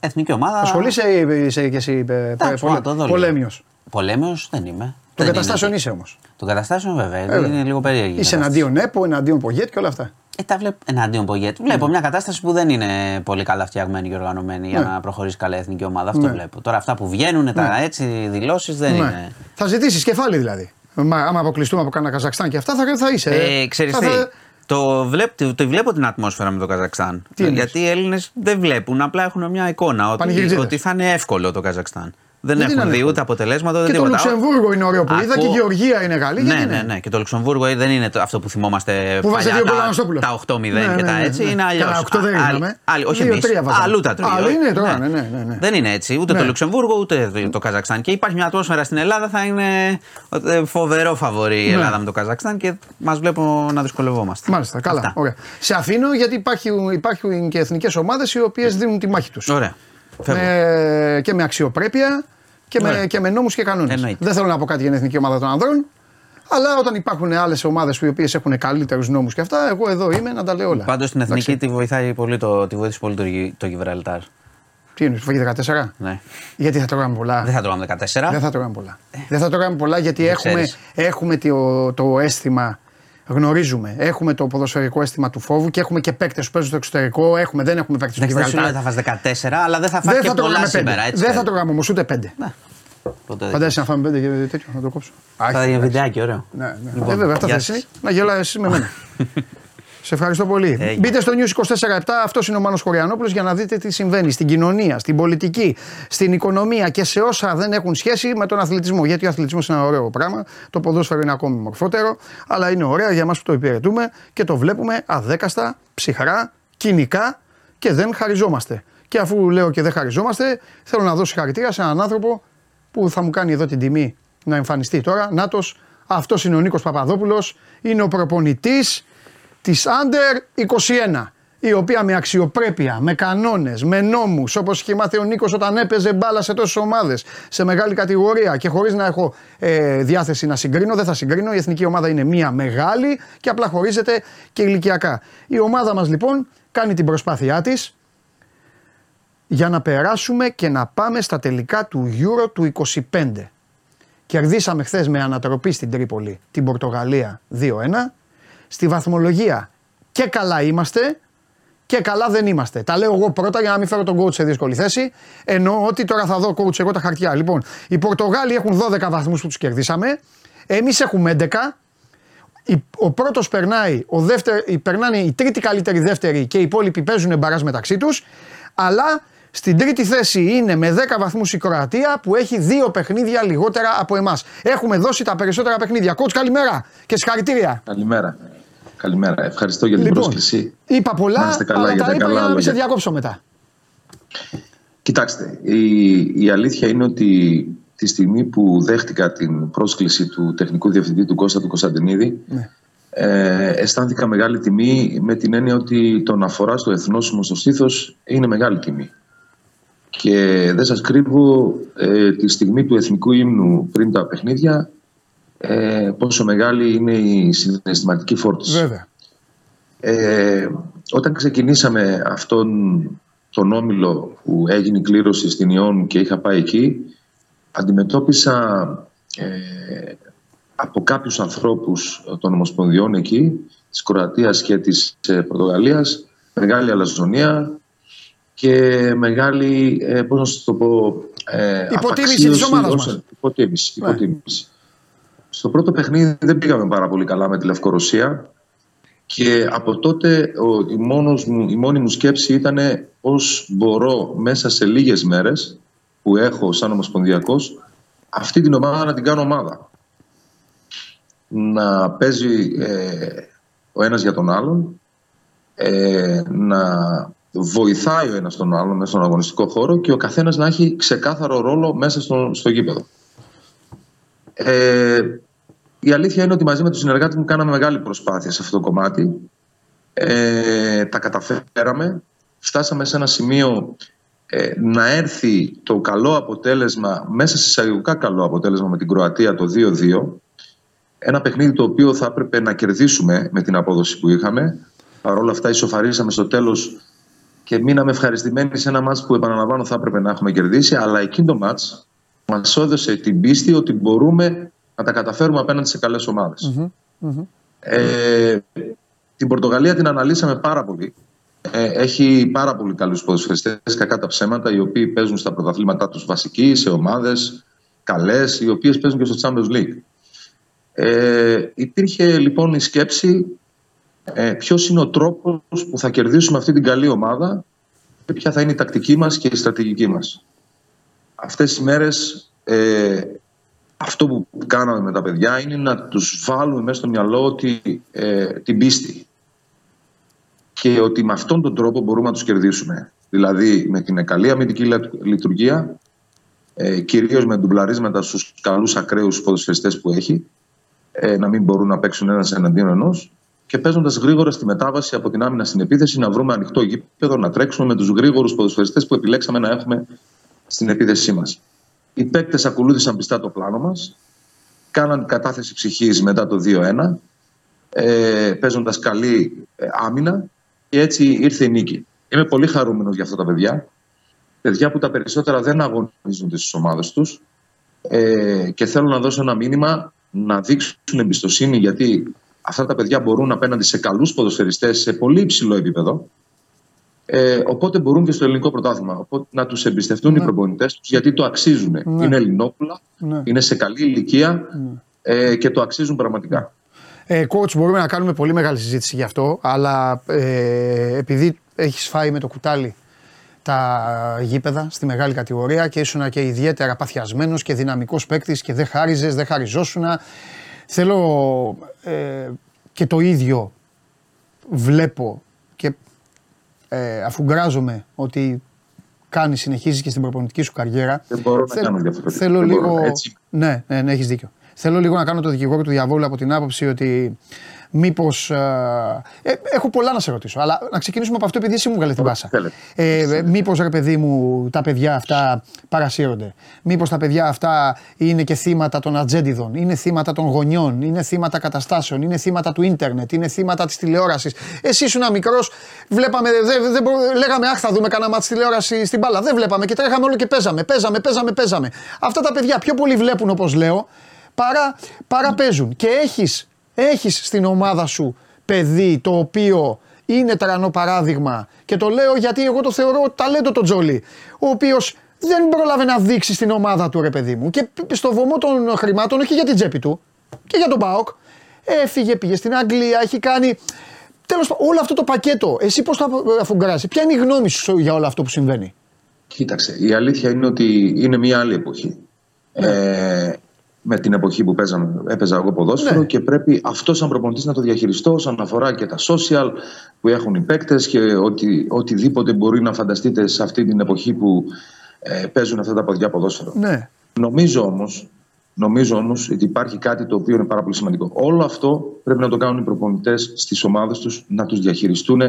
Εθνική ομάδα. Ασχολείσαι ή είσαι και εσύ ε, Εντάξει, πολε- να το δω λίγο. πολέμιος; Πολέμιος δεν είμαι. Των Δεν καταστάσεων είναι. είσαι όμως. Των καταστάσεων βέβαια. Είναι λίγο περίεργη. η Είσαι κατάσταση. εναντίον ΕΠΟ, εναντίον Πογέτ και όλα αυτά. Ε, τα βλέπω εναντίον Πογέτ. Βλέπω μια κατάσταση που δεν είναι πολύ καλά φτιαγμένη και οργανωμένη για Ναι. να προχωρήσει καλά η εθνική ομάδα. Αυτό Ναι. βλέπω. Τώρα αυτά που βγαίνουν, τα έτσι δηλώσεις δεν Ναι. είναι. Θα ζητήσεις κεφάλι δηλαδή. Μα, άμα αποκλειστούμε από κανένα Καζακστάν και αυτά θα, θα είσαι. Ε, ξέρεις θα, τι, θα- το, βλέπ, το, το βλέπω την ατμόσφαιρα με το Καζακστάν. Τι εννοείς; Γιατί οι Έλληνες δεν βλέπουν, απλά έχουν μια εικόνα ότι, Πανηγυριτζίδες. ότι θα είναι εύκολο το Καζακστάν. Δεν Γιατί να έχουν είναι δει εύκολο. ούτε αποτελέσματα ούτε Και το τίποτα. Λουξεμβούργο είναι ωραίο που είδα Ακούω- και η Γεωργία είναι καλή. Ναι, γιατί ναι, ναι. Και το Λουξεμβούργο δεν είναι το, αυτό που θυμόμαστε Που βάζει παλιά, δύο γκολ ο τα, Αναστόπουλος. τα 8-0 Ναι, και ναι, τα ναι, έτσι. ναι. Είναι αλλιώς. Καλά, οκτώ δεν είδαμε. όχι Δύο, εμείς. τρία βάζαμε. Αλλού τα τρώει. Άλλο είναι τώρα, ναι, ναι, ναι. Δεν είναι έτσι. Ούτε Ναι. το Λουξεμβούργο ούτε το- το Καζακστάν. Και υπάρχει μια ατμόσφαιρα στην Ελλάδα. Θα είναι ε, φοβερό φαβορή η Ναι. Ελλάδα με το Καζακστάν και μας βλέπω να δυσκολευόμαστε. Μάλιστα, καλά. Αυτά. Ωραία. Σε αφήνω γιατί υπάρχουν, υπάρχουν και εθνικές ομάδες οι οποίες δίνουν τη μάχη τους. Ωραία. Φεύγω. Με, και με αξιοπρέπεια και με, Ωραία. και με νόμους και κανόνες. Εννοείται. Δεν θέλω να πω κάτι για την εθνική ομάδα των ανδρών. Αλλά όταν υπάρχουν άλλες ομάδες οι οποίες έχουν καλύτερους νόμους και αυτά, εγώ εδώ είμαι να τα λέω όλα. Πάντως στην εθνική Εντάξει. τη, βοηθάει πολύ το, τη βοήθησε πολύ το, Γι- το Γιβραλτάρ. Τι είναι, σου φάγει 14. Ναι. Γιατί θα τρώγαμε πολλά; Δεν θα τρώγαμε 14. Δεν θα τρώγαμε πολλά. Δεν θα τρώγαμε πολλά γιατί έχουμε, ξέρεις. έχουμε το, το αίσθημα. Γνωρίζουμε. Έχουμε το ποδοσφαιρικό αίσθημα του φόβου και έχουμε και παίκτες που παίζουν στο εξωτερικό. Έχουμε, δεν έχουμε παίκτε στο Εντάξει, δεν σου λέω Γιβραλτάρ. ότι θα φας 14, αλλά δεν θα φας Δεν και θα πολλά τρώγαμε σήμερα. πέντε. Έτσι Δεν θα φαίνεται. τρώγαμε όμως ούτε πέντε. Ναι. Ποτέ δεν Φαντάζεσαι να φάμε πέντε και τέτοιο, να το κόψω. Θα Άχι, είναι εντάξει. βιντεάκι, ωραίο. Ναι, ναι. Λοιπόν, ε, βέβαια, αυτά γεια θα σας. εσύ. Να γελάει εσύ με μένα. [laughs] Σε ευχαριστώ πολύ. Έγινε. Μπείτε στο News 24-7. Αυτός είναι ο Μάνος Χωριανόπουλος για να δείτε τι συμβαίνει στην κοινωνία, στην πολιτική, στην οικονομία και σε όσα δεν έχουν σχέση με τον αθλητισμό. Γιατί ο αθλητισμός είναι ένα ωραίο πράγμα. Το ποδόσφαιρο είναι ακόμη μορφότερο. Αλλά είναι ωραία για εμάς που το υπηρετούμε και το βλέπουμε αδέκαστα, ψυχρά, κοινικά και δεν χαριζόμαστε. Και αφού λέω και δεν χαριζόμαστε, θέλω να δώσω συγχαρητήρια σε έναν άνθρωπο που θα μου κάνει εδώ την τιμή να εμφανιστεί τώρα. Νάτος, αυτός είναι ο Νίκος Παπαδόπουλος, είναι ο προπονητής της Under 21. η οποία με αξιοπρέπεια, με κανόνες, με νόμους, όπως είχε μάθει ο Νίκος όταν έπαιζε μπάλα σε τόσες ομάδες, σε μεγάλη κατηγορία και χωρίς να έχω ε, διάθεση να συγκρίνω, δεν θα συγκρίνω. Η εθνική ομάδα είναι μία μεγάλη και απλά χωρίζεται και ηλικιακά. Η ομάδα μας λοιπόν κάνει την προσπάθειά της για να περάσουμε και να πάμε στα τελικά του Euro του 25. Κερδίσαμε χθες με ανατροπή στην Τρίπολη την Πορτογαλία 2-1. Στη βαθμολογία και καλά είμαστε και καλά δεν είμαστε. Τα λέω εγώ πρώτα για να μην φέρω τον coach σε δύσκολη θέση. Εννοώ ότι τώρα θα δω coach εγώ τα χαρτιά. Λοιπόν, οι Πορτογάλοι έχουν 12 βαθμούς που τους κερδίσαμε. Εμείς έχουμε 11. Ο πρώτος περνάει, ο δεύτερο, περνάνε η τρίτη καλύτερη δεύτερη και οι υπόλοιποι παίζουν μπαρά μεταξύ τους. Αλλά στην τρίτη θέση είναι με 10 βαθμούς η Κροατία που έχει δύο παιχνίδια λιγότερα από εμάς. Έχουμε δώσει τα περισσότερα παιχνίδια. Coach, καλημέρα και συγχαρητήρια. Καλημέρα. Καλημέρα. Ευχαριστώ για την λοιπόν, πρόσκληση. Είπα πολλά, αλλά τα είπα για να μην σε διακόψω μετά. Κοιτάξτε, η, η αλήθεια είναι ότι τη στιγμή που δέχτηκα την πρόσκληση του τεχνικού διευθυντή του Κώστα του Κωνσταντινίδη, ναι. ε, αισθάνθηκα μεγάλη τιμή με την έννοια ότι το να αφορά στο εθνόσημο στο στήθος είναι μεγάλη τιμή. Και δεν σας κρύβω ε, τη στιγμή του εθνικού ύμνου πριν τα παιχνίδια ε, πόσο μεγάλη είναι η συναισθηματική φόρτιση. Βέβαια. Ε, όταν ξεκινήσαμε αυτόν τον όμιλο που έγινε η κλήρωση στην Ιόν και είχα πάει εκεί, αντιμετώπισα ε, από κάποιους ανθρώπους των Ομοσπονδιών εκεί, της Κροατίας και της ε, Πορτογαλίας, μεγάλη αλαζονία και μεγάλη, ε, πώς να το πω... Ε, υποτίμηση της ομάδας μας. Υποτίμηση, ναι. υποτίμηση. Στο πρώτο παιχνίδι δεν πήγαμε πάρα πολύ καλά με τη Λευκορωσία και από τότε ο, η, μόνος μου, η μόνη μου σκέψη ήταν πώς μπορώ μέσα σε λίγες μέρες που έχω σαν ομοσπονδιακός αυτή την ομάδα να την κάνω ομάδα. Να παίζει ε, ο ένας για τον άλλον, ε, να βοηθάει ο ένας τον άλλον μέσα στον αγωνιστικό χώρο και ο καθένας να έχει ξεκάθαρο ρόλο μέσα στο, στο γήπεδο. Ε, η αλήθεια είναι ότι μαζί με τους συνεργάτες μου κάναμε μεγάλη προσπάθεια σε αυτό το κομμάτι. Ε, τα καταφέραμε. Φτάσαμε σε ένα σημείο ε, να έρθει το καλό αποτέλεσμα, μέσα σε εισαγωγικά καλό αποτέλεσμα με την Κροατία το 2-2. Ένα παιχνίδι το οποίο θα έπρεπε να κερδίσουμε με την απόδοση που είχαμε. Παρ' όλα αυτά ισοφαρίσαμε στο τέλος και μείναμε ευχαριστημένοι σε ένα μάτς που επαναλαμβάνω θα έπρεπε να έχουμε κερδίσει. Αλλά εκείνο το μάτς μας έδωσε την πίστη ότι μπορούμε να τα καταφέρουμε απέναντι σε καλές Ε, την Πορτογαλία την αναλύσαμε πάρα πολύ. Ε, έχει πάρα πολύ καλούς ποδοσφαιριστές, κακά τα ψέματα, οι οποίοι παίζουν στα πρωταθλήματά τους βασικοί, σε ομάδες καλές, οι οποίες παίζουν και στο Champions League. Ε, υπήρχε λοιπόν η σκέψη ε, ποιος είναι ο τρόπος που θα κερδίσουμε αυτή την καλή ομάδα και ποια θα είναι η τακτική μας και η στρατηγική μας. Αυτές οι μέρες ε, αυτό που κάναμε με τα παιδιά είναι να τους βάλουμε μέσα στο μυαλό ότι, ε, την πίστη και ότι με αυτόν τον τρόπο μπορούμε να τους κερδίσουμε. Δηλαδή με την καλή αμυντική λειτουργία, ε, κυρίως με ντουμπλαρίσματα στους καλούς ακραίους ποδοσφαιριστές που έχει, ε, να μην μπορούν να παίξουν ένας εναντίον ενός και παίζοντας γρήγορα στη μετάβαση από την άμυνα στην επίθεση να βρούμε ανοιχτό γήπεδο, να τρέξουμε με τους γρήγορους ποδοσφαιριστές που επιλέξαμε να έχουμε στην επίθεσή μας. Οι παίκτες ακολούθησαν πιστά το πλάνο μας, κάναν κατάθεση ψυχής μετά το 2-1, ε, παίζοντας καλή ε, άμυνα και έτσι ήρθε η νίκη. Είμαι πολύ χαρούμενος για αυτά τα παιδιά. Παιδιά που τα περισσότερα δεν αγωνίζονται στις ομάδες τους ε, και θέλω να δώσω ένα μήνυμα να δείξουν εμπιστοσύνη γιατί αυτά τα παιδιά μπορούν απέναντι σε καλούς ποδοσφαιριστές σε πολύ υψηλό επίπεδο ε, οπότε μπορούν και στο ελληνικό πρωτάθλημα. Οπότε να τους εμπιστευτούν ναι. οι προπονητές τους γιατί το αξίζουν. Ναι. Είναι Ελληνόπουλα, ναι. είναι σε καλή ηλικία ναι. ε, και το αξίζουν πραγματικά. Ε, coach, μπορούμε να κάνουμε πολύ μεγάλη συζήτηση γι' αυτό, αλλά ε, επειδή έχεις φάει με το κουτάλι τα γήπεδα στη μεγάλη κατηγορία και ήσουν και ιδιαίτερα παθιασμένος και δυναμικός παίκτης και δεν χάριζες, δεν χαριζόσουν. Θέλω ε, και το ίδιο βλέπω ε, αφού γκράζομαι ότι κάνει, συνεχίζει και στην προπονητική σου καριέρα. Δεν μπορώ να κάνω διαφορετικά. Θέλω λίγο. Έτσι. Ναι, ναι, ναι έχεις δίκιο. Θέλω λίγο να κάνω το δικηγόρο του διαβόλου από την άποψη ότι Μήπως. Ε, έχω πολλά να σε ρωτήσω, αλλά να ξεκινήσουμε από αυτό επειδή εσύ μου βγάλε την πάσα. Ε, Μήπως ρε παιδί μου τα παιδιά αυτά παρασύρονται. Μήπως τα παιδιά αυτά είναι και θύματα των ατζέντιδων, είναι θύματα των γονιών, είναι θύματα καταστάσεων, είναι θύματα του ίντερνετ, είναι θύματα της τηλεόρασης. Εσύ ήσουν μικρός, βλέπαμε, δεν δε, λέγαμε Αχ, θα δούμε κανένα μάτι τηλεόραση στην μπάλα. Δεν βλέπαμε και τρέχαμε όλο και παίζαμε, παίζαμε, παίζαμε, παίζαμε. Αυτά τα παιδιά πιο πολύ βλέπουν όπως λέω παρά, παρά παίζουν. Και έχεις έχεις στην ομάδα σου παιδί το οποίο είναι τρανό παράδειγμα και το λέω γιατί εγώ το θεωρώ ταλέντο το Τζόλι, ο οποίος δεν πρόλαβε να δείξει στην ομάδα του ρε παιδί μου και στο βωμό των χρημάτων, όχι για την τσέπη του και για τον Μπάοκ, έφυγε, πήγε στην Αγγλία, έχει κάνει... Τέλος όλο αυτό το πακέτο, εσύ πώς το αφουγκράζει, ποια είναι η γνώμη σου για όλο αυτό που συμβαίνει; Κοίταξε, η αλήθεια είναι ότι είναι μια άλλη εποχή. Ναι. Ε, με την εποχή που παίζαμε, έπαιζα εγώ ποδόσφαιρο ναι. και πρέπει αυτός σαν προπονητής να το διαχειριστώ όσον αφορά και τα social που έχουν οι παίκτες και οτι, οτιδήποτε μπορεί να φανταστείτε σε αυτή την εποχή που ε, παίζουν αυτά τα ποδιά ποδόσφαιρο. Ναι. Νομίζω όμως νομίζω όμως ότι υπάρχει κάτι το οποίο είναι πάρα πολύ σημαντικό. Όλο αυτό πρέπει να το κάνουν οι προπονητές στις ομάδες τους, να τους διαχειριστούν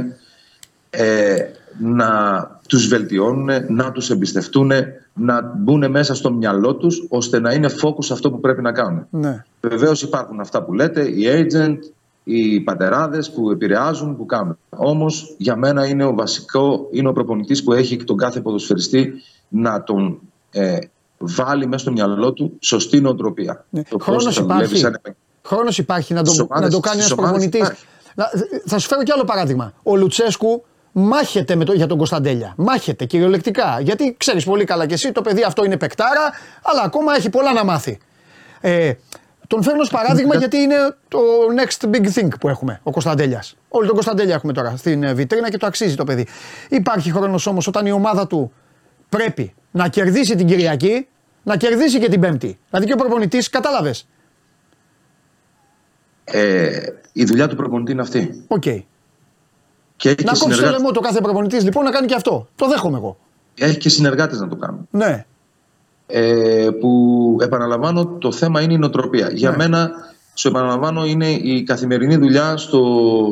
ε, να τους βελτιώνουν, να τους εμπιστευτούν, να μπουν μέσα στο μυαλό τους ώστε να είναι focus αυτό που πρέπει να κάνουν. Ναι. Βεβαίως υπάρχουν αυτά που λέτε, οι agent, οι πατεράδες που επηρεάζουν, που κάνουν. Όμως για μένα είναι ο βασικό, είναι ο προπονητής που έχει τον κάθε ποδοσφαιριστή να τον ε, βάλει μέσα στο μυαλό του σωστή νοοτροπία. Ναι. Χρόνος υπάρχει. Χρόνος υπάρχει να το, να το κάνει ένας προπονητής. Θα σου φέρω κι άλλο παράδειγμα. Ο Λουτσέσκου μάχεται με το, για τον Κωνσταντέλια. Μάχεται κυριολεκτικά. Γιατί ξέρεις πολύ καλά κι εσύ, το παιδί αυτό είναι παικτάρα, αλλά ακόμα έχει πολλά να μάθει. Ε, τον φέρνω ως παράδειγμα γιατί είναι το next big thing που έχουμε, ο Κωνσταντέλιας. Όλοι τον Κωνσταντέλια έχουμε τώρα στην ε, βιτρίνα και το αξίζει το παιδί. Υπάρχει χρόνος όμως όταν η ομάδα του πρέπει να κερδίσει την Κυριακή, να κερδίσει και την Πέμπτη. Δηλαδή και ο προπονητής, κατάλαβες. Ε, η δουλειά του προπονητή είναι αυτή. OK. Okay. Και έχει να κόψει συνεργάτε... το λαιμό του ο κάθε προπονητής λοιπόν να κάνει και αυτό. Το δέχομαι εγώ. Έχει και συνεργάτες να το κάνουν. Ναι. Ε, που επαναλαμβάνω το θέμα είναι η νοοτροπία. Για ναι. μένα, σου επαναλαμβάνω, είναι η καθημερινή δουλειά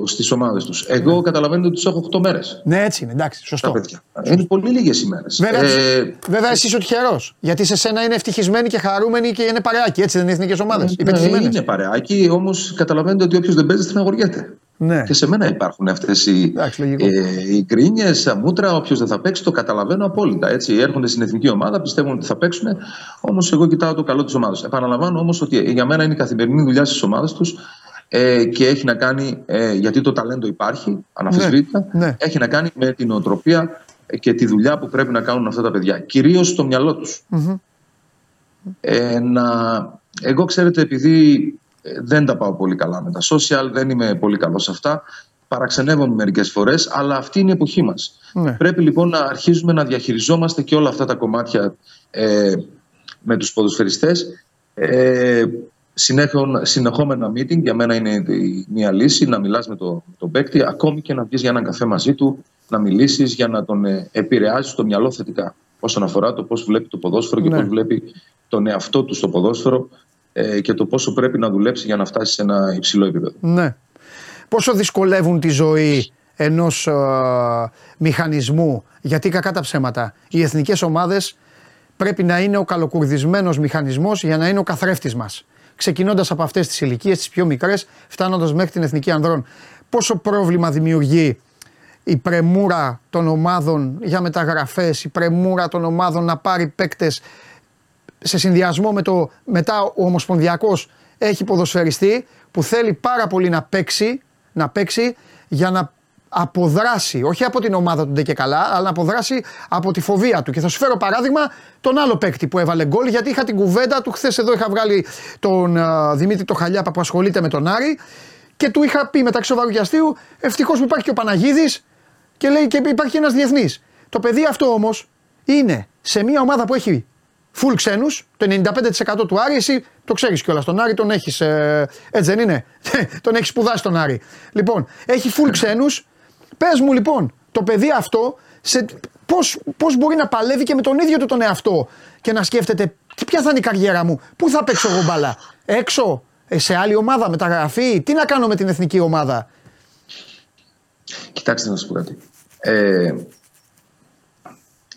στις ομάδες τους. Εγώ ναι. καταλαβαίνω ότι τους έχω 8 μέρες. Ναι, έτσι είναι, εντάξει, σωστό. σωστό. Είναι πολύ λίγες ημέρες. Βέβαια, ε, βέβαια εσύ είσαι τυχερός. Γιατί σε σένα είναι ευτυχισμένοι και χαρούμενοι και είναι παρεάκι. Έτσι δεν είναι εθνικές ομάδες. Ναι, είναι παρεάκι, όμως καταλαβαίνετε ότι όποιος δεν παίζει στεναχωριέται. Ναι. Και σε μένα υπάρχουν αυτές οι, ε, οι κρίνιε, τα μούτρα. Όποιος δεν θα παίξει, το καταλαβαίνω απόλυτα. Έτσι. Έρχονται στην εθνική ομάδα, πιστεύουν ότι θα παίξουν. Όμως, εγώ κοιτάω το καλό της ομάδας. Επαναλαμβάνω όμως ότι για μένα είναι η καθημερινή δουλειά στι ομάδε τους ε, και έχει να κάνει, ε, γιατί το ταλέντο υπάρχει, αναφεσβήτητα, ναι, ναι. έχει να κάνει με την οτροπία και τη δουλειά που πρέπει να κάνουν αυτά τα παιδιά. Κυρίως στο μυαλό τους. mm Ε, εγώ, ξέρετε, επειδή δεν τα πάω πολύ καλά με τα social, δεν είμαι πολύ καλός σε αυτά. Παραξενεύομαι μερικές φορές, αλλά αυτή είναι η εποχή μας. Ναι. Πρέπει λοιπόν να αρχίζουμε να διαχειριζόμαστε και όλα αυτά τα κομμάτια ε, με τους ποδοσφαιριστές. Ε, συνεχόμενα meeting για μένα είναι μια λύση να μιλάς με τον το παίκτη ακόμη και να βγεις για έναν καφέ μαζί του να μιλήσεις για να τον ε, επηρεάσει το μυαλό θετικά όσον αφορά το πώς βλέπει το ποδόσφαιρο ναι. και πώς βλέπει τον εαυτό του στο ποδόσφαιρο ε, και το πόσο πρέπει να δουλέψει για να φτάσει σε ένα υψηλό επίπεδο. Ναι. Πόσο δυσκολεύουν τη ζωή ενός ε, μηχανισμού, γιατί κακά τα ψέματα, οι εθνικές ομάδες πρέπει να είναι ο καλοκουρδισμένος μηχανισμός για να είναι ο καθρέφτης μας. Ξεκινώντας από αυτές τις ηλικίες, τις πιο μικρές, φτάνοντας μέχρι την εθνική ανδρών. Πόσο πρόβλημα δημιουργεί η πρεμούρα των ομάδων για μεταγραφές, η πρεμούρα των ομάδων να πάρει παίκτες σε συνδυασμό με το μετά ο Ομοσπονδιακός έχει ποδοσφαιριστή που θέλει πάρα πολύ να παίξει, να παίξει για να αποδράσει, όχι από την ομάδα του ντε και καλά, αλλά να αποδράσει από τη φοβία του. Και θα σου φέρω παράδειγμα τον άλλο παίκτη που έβαλε γκολ, γιατί είχα την κουβέντα του. Χθες εδώ είχα βγάλει τον uh, Δημήτρη το Χαλιάπα που ασχολείται με τον Άρη και του είχα πει μεταξύ σοβαρού και αστείου, ευτυχώς που υπάρχει και ο Παναγίδης και λέει και υπάρχει ένας διεθνής. Το παιδί αυτό όμως είναι σε μια ομάδα που έχει full ξένους, το 95% του Άρη, εσύ το ξέρεις κιόλας. Τον Άρη τον έχεις. Ε, έτσι δεν είναι; [laughs] τον έχεις σπουδάσει τον Άρη. Λοιπόν, έχει full ξένους. Πες μου λοιπόν, το παιδί αυτό σε, πώς, πώς μπορεί να παλεύει και με τον ίδιο του τον εαυτό και να σκέφτεται ποια θα είναι η καριέρα μου, πού θα παίξω εγώ μπαλά, έξω, Ε, σε άλλη ομάδα μεταγραφή. Τι να κάνω με την εθνική ομάδα; Κοιτάξτε να σας πω κάτι. Ε,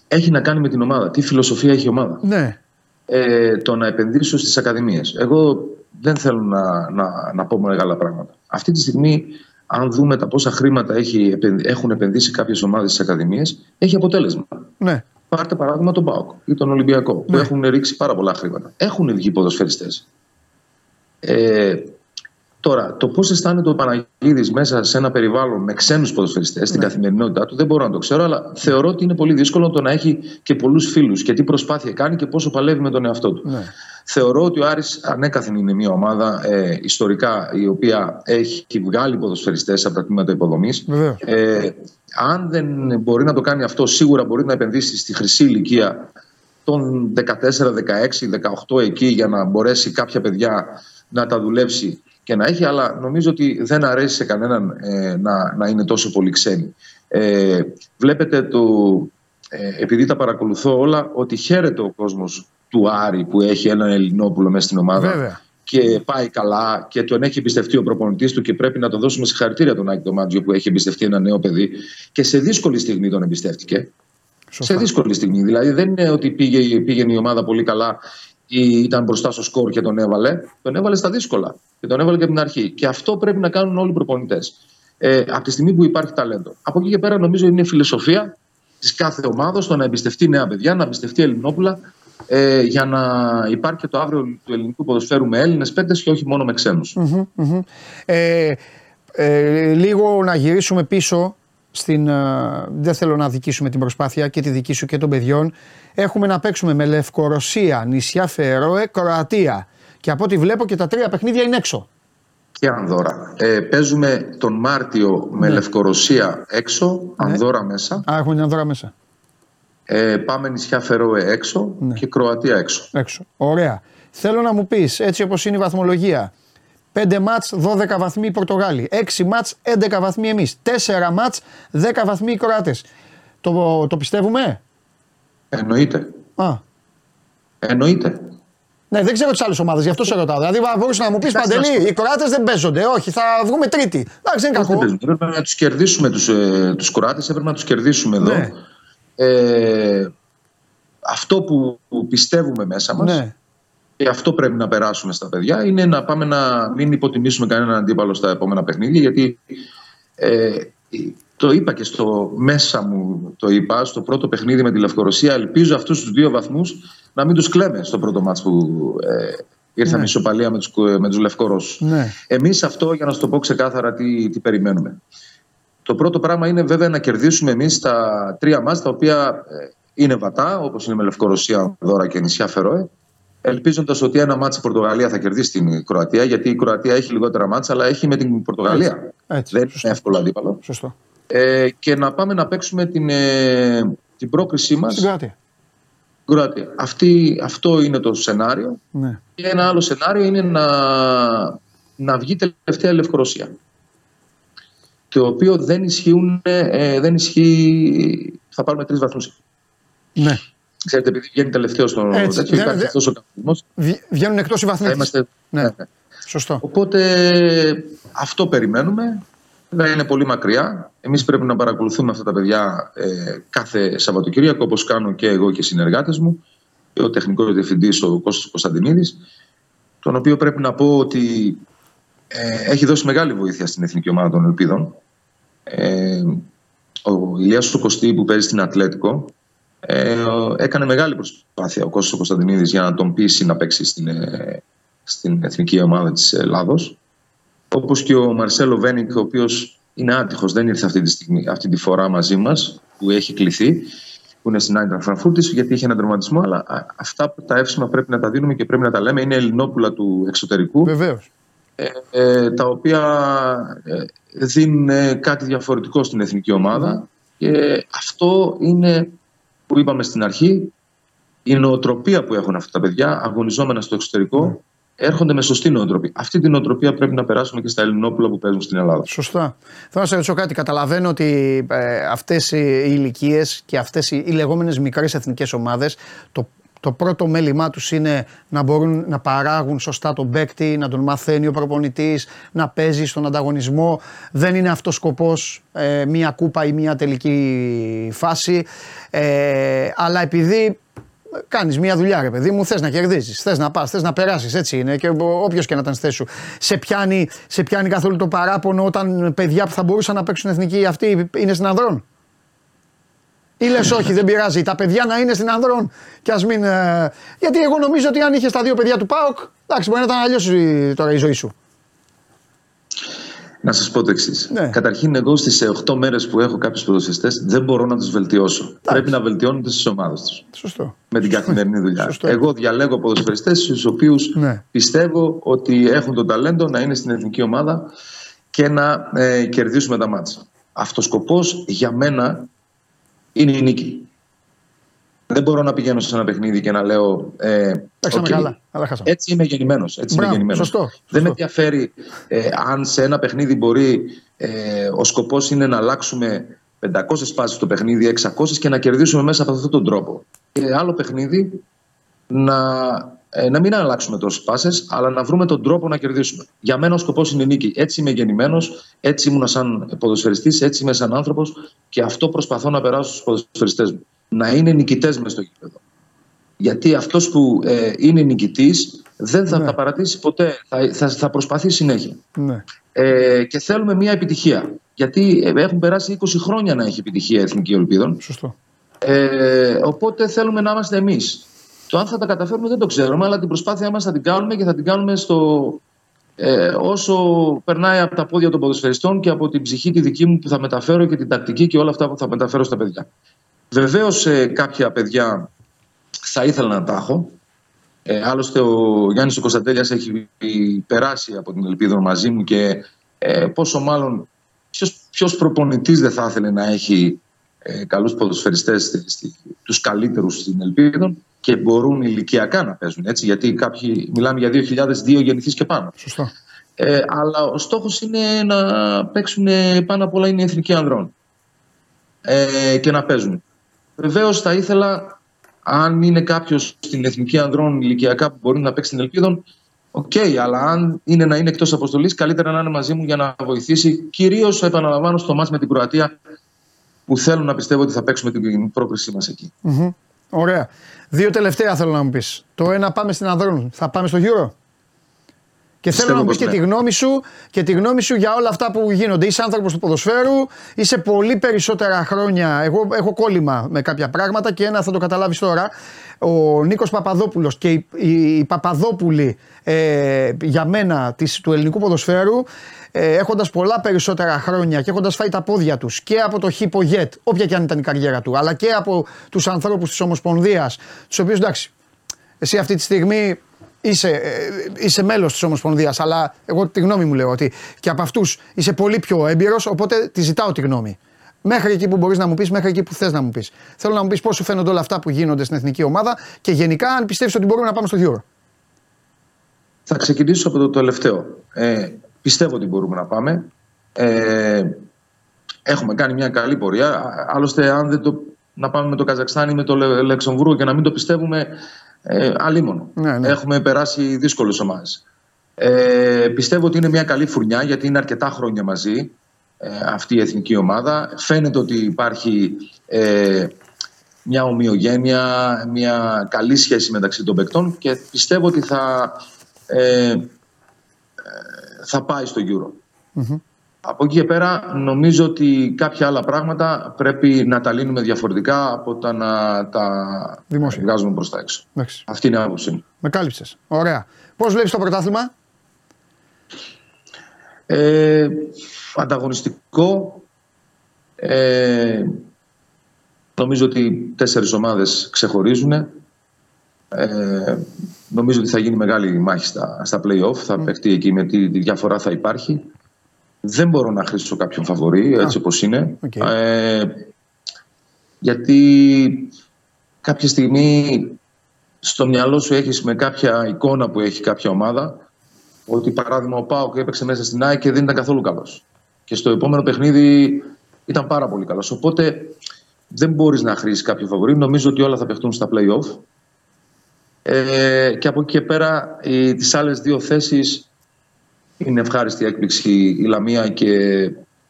έχει να κάνει με την ομάδα. Τι φιλοσοφία έχει η ομάδα. Ναι. Ε, το να επενδύσω στις ακαδημίες. Εγώ δεν θέλω να, να, να πω μεγάλα πράγματα. Αυτή τη στιγμή, αν δούμε τα πόσα χρήματα έχει, έχουν επενδύσει κάποιες ομάδες στις ακαδημίες, έχει αποτέλεσμα. Ναι. Πάρτε παράδειγμα τον Πάοκ ή τον Ολυμπιακό, που Ναι. έχουν ρίξει πάρα πολλά χρήματα. Έχουν βγει ποδοσφαιριστές. Ε, τώρα, το πώς αισθάνεται ο Παναγίδης μέσα σε ένα περιβάλλον με ξένους ποδοσφαιριστές στην καθημερινότητά του δεν μπορώ να το ξέρω, αλλά θεωρώ ότι είναι πολύ δύσκολο το να έχει και πολλούς φίλους και τι προσπάθεια κάνει και πόσο παλεύει με τον εαυτό του. Ναι. Θεωρώ ότι ο Άρης ανέκαθεν είναι μια ομάδα ε, ιστορικά η οποία έχει βγάλει ποδοσφαιριστές από τα τμήματα υποδομής. Βεβαίως. Ε, αν δεν μπορεί να το κάνει αυτό, σίγουρα μπορεί να επενδύσει στη χρυσή ηλικία των 14, 16, 18 εκεί για να μπορέσει κάποια παιδιά να τα δουλέψει και να έχει, αλλά νομίζω ότι δεν αρέσει σε κανέναν ε, να, να είναι τόσο πολύ ξένοι. Ε, βλέπετε το, ε, επειδή τα παρακολουθώ όλα, ότι χαίρεται ο κόσμος του Άρη που έχει έναν Ελληνόπουλο μέσα στην ομάδα Βέβαια. και πάει καλά και τον έχει εμπιστευτεί ο προπονητής του και πρέπει να το δώσουμε συγχαρητήρια τον Άκη Μάτζιο που έχει εμπιστευτεί ένα νέο παιδί και σε δύσκολη στιγμή τον εμπιστεύτηκε. Σωστά. Σε δύσκολη στιγμή. Δηλαδή δεν είναι ότι πήγε, πήγαινε η ομάδα πολύ καλά ή ήταν μπροστά στο σκορ και τον έβαλε. Τον έβαλε στα δύσκολα και τον έβαλε και από την αρχή. Και αυτό πρέπει να κάνουν όλοι οι προπονητές. Ε, από τη στιγμή που υπάρχει ταλέντο. Από εκεί και πέρα νομίζω είναι η φιλοσοφία της κάθε ομάδα το να εμπιστευτεί νέα παιδιά, να εμπιστευτεί Ελληνόπουλα ε, για να υπάρχει και το αύριο του ελληνικού ποδοσφαίρου με Έλληνες παίκτες και όχι μόνο με ξένους. Μμμ, μμμ. Ε, ε, λίγο να γυρίσουμε πίσω στην, ε, δεν θέλω να δικήσουμε την προσπάθεια και τη δική σου και των παιδιών. Έχουμε να παίξουμε με Λευκορωσία, νησιά Φερόε, Κροατία. Και από ό,τι βλέπω και τα τρία παιχνίδια είναι έξω. Και Ανδώρα. Ε, παίζουμε τον Μάρτιο με Ναι. Λευκορωσία έξω, Ανδώρα μέσα. Α, έχουμε την Ανδώρα μέσα. Ε, πάμε νησιά Φερόε έξω Ναι. και Κροατία έξω. Έξω. Ωραία. Θέλω να μου πεις, έτσι όπως είναι η βαθμολογία, 5 μάτς 12 βαθμοί οι Πορτογάλοι, 6 μάτς 11 βαθμοί εμείς, 4 μάτς 10 βαθμοί οι Κροάτες. Το, το πιστεύουμε; Εννοείται. Α, Εννοείται. Ναι, δεν ξέρω τις άλλες ομάδες, γι' αυτό σε ρωτάω. Δηλαδή, μπορούσες να μου πεις Εντάξει, Παντελή, ας πω. οι Κροάτες δεν παίζονται. Όχι, θα βγούμε τρίτη. Εντάξει, δεν είναι Δεν κακό. παίζουμε. Έπρεπε να τους κερδίσουμε τους ε, τους Κροάτες, έπρεπε να τους κερδίσουμε εδώ. Ναι. Ε, αυτό που, που πιστεύουμε μέσα μας Ναι, και αυτό πρέπει να περάσουμε στα παιδιά είναι να πάμε να μην υποτιμήσουμε κανέναν αντίπαλο στα επόμενα παιχνίδια γιατί ε, το είπα και στο μέσα μου το είπα στο πρώτο παιχνίδι με τη Λευκορωσία ελπίζω αυτούς τους δύο βαθμούς να μην τους κλαίμε στο πρώτο μάτς που ε, ήρθαμε Ναι. ισοπαλία με τους, με τους Λευκορώσους. ναι. Εμείς αυτό για να σου το πω ξεκάθαρα τι, τι περιμένουμε. Το πρώτο πράγμα είναι βέβαια να κερδίσουμε εμείς τα τρία μάτς τα οποία ε, είναι βατά όπως είναι με Λευκορωσία, Δώρα και νησιά Φερόε ελπίζοντας ότι ένα μάτς η Πορτογαλία θα κερδίσει την Κροατία γιατί η Κροατία έχει λιγότερα μάτς αλλά έχει με την Πορτογαλία. Έτσι, Δεν σωστό. είναι εύκολο αντίπαλο. Σωστό. Ε, και να πάμε να παίξουμε την, ε, την πρόκρισή μας Στην Κροατία. στην Κροατία. Αυτή, αυτό είναι το σενάριο. Ναι. Και ένα άλλο σενάριο είναι να, να βγει τελευταία η Λευκορωσία. Το οποίο δεν ισχύουν, ε, δεν ισχύει, θα πάρουμε τρεις βαθμούς. ναι. Ξέρετε, επειδή βγαίνει τελευταίος στο Έτσι, τέτοιο, δεν- υπάρχει δεν- αυτός ο κανονισμό. Βγ- Βγαίνουν εκτός οι βαθμοί. Θα της. είμαστε. Ναι. ναι, ναι. Σωστό. Οπότε αυτό περιμένουμε. Δεν είναι πολύ μακριά. Εμείς πρέπει να παρακολουθούμε αυτά τα παιδιά ε, κάθε Σαββατοκύριακο, όπως κάνω και εγώ και οι συνεργάτες μου. Και ο τεχνικός διευθυντής, ο Κώστας Κωνσταντινίδης, τον οποίο πρέπει να πω ότι ε, έχει δώσει μεγάλη βοήθεια στην εθνική ομάδα των Ελπίδων. Ε, ο Ηλίας ο Κωστή που παίζει στην Ατλέτικο ε, έκανε μεγάλη προσπάθεια ο Κώστας Κωνσταντινίδης για να τον πείσει να παίξει στην, ε, στην εθνική ομάδα της Ελλάδος. Όπως και ο Μαρσέλο Βένικ, ο οποίος είναι άτυχος, δεν ήρθε αυτή τη, στιγμή, αυτή τη φορά μαζί μας, που έχει κληθεί, που είναι στην Άιντρα Φραγκφούρτης, γιατί είχε έναν τραυματισμό, αλλά α, αυτά τα εύσημα πρέπει να τα δίνουμε και πρέπει να τα λέμε. Είναι ελληνόπουλα του εξωτερικού Βεβαίως. ε, ε, τα οποία ε, δίνουν ε, κάτι διαφορετικό στην εθνική ομάδα και αυτό είναι που είπαμε στην αρχή η νοοτροπία που έχουν αυτά τα παιδιά αγωνιζόμενα στο εξωτερικό έρχονται με σωστή νοοτροπία. Αυτή την νοοτροπία πρέπει να περάσουμε και στα Ελληνόπουλα που παίζουν στην Ελλάδα. Σωστά. Θέλω να σε ρωτήσω κάτι. Καταλαβαίνω ότι ε, αυτές οι ηλικίες και αυτές οι, οι λεγόμενες μικρές εθνικές ομάδες το, το πρώτο μέλημά τους είναι να μπορούν να παράγουν σωστά τον παίκτη, να τον μαθαίνει ο προπονητής, να παίζει στον ανταγωνισμό. Δεν είναι αυτός σκοπός ε, μία κούπα ή μία τελική φάση. Ε, αλλά επειδή κάνεις μια δουλειά, ρε παιδί μου, θες να κερδίσει, θες να πας, θες να περάσεις. Έτσι είναι. Και όποιος και να ήταν στη σου. Σε πιάνει, σε πιάνει καθόλου το παράπονο όταν παιδιά που θα μπορούσαν να παίξουν εθνική αυτή είναι στην ανδρών; Ή λες, όχι, δεν πειράζει. Τα παιδιά να είναι στην ανδρών και ας μην. Ε, γιατί εγώ νομίζω ότι αν είχες τα δύο παιδιά του ΠΑΟΚ, εντάξει, μπορεί να ήταν αλλιώς τώρα η ζωή σου. Να σας πω το εξής. Ναι. Καταρχήν, εγώ στις 8 μέρες που έχω κάποιους ποδοσφαιριστές δεν μπορώ να τους βελτιώσω. Πρέπει να βελτιώνονται στις ομάδες τους. Σωστό. Με την καθημερινή δουλειά. Σωστό. Εγώ διαλέγω ποδοσφαιριστές στους οποίους Ναι. πιστεύω ότι έχουν τον ταλέντο να είναι στην εθνική ομάδα και να ε, κερδίσουμε τα μάτσα. Αυτός σκοπός για μένα είναι η νίκη. Δεν μπορώ να πηγαίνω σε ένα παιχνίδι και να λέω. Ε, Παίξαμε «OK, καλά, αλλά χάσαμε. έτσι είμαι γεννημένος. Έτσι Μπράβο, είμαι γεννημένος. σωστό, σωστό. Δεν με ενδιαφέρει ε, αν σε ένα παιχνίδι μπορεί ε, ο σκοπός είναι να αλλάξουμε 500 πάσες στο παιχνίδι, 600 και να κερδίσουμε μέσα από αυτόν τον τρόπο. Και άλλο παιχνίδι να, ε, να μην αλλάξουμε τόσες πάσες, αλλά να βρούμε τον τρόπο να κερδίσουμε. Για μένα ο σκοπός είναι η νίκη. Έτσι είμαι γεννημένος, έτσι ήμουν σαν ποδοσφαιριστής, έτσι είμαι σαν άνθρωπος και αυτό προσπαθώ να περάσω στους ποδοσφαιριστές μου. Να είναι νικητές μες στο γήπεδο. Γιατί αυτός που ε, είναι νικητής δεν θα Ναι. τα παρατήσει ποτέ. Θα, θα, θα προσπαθεί συνέχεια. Ναι. Ε, και θέλουμε μια επιτυχία. Γιατί ε, έχουν περάσει 20 χρόνια να έχει επιτυχία η Εθνική Ολυμπίδων. Σωστό. Ε, οπότε θέλουμε να είμαστε εμείς. Το αν θα τα καταφέρουμε δεν το ξέρουμε, αλλά την προσπάθειά μας θα την κάνουμε και θα την κάνουμε στο, ε, όσο περνάει από τα πόδια των ποδοσφαιριστών και από την ψυχή τη δική μου που θα μεταφέρω και την τακτική και όλα αυτά που θα μεταφέρω στα παιδιά. Βεβαίως ε, κάποια παιδιά θα ήθελα να τα έχω. Ε, άλλωστε ο Γιάννης ο Κωνσταντέλιας έχει περάσει από την Ελπίδα μαζί μου και ε, πόσο μάλλον ποιος, ποιος προπονητής δεν θα ήθελε να έχει ε, καλούς ποδοσφαιριστές, στη- στη- τους καλύτερους στην Ελπίδα και μπορούν ηλικιακά να παίζουν έτσι γιατί κάποιοι μιλάμε για 2002 γεννηθείς και πάνω. Σωστό. Ε, αλλά ο στόχος είναι να παίξουν ε, πάνω απ' όλα είναι η εθνική ανδρών ε, και να παίζουν. Βεβαίως θα ήθελα, αν είναι κάποιος στην εθνική ανδρών ηλικιακά που μπορεί να παίξει την Ελπίδων, οκ, αλλά αν είναι να είναι εκτός αποστολής, καλύτερα να είναι μαζί μου για να βοηθήσει. Κυρίως, επαναλαμβάνω, στο ματς με την Κροατία, που θέλω να πιστεύω ότι θα παίξουμε την πρόκρισή μας εκεί. Μμμ. Ωραία. Δύο τελευταία θέλω να μου πεις. Το ένα πάμε στην Ανδρών. Θα πάμε στο Euro; Και θέλω Πιστεύω να μου πεις πως και ναι. τη γνώμη σου και τη γνώμη σου για όλα αυτά που γίνονται. Είσαι άνθρωπος του ποδοσφαίρου, είσαι πολύ περισσότερα χρόνια. Εγώ έχω κόλλημα με κάποια πράγματα και ένα θα το καταλάβεις τώρα. Ο Νίκος Παπαδόπουλος και οι, οι, οι Παπαδόπουλοι ε, για μένα της, του ελληνικού ποδοσφαίρου ε, έχοντας πολλά περισσότερα χρόνια και έχοντας φάει τα πόδια τους και από το Χίπο Γετ, όποια και αν ήταν η καριέρα του, αλλά και από τους ανθρώπους της Ομοσπονδίας, τους οποίους εντάξει, εσύ αυτή τη στιγμή είσαι, ε, είσαι μέλος της Ομοσπονδίας, αλλά εγώ τη γνώμη μου λέω ότι και από αυτούς είσαι πολύ πιο έμπειρος, οπότε τη ζητάω τη γνώμη. Μέχρι εκεί που μπορείς να μου πεις, μέχρι εκεί που θες να μου πεις. Θέλω να μου πεις πώς σου φαίνονται όλα αυτά που γίνονται στην εθνική ομάδα και γενικά αν πιστεύεις ότι μπορούμε να πάμε στο Euro. Θα ξεκινήσω από το τελευταίο. Ε, πιστεύω ότι μπορούμε να πάμε. Ε, έχουμε κάνει μια καλή πορεία. Α- Άλλωστε, αν δεν το, να πάμε με το Καζακστάν ή με το Λε- Λεξεμβούργο και να μην το πιστεύουμε, ε, αλίμονο. Ναι, ναι. Έχουμε περάσει δύσκολες ομάδες. Ε, πιστεύω ότι είναι μια καλή φουρνιά γιατί είναι αρκετά χρόνια μαζί ε, αυτή η εθνική ομάδα. Φαίνεται ότι υπάρχει ε, μια ομοιογένεια, μια καλή σχέση μεταξύ των παικτών και πιστεύω ότι θα, ε, ε, θα πάει στο Euro. Από εκεί και πέρα νομίζω ότι κάποια άλλα πράγματα πρέπει να τα λύνουμε διαφορετικά από τα να τα Δημόσια. βγάζουμε προς τα έξω. Εντάξει. Αυτή είναι η άποψή μου. Με κάλυψες. Ωραία. Πώς βλέπεις το πρωτάθλημα; Ε, ανταγωνιστικό. Ε, νομίζω ότι τέσσερις ομάδες ξεχωρίζουν. Ε, νομίζω ότι θα γίνει μεγάλη μάχη στα, στα play-off. Θα παιχτεί εκεί με τη, τη διαφορά θα υπάρχει. Δεν μπορώ να χρίσω κάποιον φαβορί έτσι όπως είναι. οκ. Ε, γιατί κάποια στιγμή στο μυαλό σου έχεις με κάποια εικόνα που έχει κάποια ομάδα ότι παράδειγμα ο Πάοκ έπαιξε μέσα στην ΑΕΚ και δεν ήταν καθόλου καλός. Και στο επόμενο παιχνίδι ήταν πάρα πολύ καλός. Οπότε δεν μπορείς να χρίσεις κάποιο φαβορί. Νομίζω ότι όλα θα παιχτούν στα playoff. Ε, και από εκεί και πέρα οι, τις άλλες δύο θέσεις είναι ευχάριστη έκπληξη η Λαμία και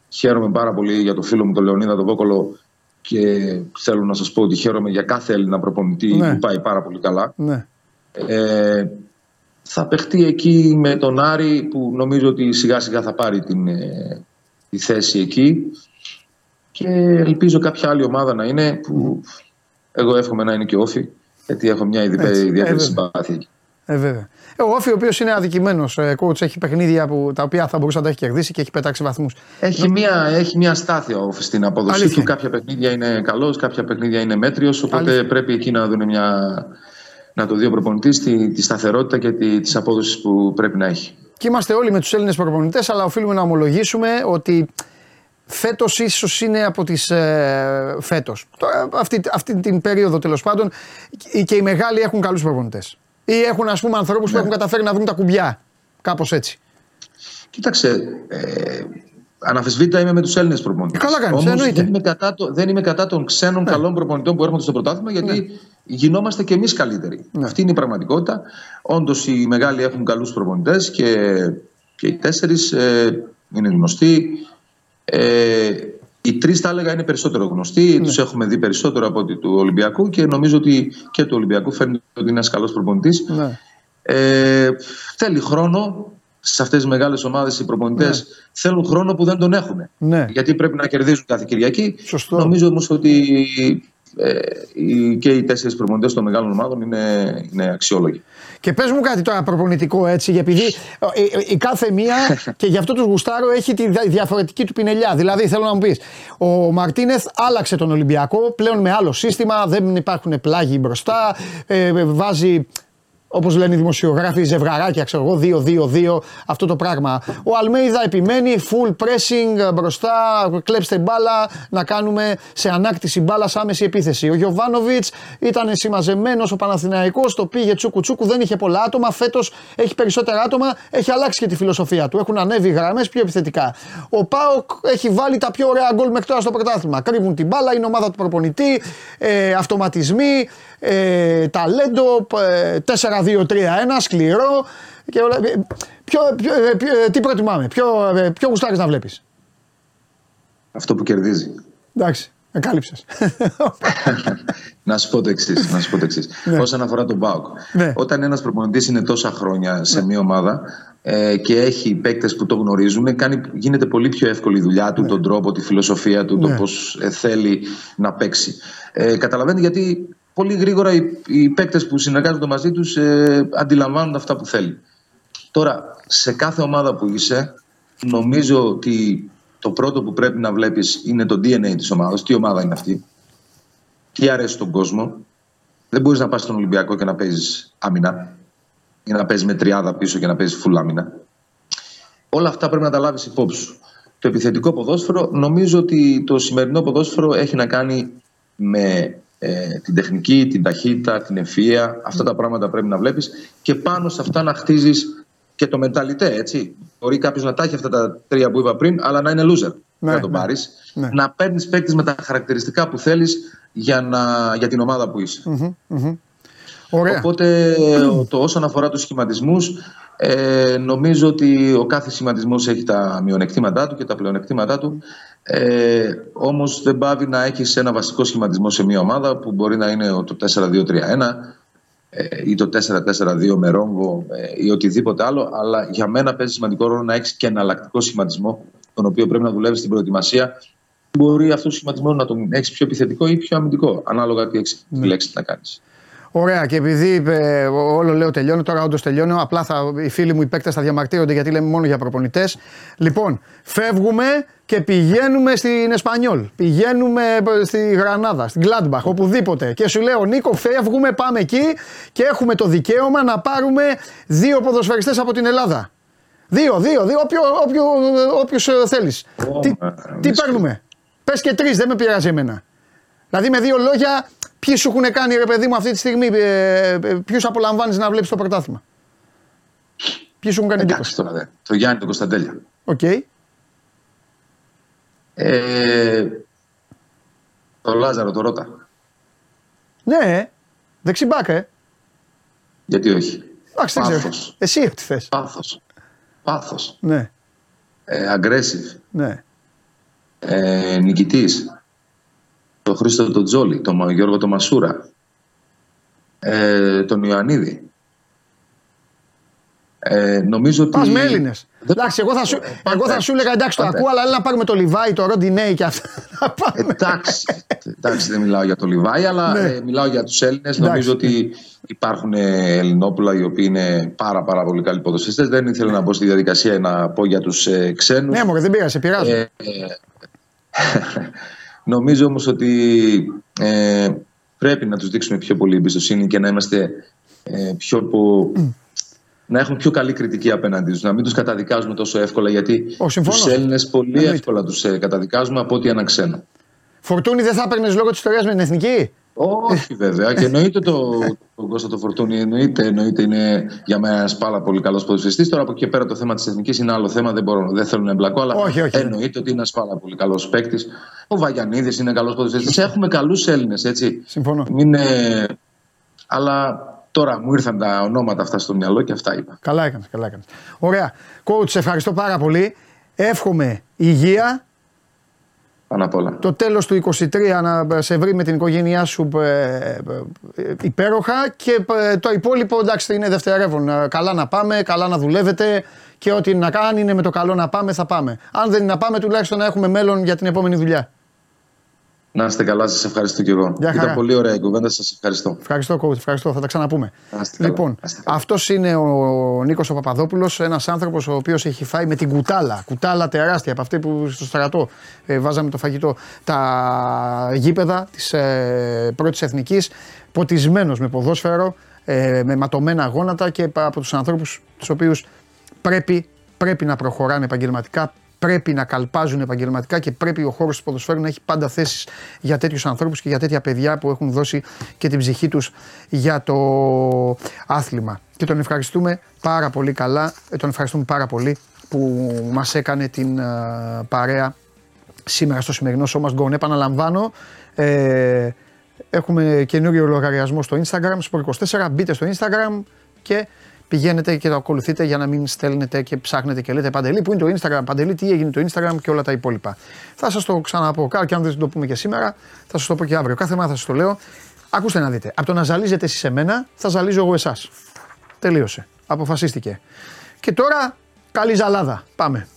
χαίρομαι πάρα πολύ για το φίλο μου τον Λεωνίδα τον Βόκολο και θέλω να σας πω ότι χαίρομαι για κάθε Έλληνα προπονητή Ναι. που πάει πάρα πολύ καλά. Ναι. Ε, θα παιχτεί εκεί με τον Άρη που νομίζω ότι σιγά σιγά θα πάρει την, ε, τη θέση εκεί και ελπίζω κάποια άλλη ομάδα να είναι που εγώ εύχομαι να είναι και όφη γιατί έχω μια ιδιαίτερη Έτσι, ε, ιδιαίτερη βέβαια. συμπάθεια εκεί. Ε, βέβαια. Ε, Ο Όφη, ο οποίος είναι αδικημένος coach, έχει παιχνίδια που, τα οποία θα μπορούσε να τα έχει κερδίσει και έχει πετάξει βαθμούς. Έχει μια, έχει μια στάθεια ο Όφης στην απόδοσή Αλήθεια. του. Κάποια παιχνίδια είναι καλός, κάποια παιχνίδια είναι μέτριος. Οπότε Αλήθεια. πρέπει εκεί να δουν μια. Να το δει ο προπονητής τη, τη σταθερότητα και τη της απόδοσης που πρέπει να έχει. Και είμαστε όλοι με τους Έλληνες προπονητές, αλλά οφείλουμε να ομολογήσουμε ότι φέτος ίσως είναι από τις. Ε, φέτος. Αυτή, αυτή την περίοδο τέλος πάντων και- και οι μεγάλοι έχουν καλούς προπονητές. Ή έχουν ας πούμε ανθρώπους που Ναι. έχουν καταφέρει να βρουν τα κουμπιά. Κάπως έτσι. Κοίταξε, ε, αναφεσβήτητα είμαι με τους Έλληνες προπονητές. Ε, καλά κάνεις, Όμως εννοείται. δεν είμαι, κατά το, δεν είμαι κατά των ξένων Ναι. καλών προπονητών που έρχονται στο πρωτάθλημα γιατί γινόμαστε και εμείς καλύτεροι. Ναι. Αυτή είναι η πραγματικότητα. Όντως οι μεγάλοι έχουν καλούς προπονητές και, και οι τέσσερις ε, είναι γνωστοί. Ε, οι τρεις, θα έλεγα, είναι περισσότερο γνωστοί. Ναι. Τους έχουμε δει περισσότερο από ότι του Ολυμπιακού και νομίζω ότι και του Ολυμπιακού φαίνεται ότι είναι ένας καλός προπονητής. Ναι. Ε, θέλει χρόνο. Σε αυτές τις μεγάλες ομάδες οι προπονητές Ναι. θέλουν χρόνο που δεν τον έχουν. Ναι. Γιατί πρέπει να κερδίζουν κάθε Κυριακή. Σωστό. Νομίζω όμως ότι ε, οι- και οι τέσσερις προπονητές των μεγάλων ομάδων είναι, είναι αξιόλογοι. Και πες μου κάτι τώρα προπονητικό έτσι, γιατί επειδή ε, ε, η κάθε μία [laughs] και γι' αυτό του γουστάρω έχει τη δια- διαφορετική του πινελιά. Δηλαδή θέλω να μου πεις, ο Μαρτίνεθ άλλαξε τον Ολυμπιακό πλέον με άλλο σύστημα, δεν υπάρχουν πλάγοι μπροστά, ε, ε, βάζει όπως λένε οι δημοσιογράφοι, ζευγαράκια, ξέρω εγώ, 2-2-2, αυτό το πράγμα. Ο Αλμέιδα επιμένει, full pressing ε, μπροστά, κλέψτε μπάλα, να κάνουμε σε ανάκτηση μπάλα άμεση επίθεση. Ο Γιωβάνοβιτς ήταν συμμαζεμένος, ο Παναθηναϊκός το πήγε τσούκου τσούκου, δεν είχε πολλά άτομα. Φέτος έχει περισσότερα άτομα, έχει αλλάξει και τη φιλοσοφία του. Έχουν ανέβει γραμμές πιο επιθετικά. Ο Πάοκ έχει βάλει τα πιο ωραία γκολ μέχρι τώρα στο πρωτάθλημα. Κρύβουν την μπάλα, είναι ομάδα του προπονητή, ε, αυτοματισμοί, ε, ταλέντο, ε, 4-2-3-1, σκληρό. Και όλα, ε, ποιο, ποιο, ε, ποιο, ε, τι προτιμάμε, ποιο, ε, ποιο γουστάρεις να βλέπεις; Αυτό που κερδίζει. Εντάξει, με κάλυψες. [laughs] να σου πω το εξής. Να σου πω το εξής. Ναι. Όσον αφορά τον Μπάουκ. Ναι. Όταν ένας προπονητής είναι τόσα χρόνια σε μια ομάδα ε, και έχει παίκτες που το γνωρίζουν, κάνει, γίνεται πολύ πιο εύκολη η δουλειά του, τον τρόπο, τη φιλοσοφία του, Ναι. το πώ θέλει να παίξει. Ε, καταλαβαίνετε γιατί πολύ γρήγορα οι, οι παίκτες που συνεργάζονται μαζί τους ε, αντιλαμβάνονται αυτά που θέλει. Τώρα, σε κάθε ομάδα που είσαι, νομίζω ότι το πρώτο που πρέπει να βλέπεις είναι το DNA της ομάδας. Τι ομάδα είναι αυτή; Τι αρέσει στον κόσμο; Δεν μπορείς να πας στον Ολυμπιακό και να παίζεις άμυνα. Ή να παίζεις με τριάδα πίσω και να παίζεις full άμυνα. Όλα αυτά πρέπει να τα λάβεις υπόψη σου. Το επιθετικό ποδόσφαιρο, νομίζω ότι το σημερινό ποδόσφαιρο έχει να κάνει με ε, την τεχνική, την ταχύτητα, την ευφυΐα. Αυτά τα πράγματα πρέπει να βλέπεις και πάνω σε αυτά να χτίζεις και το μεταλλιτέ, έτσι. Μπορεί κάποιος να τα έχει αυτά τα τρία που είπα πριν, αλλά να είναι loser. Ναι, να τον ναι. πάρεις. Ναι. Να παίρνεις παίκτη με τα χαρακτηριστικά που θέλεις για, να, για την ομάδα που είσαι. Ωραία. Οπότε το, όσον αφορά τους σχηματισμούς ε, νομίζω ότι ο κάθε σχηματισμός έχει τα μειονεκτήματά του και τα πλεονεκτήματά του ε, όμως δεν πάβει να έχεις ένα βασικό σχηματισμό σε μια ομάδα που μπορεί να είναι το 4-2-3-1 ε, ή το 4-4-2 με ρόμβο ε, ή οτιδήποτε άλλο αλλά για μένα παίζει σημαντικό ρόλο να έχεις και εναλλακτικό σχηματισμό τον οποίο πρέπει να δουλεύεις στην προετοιμασία μπορεί αυτός ο σχηματισμός να τον έχεις πιο επιθετικό ή πιο αμυντικό ανάλογα τι έχεις επιλέξει να κάνεις. Ωραία, και επειδή ε, όλο λέω τελειώνω, τώρα όντως τελειώνω. Απλά θα, οι φίλοι μου οι παίκτες θα διαμαρτύρονται γιατί λέμε μόνο για προπονητές. Λοιπόν, φεύγουμε και πηγαίνουμε στην Εσπανιόλ. Πηγαίνουμε ε, στη Γρανάδα, στην Gladbach, οπουδήποτε. Και σου λέω, Νίκο, φεύγουμε, πάμε εκεί και έχουμε το δικαίωμα να πάρουμε δύο ποδοσφαιριστές από την Ελλάδα. Δύο, δύο, δύο, όποιο, όποιο, όποιους ε, θέλεις. Ω, τι, ε, τι δύσκολο. παίρνουμε; Πες και τρεις, δεν με πειράζει εμένα. Δηλαδή με δύο λόγια, ποιοι σου έχουν κάνει ρε παιδί μου αυτή τη στιγμή, ε, ε, ποιους απολαμβάνεις να βλέπεις το πρωτάθλημα; Ποιοι σου έχουν κάνει εντύπωση; Εντάξει τώρα δε. Το Γιάννη τον Κωνσταντέλια. Οκ. Ε, το Λάζαρο, το Ρότα. Ναι, δεξί μπακ, ε. Γιατί όχι; Εντάξει, δεν ξέρω. Πάθος. Εσύ τι θες. Πάθος. Πάθος. Ναι, Ε, aggressive. ναι. Ε, νικητής. Τον Χρήστο τον Τζόλι. Τον Μα- Γιώργο τον Μασούρα. Ε, τον Ιωαννίδη. Ε, νομίζω ότι... Πας με Έλληνες. Δεν- Εντάξει, εγώ θα σου, εγώ θα σου έλεγα εντάξει το Πάντα. ακούω, αλλά έλα να πάρουμε το Λιβάη, το Ροντινέι και αυτά. [laughs] Να πάμε. Εντάξει, εντάξει, δεν μιλάω για το Λιβάη, αλλά Ναι. ε, μιλάω για τους Έλληνες. Νομίζω ότι υπάρχουν ε, Ελληνόπουλα οι οποίοι είναι πάρα, πάρα πολύ καλοί ποδοσφαιριστές. Δεν ήθελα να μπω στη διαδικασία να πω για τους ε, ξένους. Ναι, μωρέ, δεν πειράζει, σε πειράζω. Ε, νομίζω όμως ότι ε, πρέπει να τους δείξουμε πιο πολύ εμπιστοσύνη και να είμαστε ε, πιο πο- να έχουμε πιο καλή κριτική απέναντί τους, να μην τους καταδικάζουμε τόσο εύκολα γιατί Ω, συμφωνώ. τους Έλληνες πολύ Εννοείται. εύκολα τους ε, καταδικάζουμε από ότι ένα ξένο. Φορτούνη δεν θα έπαιρνες λόγω της ιστορίας με την εθνική; Όχι βέβαια και εννοείται το, τον Κώστα το Φορτούνη εννοείται, εννοείται είναι για μένα ένας πάρα πολύ καλός ποδοσφαιριστής. Τώρα από εκεί και πέρα το θέμα της εθνικής είναι άλλο θέμα, δεν, μπορώ, δεν θέλω να εμπλακώ, αλλά Όχι, όχι. εννοείται ότι είναι ένας πάρα πολύ καλός παίκτης. Ο Βαγιανίδης είναι καλός ποδοσφαιριστής. Έχουμε καλούς Έλληνες, έτσι. Συμφωνώ. Μην, ε, αλλά τώρα μου ήρθαν τα ονόματα αυτά στο μυαλό και αυτά είπα. Καλά έκανες, καλά έκανες. Ωραία. Coach, σε ευχαριστώ πάρα πολύ. Εύχομαι υγεία. Πάνω απ' όλα. Το τέλος του 23 να σε βρει με την οικογένειά σου ε, ε, ε, υπέροχα και ε, το υπόλοιπο εντάξει είναι δευτερεύον. Ε, Καλά να πάμε, καλά να δουλεύετε και ό,τι να κάνει είναι με το καλό να πάμε θα πάμε. Αν δεν είναι να πάμε τουλάχιστον να έχουμε μέλλον για την επόμενη δουλειά. Να είστε καλά, σας ευχαριστώ κι εγώ. Γεια χαρά. Ήταν πολύ ωραία η κουβέντα, σας ευχαριστώ. Ευχαριστώ, coach. Ευχαριστώ. Θα τα ξαναπούμε. Να είστε καλά. Λοιπόν, Να είστε καλά. αυτός είναι ο Νίκος ο Παπαδόπουλος, ένας άνθρωπος ο οποίος έχει φάει με την κουτάλα. Κουτάλα τεράστια από αυτή που στο στρατό ε, βάζαμε το φαγητό. Τα γήπεδα της ε, πρώτης εθνικής, ποτισμένος με ποδόσφαιρο, ε, με ματωμένα γόνατα και από τους ανθρώπους τους οποίους πρέπει, πρέπει να προχωράνε επαγγελματικά, πρέπει να καλπάζουν επαγγελματικά και πρέπει ο χώρος του ποδοσφαίρου να έχει πάντα θέσεις για τέτοιους ανθρώπους και για τέτοια παιδιά που έχουν δώσει και την ψυχή τους για το άθλημα. Και τον ευχαριστούμε πάρα πολύ καλά, ε, τον ευχαριστούμε πάρα πολύ που μας έκανε την α, παρέα σήμερα στο σημερινό σώμα γκον. Επαναλαμβάνω, ε, έχουμε καινούριο λογαριασμό στο Instagram, Sport24. Μπείτε στο Instagram και πηγαίνετε και το ακολουθείτε για να μην στέλνετε και ψάχνετε και λέτε Παντελή, πού είναι το Instagram, Παντελή, τι έγινε το Instagram και όλα τα υπόλοιπα. Θα σας το ξαναπώ, κα- και αν δεν το πούμε και σήμερα, θα σας το πω και αύριο. Κάθε μέρα θα σας το λέω. Ακούστε να δείτε. Από το να ζαλίζετε εσείς εμένα, θα ζαλίζω εγώ εσάς. Τελείωσε. Αποφασίστηκε. Και τώρα, καλή ζαλάδα. Πάμε.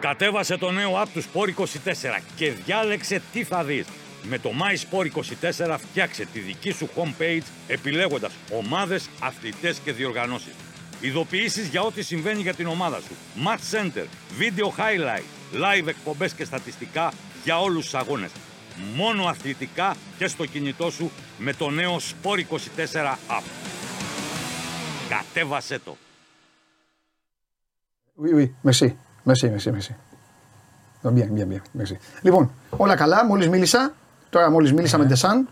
Κατέβασε το νέο app του Sport 24 και διάλεξε τι θα δεις. Με το My Sport 24 φτιάξε τη δική σου homepage επιλέγοντας ομάδες, αθλητές και διοργανώσεις. Ειδοποιήσεις για ό,τι συμβαίνει για την ομάδα σου. Match Center, Video Highlight, Live εκπομπές και στατιστικά για όλους τους αγώνες. Μόνο αθλητικά και στο κινητό σου με το νέο Sport 24 app. Κατέβασέ το. Oui, oui, merci. Merci, merci, merci. Bien, bien, bien, merci. Λοιπόν, όλα καλά, μόλις μίλησα. Τώρα μόλις μίλησα με Ντεσάν.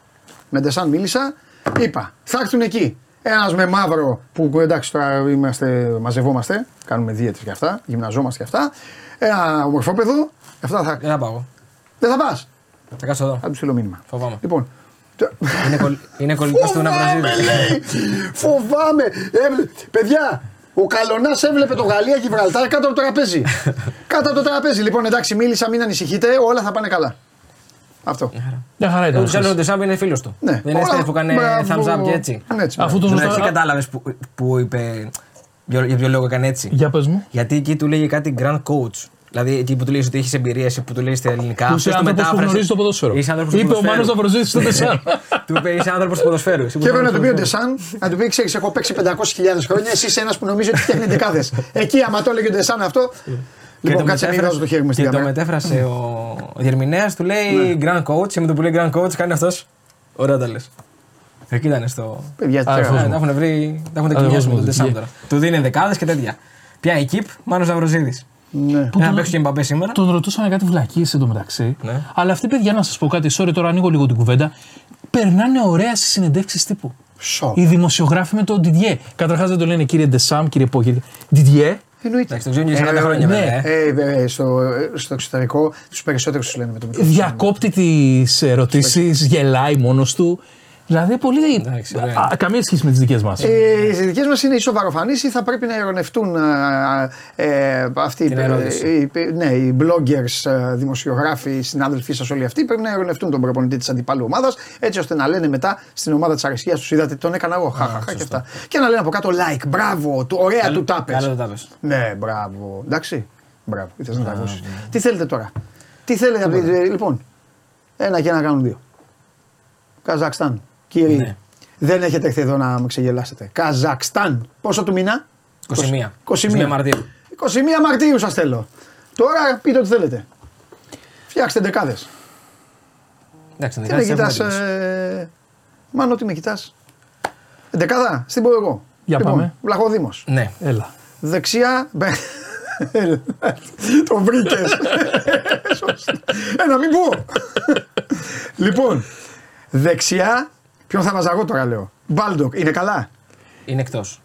Με Ντεσάν μίλησα. Είπα, θα έρθουν εκεί. Ένας με μαύρο που εντάξει τώρα είμαστε, μαζευόμαστε, κάνουμε δίαιτες και αυτά, γυμναζόμαστε και αυτά. Ένα ομορφόπεδο. Αυτά θα. Δεν θα πάω. Δεν θα πας. Θα κάτσω εδώ. Θα του στείλω μήνυμα. Φοβάμαι. Λοιπόν. το- Είναι, κολλ... είναι κολλητός του να Φοβάμαι, βραζίδι. λέει! Φοβάμαι! Έβλε- Παιδιά, ο Καλονάς έβλεπε το Γαλλία Γιβραλτάρ κάτω από το τραπέζι. [laughs] κάτω από το τραπέζι. Λοιπόν, εντάξει, μίλησα, μην ανησυχείτε, όλα θα πάνε καλά. Αυτό. Μια χαρά ήταν. Ούτω ή άλλω ο χθες. Ντεσάμπ είναι φίλος του. Ναι. Δεν είναι Όλα- στέλνει που έκανε Μπράβο. thumbs up και έτσι. Ναι, έτσι. Αφού μπράβο. το Εντάξει, σωστά. κατάλαβες που, που είπε. Για, για ποιο λόγο έκανε έτσι. Για πες μου. Γιατί εκεί του λέγει κάτι grand coach. Δηλαδή εκεί που του λέει ότι έχεις εμπειρία, που του λέει στα ελληνικά. Που αυτός είσαι το άνθρωπος που μετάφρασες. γνωρίζεις το ποδόσφαιρο. Είσαι άνθρωπος του Είπε ο ποδοσφαίρου. Μάνος Ναυροζήτης στο Ναι. [laughs] Ντεσάν. Του είπε είσαι άνθρωπος του ποδοσφαίρου. Εσύ που Και έπρεπε να είσαι του πει ο άνθρωπος του Ντεσάν, να του πει: Ξέρεις, έχω παίξει 500.000 χρόνια. Εσύ είσαι ένας που νομίζεις ότι φτιάχνει δεκάδε. Εκεί, άμα το έλεγε ο Ντεσάν αυτό. Και Λοιπόν, το κάτσε μην μετέφρασε- βάζω το χέρι μου στην Και το κάμερα. μετέφρασε ο, ο διερμηνέα, του λέει grand coach. Και με το που λέει grand coach κάνει αυτός. Ωραία τα λε. Εκεί ήταν στο. Παιδιά, τι Α, τρέχα. φως Ε, μου. Τα έχουν βρει. Τα έχουν Αδερφός τεκνιάσει μου, με τον το Ντεσάμπ τυχαίο. τώρα. Του δίνει δεκάδες και τέτοια. Ποια εκείπ, Μάνος Ναυροζίδη. Ναι. Που Να τον- παίξει και Μπαμπέ σήμερα; Τον ρωτούσαν κάτι βλακίες εντωμεταξύ. Ναι. Αλλά αυτοί, παιδιά, να σας πω κάτι, sorry, τώρα ανοίγω λίγο την κουβέντα. Περνάνε ωραία στις συνεντεύξεις τύπου. Σοκ. Οι δημοσιογράφοι με τον Didier. Καταρχάς δεν το λένε κύριε Ντεσάμ, κύριε Πό, κύριε. Didier. Εννοείται. Εντάξει, το ξέρουν για 40 Ε, χρόνια ναι. βέβαια. ε. Ε, ε, στο, ε, στο εξωτερικό τους περισσότερους τους λένε με το μικρό. Διακόπτει τις ερωτήσεις, γελάει μόνος του. Δηλαδή πολύ. Εντάξει, ωραία. Α, καμία σχέση με τις δικές μας. Ε, οι δικές μας είναι ισοβαροφανεί ή θα πρέπει να ειρωνευτούν ε, ε, αυτοί Την ε, ερώτηση. οι, ναι, οι bloggers, ε, δημοσιογράφοι, οι συνάδελφοί σας όλοι αυτοί πρέπει να ειρωνευτούν τον προπονητή της αντιπάλου ομάδας έτσι ώστε να λένε μετά στην ομάδα της αριστεία τους είδατε τον έκανα εγώ. Χαχαχά και αυτά. Και να λένε από κάτω like, μπράβο, του, ωραία του τάπες. Καλό το τάπες. Ναι, μπράβο. Εντάξει. Μπράβο. Ήθελες να τα ακούσεις. Τι θέλετε τώρα; Τι θέλετε. από τη- Λοιπόν, ένα και ένα κάνουν δύο. Καζακστάν. Κύριε, Ναι. δεν έχετε έρθει εδώ να με ξεγελάσετε. Καζακστάν. Πόσο του μήνα; 21. 21 Μαρτίου. 21 Μαρτίου σας θέλω. Τώρα πείτε ό,τι θέλετε. Φτιάξτε δεκάδες. Εντάξει, Τι με δεκάδες κοιτάς, έχουμε έτοιμες. ε... Μάνο, τι με κοιτάς. Δεκάδα, στην πω εγώ. Για λοιπόν, πάμε. Βλαχοδήμος. Ναι. Έλα. Δεξιά. μπε- Έλα, Το βρήκες. [laughs] Ε, να μην πω. λοιπόν, δεξιά. Ποιον θα βάζα εγώ τώρα, λέω. Μπάλντοκ, είναι καλά; Είναι εκτός.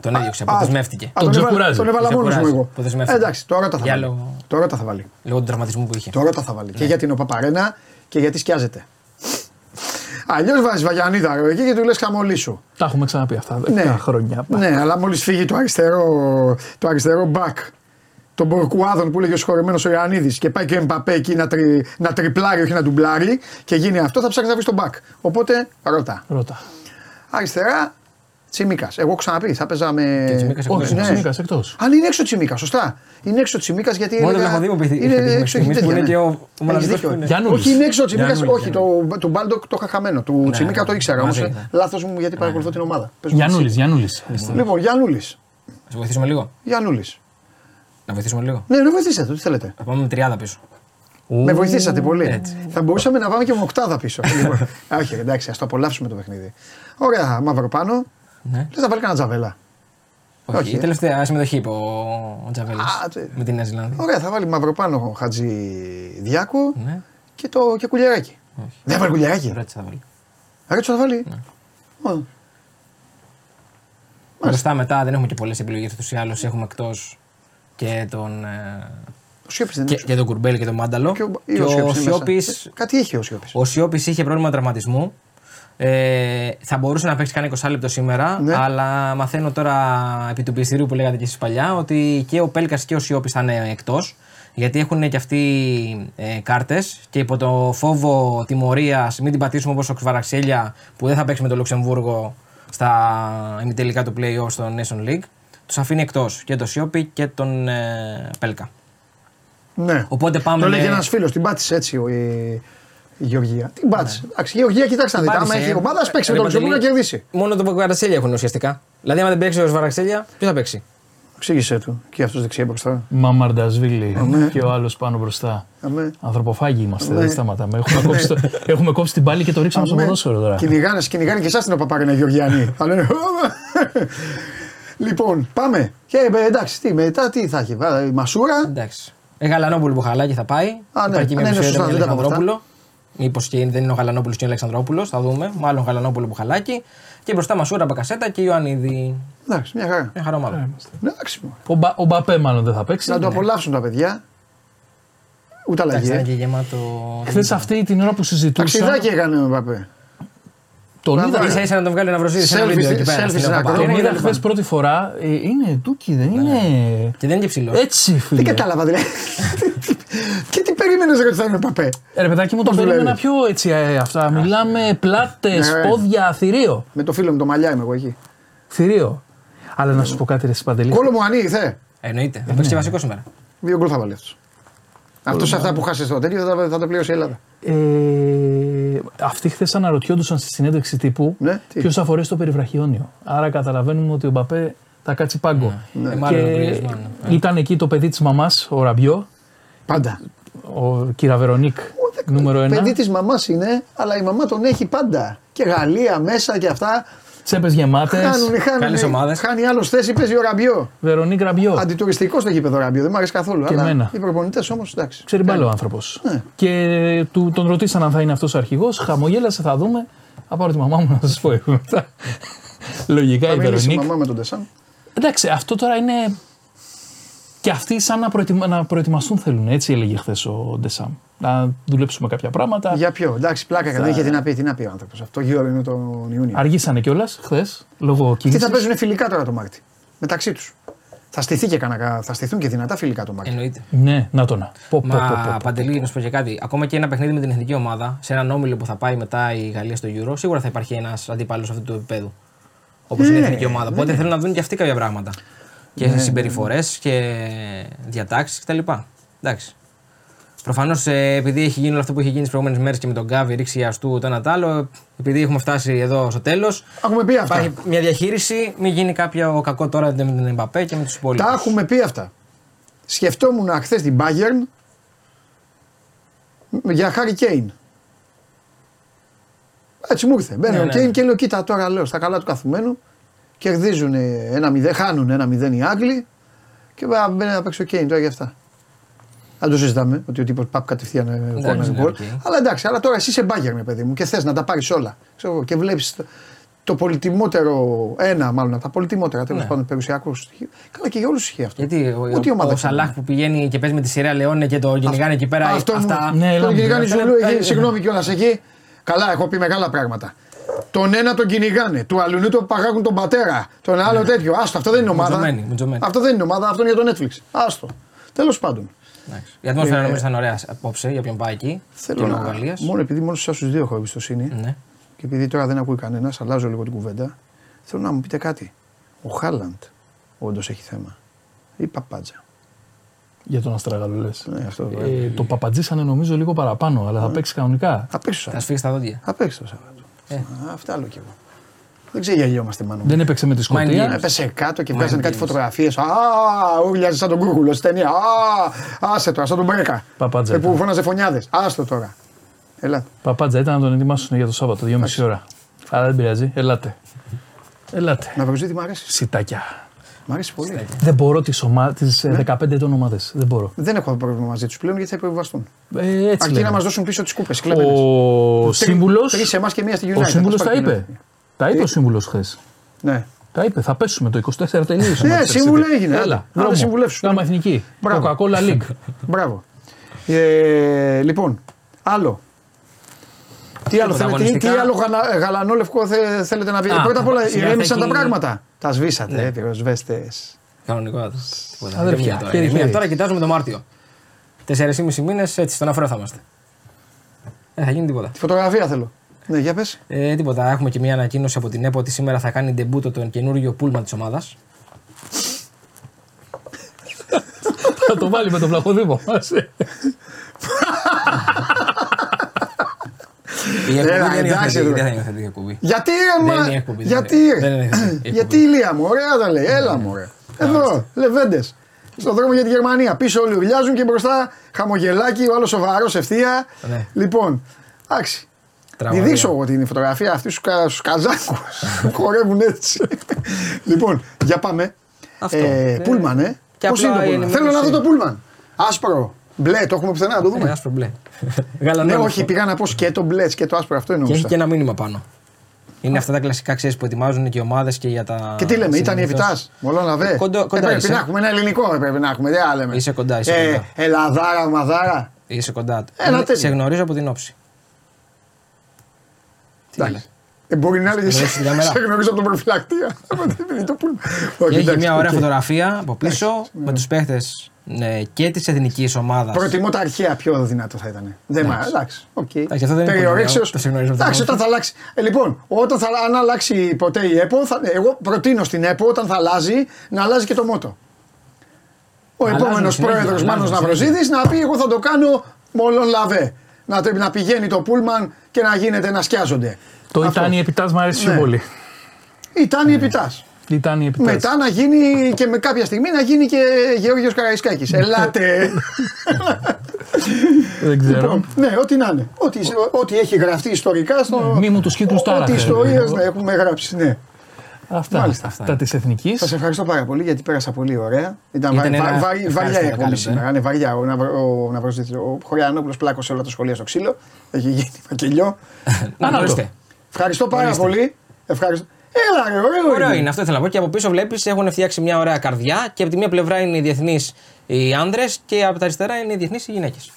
Τον έδιωξε, Α, αποδεσμεύτηκε. α, Τον τον έβαλα- ξεκουράζει. Τον έβαλα Τον μόνος μου ξεκουράζει. εγώ. Αποδεσμεύτηκε. Ε, εντάξει, τώρα τα θα Για βάλει. λόγο- Τώρα τα θα βάλει. Λόγω του τραυματισμού που είχε. Τώρα τα θα βάλει. Ναι. Και γιατί είναι ο Παπαρένα και γιατί σκιάζεται. Αλλιώς βάζεις Βαγιανίδα ρε, εκεί και του λες χαμολή σου. Τα έχουμε ξαναπεί αυτά. 10 Ναι. χρόνια. Ναι, αλλά μόλις φύγει το αριστερό, το αριστερό μπακ των Μπορκουάδων που έλεγε ο συγχωρεμένος ο Ιωαννίδης και πάει και ο Εμπαπέ εκεί να, τρι, να τριπλάρει, όχι να ντουμπλάρει και γίνει αυτό, θα ψάχνει να βρει τον μπακ. Οπότε ρώτα. Ρώτα. Αριστερά, Τσιμίκας. Εγώ έχω ξαναπεί, θα παίζα με. Και Τσιμίκας Όχι, εκτός. ναι. Τσιμίκας εκτός. Αν είναι έξω Τσιμίκας, σωστά. Είναι έξω Τσιμίκας γιατί. Μόνο έλεγα- το Βλαχοδήμο που είχε είναι μέχρι έξω, στιγμής έχει που είναι τέτοια, και ναι. ο- ο Έχεις μοναδικός δίκιο. που είναι. Γιάννουλης. Όχι, είναι έξω ο Τσιμίκας. Γιάννουλης, Όχι, το, του Μπάλντοκ το είχα χαμένο. Του Ναι, Τσιμίκα ναι, το ήξερα όμως. μαζί ήταν. Λάθος μου γιατί παρακολουθώ την ομάδα. Πες μου Γιάννουλης, εσύ. Γιάννουλη. Λοιπόν, Γιάννουλης. Να σε βοηθήσουμε λίγο. Γιάννουλης. Να βοηθήσουμε λίγο; Ναι, να βοηθήσετε, τι θέλετε. Θα πάμε με 30 πίσω. Με βοηθήσατε πολύ. έτσι. Θα μπορούσαμε να πάμε και με οκτάδα πίσω. [laughs] Λοιπόν, Όχι, εντάξει, ας το απολαύσουμε το παιχνίδι. Ωραία, μαύρο πάνω. Ναι. Λε να βάλει κανένα τζαβέλα. Όχι, Όχι, η ε. τελευταία συμμετοχή είπε ο, ο Τζαβέλης Α, τε- με τη Νέα Ζηλανδία. Ωραία, θα βάλει μαύρο πάνω Χατζη Διάκο Ναι, και, το, και κουλιαράκι. όχι. Δεν βάλει κουλιαράκι; Ρέτσα θα βάλει. Ρέτσο θα βάλει; Ναι. Ω, Μπροστά μετά δεν έχουμε και πολλές επιλογές ούτως ή άλλως. Έχουμε εκτός και τον. ε, Ο Σιώπης δεν είναι και, έξω. και τον Κουρμπέλ και τον Μάνταλο. Και ο- ή Και ο ο Σιώπης είναι Σιώπη. μέσα. Ε, Κάτι είχε ο Σιώπης. Ο Σιώπης είχε πρόβλημα τραυματισμού. Ε, θα μπορούσε να παίξει κανένα 20 λεπτό σήμερα, Ναι. αλλά μαθαίνω τώρα επί του πιστηρίου που λέγατε και εσείς παλιά ότι και ο Πέλκας και ο Σιώπης θα είναι εκτός. Γιατί έχουν και αυτοί ε, κάρτες και υπό το φόβο τιμωρίας, μην την πατήσουμε όπως ο Ξβαραξέλια που δεν θα παίξει με το Λουξεμβούργο στα ημιτελικά του playoff στο Nation League, τους αφήνει εκτός και τον Σιώπη και τον ε, Πέλκα. Ναι. Οπότε πάμε. Το έλεγε με- ένας φίλος, την πάτησε έτσι ο, η, η Γεωργία. Την πάτησε. Εντάξει, η Γεωργία, κοιτάξτε να δείτε. Άμα Πάτησε, έχει ε. ομάδα, ας παίξει με Ρε τον Λουξεμβούργο να Παντελή, κερδίσει. Μόνο το Βαραξέλια έχουν ουσιαστικά. Δηλαδή, άμα δεν παίξει ο Βαραξέλια, ποιος θα παίξει; Εξήγησέ του. Και αυτός δεξιά μπροστά. Μαμαρντασβίλη και ο άλλος πάνω μπροστά. Αμέ. Ανθρωποφάγοι είμαστε, Ναι. δεν σταματάμε. Έχουμε, κόψει, το- έχουμε κόψει την πάλη και το ρίξαμε στο Αμέ. ποδόσφαιρο τώρα. Κυνηγάνε, κυνηγάνε και εσάς την Παπαρίνα Γεωργιανή. [laughs] Θα λένε. λοιπόν, πάμε. Και ε, εντάξει, τι, μετά τι θα έχει. βά- Η Μασούρα. Εντάξει. Ε, Γαλανόπουλο που χαλάκι θα πάει. Α, ναι. Υπάρχει Α, μια ναι, είναι μισή σωστά, με δεν τα είπαμε Αλεξανδρόπουλο. Μήπως και δεν είναι ο Γαλανόπουλος και ο Αλεξανδρόπουλος. Θα δούμε. Μάλλον Γαλανόπουλο που χαλάκι. Και μπροστά Μασούρα Μπακασέτα και Ιωαννίδη. Εντάξει, μια χαρά. Μια χαρά ομάδα. Εντάξει, μωρέ. Ο, Μπα, ο Μπαπέ μάλλον δεν θα παίξει. Να το απολαύσουν τα παιδιά. Ούτε Εντάξει, θα είναι αλλαγή. και γεμάτο. Χθες αυτή την ώρα που συζητούσα. Ταξιδάκι έκανε ο Παπέ. Τον είδα, σα ίσα να τον βγάλει να βροσίδι σε ένα Selfies, βίντεο εκεί πέρα. selfies στην να Παπαρένα. κάνω. τον είδα είναι χθες πρώτη φορά. Ε, είναι ντούκι, δεν είναι. Και δεν είναι και ψηλό. Έτσι, φίλε. Δεν κατάλαβα δηλαδή. [laughs] Και τι περίμενες ρε ότι θα είναι ο Παπέ; Ε, Ρε παιδάκι μου, το Πώς περίμενα δουλεύεις; πιο έτσι ε, αυτά. Μιλάμε πλάτες, Ναι. πόδια, θηρίο. Με το φίλο μου το μαλλιά είμαι εγώ εκεί. Θηρίο. Αλλά να σου πω κάτι, ρε Σπαντελή. Κόλο μου ανή ήρθε. Εννοείται. Θα παίξει και βασικό σήμερα. Δύο γκολ θα βάλει αυτός. Αυτός σε αυτά που χάσεις το τέτοιο θα, τα- θα το πληρώσει η Ελλάδα. Ε, αυτοί χθες αναρωτιόντουσαν στη συνέντευξη τύπου Ναι, τι; ποιος θα φορέσει το περιβραχιόνιο. Άρα καταλαβαίνουμε ότι ο Μπαπέ θα κάτσει πάγκο. Ναι. Ε, μάλλον ο Και Γκρίζμαν. ήταν εκεί το παιδί της μαμάς, ο Ραμπιό, Πάντα. ο κύρα Βερονίκ, νούμερο ένα. Παιδί της μαμάς είναι, αλλά η μαμά τον έχει πάντα. Και Γαλλία μέσα και αυτά. Τσέπες γεμάτες. Χάνουν, χάνουν. Καλές ομάδες. Χάνει άλλος θέση, παίζει ο Ραμπιό. Βερονίκ Ραμπιό. Αντιτουριστικό στο γήπεδο Ραμπιό, δεν μου αρέσει καθόλου. Και αλλά εμένα. οι προπονητές όμως εντάξει. Ξέρει μπάλο ο άνθρωπος. Ναι. Και του, τον ρωτήσαν αν θα είναι αυτός ο αρχηγός. Χαμογέλασε, θα δούμε. Θα πάρω τη μαμά μου να σας πω εγώ μετά. [laughs] Λογικά Θα η μιλήσει η Βερονίκ. μαμά με τον Τεσάν. Εντάξει, αυτό τώρα είναι. Και αυτοί σαν να, προετοιμα... να προετοιμαστούν θέλουν, έτσι έλεγε χθες ο Ντεσάμ. Να δουλέψουμε κάποια πράγματα. Για ποιο, εντάξει, πλάκα δεν είχε τι να πει, τι να πει ο άνθρωπος. Αυτό γύρω είναι τον Ιούνιο. Αργήσανε κιόλας χθες λόγω Τι κίνησης. θα παίζουν φιλικά τώρα το Μάρτι μεταξύ τους. Θα, στηθεί και κανένα, θα στηθούν και δυνατά φιλικά το Μάρτι. Εννοείται. Ναι, να το να. Πω, πω, πω, πω, Μα πω. Παντελή, να σου πω και κάτι. Ακόμα και ένα παιχνίδι με την εθνική ομάδα, σε έναν όμιλο που θα πάει μετά η Γαλλία στο Euro, σίγουρα θα υπάρχει ένας αντίπαλο αυτού του επίπεδου. Όπως είναι η Ναι, εθνική ομάδα. Οπότε θέλουν να δουν και αυτοί κάποια πράγματα. Και Ναι, συμπεριφορές και διατάξεις κτλ. Εντάξει. Προφανώς επειδή έχει γίνει όλο αυτό που έχει γίνει τις προηγούμενες μέρες και με τον Γκάβι, ρίξει αστού το ένα το άλλο, επειδή έχουμε φτάσει εδώ στο τέλος, Έχουμε πει αυτά. υπάρχει μια διαχείριση, μην γίνει κάποιο κακό τώρα με τον Εμπαπέ και με τους υπόλοιπους. Τα έχουμε πει αυτά. Σκεφτόμουν χθες την Bayern για Χάρη Κέιν. Έτσι μου ήρθε. Μπαίνει Ναι, ο ναι, Κέιν ναι. και λέω: Κοίτα τώρα λέω στα καλά του καθουμένου. Κερδίζουν ένα μηδέν, χάνουν ένα μηδέν οι Άγγλοι και μπα- μπαίνει να παίξει ο Κέιν τώρα για αυτά. Δεν το συζητάμε ότι ο τύπος παπ κατευθείαν ε, κόρνερ ναι, γκολ. OK. Αλλά εντάξει, αλλά τώρα εσύ είσαι Bayern, παιδί μου, και θες να τα πάρεις όλα. Ξέρω, εγώ, και βλέπεις το, το πολυτιμότερο, ένα μάλλον από τα πολυτιμότερα τέλος Ναι. πάντων περιουσιακούς στοιχείους. Καλά και για όλους ισχύει αυτό. Γιατί ο, Ούτε η ο, ομάδα ο έχει. Σαλάχ που πηγαίνει και παίζει με τη Σειρά Λεόνε και το κυνηγάνε εκεί πέρα. Αυτό αυτά. μου, Ναι, τον έλα, κυνηγάνε έλα, Ζουλού, έλα, έχει- έλα. συγγνώμη κιόλας εκεί. Καλά, έχω πει μεγάλα πράγματα. Τον ένα τον κυνηγάνε, του αλλού τον παγάγουν τον πατέρα, τον άλλο τέτοιο. Άστο, αυτό δεν είναι ομάδα. Μουτζωμένη, μουτζωμένη. Αυτό δεν είναι ομάδα, αυτό είναι για το Netflix. Άστο. Τέλος πάντων. Εντάξει. Η ατμόσφαιρα νομίζω θα είναι ωραία απόψε για ποιον πάει εκεί. Ε, Θέλω και να. λόγω Γαλλίας. Μόνο επειδή μόνος σε εσά τους δύο έχω εμπιστοσύνη Ναι. και επειδή τώρα δεν ακούει κανένας, αλλάζω λίγο την κουβέντα. Θέλω να μου πείτε κάτι. Ο Χάλαντ όντως έχει θέμα. Ή παπάτζα. Για τον Αστραγάλο λες. Ναι, αυτό Ε, βέβαια. το παπατζήσανε νομίζω λίγο παραπάνω, αλλά θα παίξει κανονικά. Θα παίξει το Θα Σάββατο. σφίξει τα δόντια. Θα παίξει το Σάββατο. Ε. Α, Αυτά άλλο κι εγώ. Δεν ξέρω γιατί γελιόμαστε μάλλον. Δεν έπαιξε με τη Mind Σκωτία. games. Έπεσε κάτω και Mind βγάζανε κάτι games. φωτογραφίες. Α, ούρλιαζε σαν τον Κούκουλο στην ταινία. Α, άσε τώρα, σαν τον Μπρέκα. Παπάτζα Ε, Που ήταν. φώναζε φωνιάδες. Άστο τώρα. Ελά. Παπάτζα ήταν να τον ετοιμάσουν για το Σάββατο, 2,5 ώρα. Αλλά δεν πειράζει, ελάτε. Ελάτε. Να βρω μου αρέσει. Σιτάκια. Μ' αρέσει πολύ. Δεν μπορώ τις ομα... τις ε, 15 ετών ομάδες. Δεν μπορώ. Δεν έχω πρόβλημα μαζί τους πλέον γιατί θα υποβιβαστούν. Ε, έτσι Αρκεί λένε. να μας δώσουν πίσω τις κούπες. Ο σύμβουλο. Τρεις σε εμάς και μία στη United. Ο σύμβουλο Πώς τα πάει είπε. κοινό. Τα είπε Τι; ο σύμβουλος χθες. Ναι. Τα είπε, θα πέσουμε το 24 τελείωσε. Ναι, Manchester σύμβουλο City. έγινε, άντε. Έλα, Να δρόμο. τα συμβουλεύσουμε. Γάμα εθνική. Μπράβο. Coca-Cola League. [laughs] Μπράβο. Ε, λοιπόν, άλλο. Τι άλλο, θέλετε, τι, τι αγωνιστικά. άλλο γαλα, γαλανόλευκο θε- θέλετε να πείτε. Α, Πρώτα απ' όλα σιγά θα ηρέμησαν τα έχει- πράγματα. Τα σβήσατε, ε, πυροσβέστε. Κανονικότατα. Τίποτα. Αδέρφια, Ηρεμία τώρα. χέρι, Ηρεμία. χέρι. Τώρα κοιτάζουμε το Μάρτιο. 4,5 μήνες έτσι στον αφρό θα είμαστε. Δεν θα γίνει τίποτα. Τη φωτογραφία θέλω. Ναι, για πες. Ε, τίποτα. Έχουμε και μια ανακοίνωση από την ΕΠΟ ότι σήμερα θα κάνει ντεμπούτο τον καινούριο πούλμα της ομάδας. Θα το βάλει με τον πλαχοδήμο. [laughs] [laughs] Η εκπομπή Έλα, δεν είναι εντάξει, υιοθετική, ρε. δεν είναι υιοθετική εκπομπή. Γιατί ρε Δεν μα, είναι εκπομπή, δεν γιατί είναι. ρε. Δεν είναι εκπομπή. [laughs] Γιατί ηλία μου, ωραία τα λέει, έλα μου ρε. Εδώ, λεβέντες. Στον δρόμο για τη Γερμανία. Πίσω όλοι ουρλιάζουν και μπροστά χαμογελάκι, ο άλλος σοβαρός ευθεία. Ναι. Λοιπόν, εντάξει. Τραγωδία. Διδύσω εγώ την φωτογραφία αυτή στους κα, στους Καζάκους. [laughs] Χορεύουν έτσι. λοιπόν, για πάμε. Αυτό. Ε, Ε, πούλμαν, ε. και Πώς απλά είναι το η πούλμαν. Θέλω ενημέρωση. να δω το πούλμαν. Άσπρο. Μπλε, το έχουμε πουθενά να το Ε, δούμε. άσπρο μπλε. Ναι, Γαλανόλευκο. όχι, πήγα να πω σκέτο μπλε, σκέτο άσπρο. Αυτό Και έχει εννοούσα. και ένα μήνυμα πάνω. Είναι αυτά τα κλασικά ξέρεις που ετοιμάζουν και οι ομάδες και για τα. Και τι λέμε, ήταν η συνήθως. Εβιτάς. Μολό να βέ. Κοντό- κοντά ε, πρέπει είσαι. να έχουμε ένα ελληνικό, ε, πρέπει να έχουμε. Δεν άλλα λέμε. Είσαι κοντά, είσαι ε, κοντά. Ελαδάρα, μαδάρα. Είσαι κοντά του. Ένα Είναι- τέτοιο. Σε γνωρίζω από την όψη. Τι Εντάξει. Λέει. Ε, μπορεί να έλεγε. γνωρίζεις την κάμερα. Σε γνωρίζω από τον προφυλακτήρα. Επειδή το πούλμα. Όχι, Και έχει εντάξει, μια ωραία οκ. φωτογραφία από πίσω με τους παίχτες και της εθνικής ομάδας. Προτιμώ τα αρχαία πιο δυνατό θα ήταν. Δεν μ' εντάξει. οκ. Εντάξει, αυτό δεν είναι Περιορέξεως. πολύ ωραίο, το συγνωρίζω από την Εντάξει, άποψη. όταν θα αλλάξει. Ε, λοιπόν, όταν θα, αν αλλάξει ποτέ η ΕΠΟ, θα, εγώ προτείνω στην ΕΠΟ όταν θα αλλάζει να αλλάζει και το μότο. Ο Αλλάζουν επόμενος συνέχεια, πρόεδρος αλλάζουν Μάνος συνέχεια. Ναυροζίδης να πει: Εγώ θα το κάνω μόλον λαβέ. Να, τρε- να πηγαίνει το πούλμαν και να γίνεται να σκιάζονται. Το Αυτό. ήταν η επιτάς μου αρέσει Ναι. πιο πολύ. Ήταν η επιτάς. Ήταν η επιτάς. Μετά να γίνει και με κάποια στιγμή να γίνει και Γεώργιος Καραϊσκάκης. Ελάτε. Δεν ξέρω. Λοιπόν, ναι, ό,τι να είναι. Ό,τι, ό,τι έχει γραφτεί ιστορικά στο. Μη μου τους κύκλους Ό,τι τάραχες, ιστορίες ρε. ναι, έχουμε γράψει. Ναι. Αυτά. Μάλιστα, αυτά Τα της εθνικής. Σας ευχαριστώ πάρα πολύ γιατί πέρασα πολύ ωραία. Ήταν, Ήταν βα- ένα βα- βα- ευχάριστο βαριά η εκπομπή δεκάλεπτο, σήμερα. Είναι βαριά. Ο, Ναυρο- ο, Ναυροζήτης- ο Χωριανόπουλος πλάκωσε όλα τα σχολεία στο ξύλο. Έχει γίνει μακελιό. Να το. γνωρίστε. Ευχαριστώ πάρα Ορίστε. πολύ. Ευχαριστώ. Έλα, ρε, ωραίο, Ωραίο είναι. είναι, αυτό ήθελα να πω. Και από πίσω βλέπεις έχουν φτιάξει μια ωραία καρδιά και από τη μία πλευρά είναι οι διεθνείς οι άνδρες και από τα αριστερά είναι οι διεθνείς οι γυναίκες.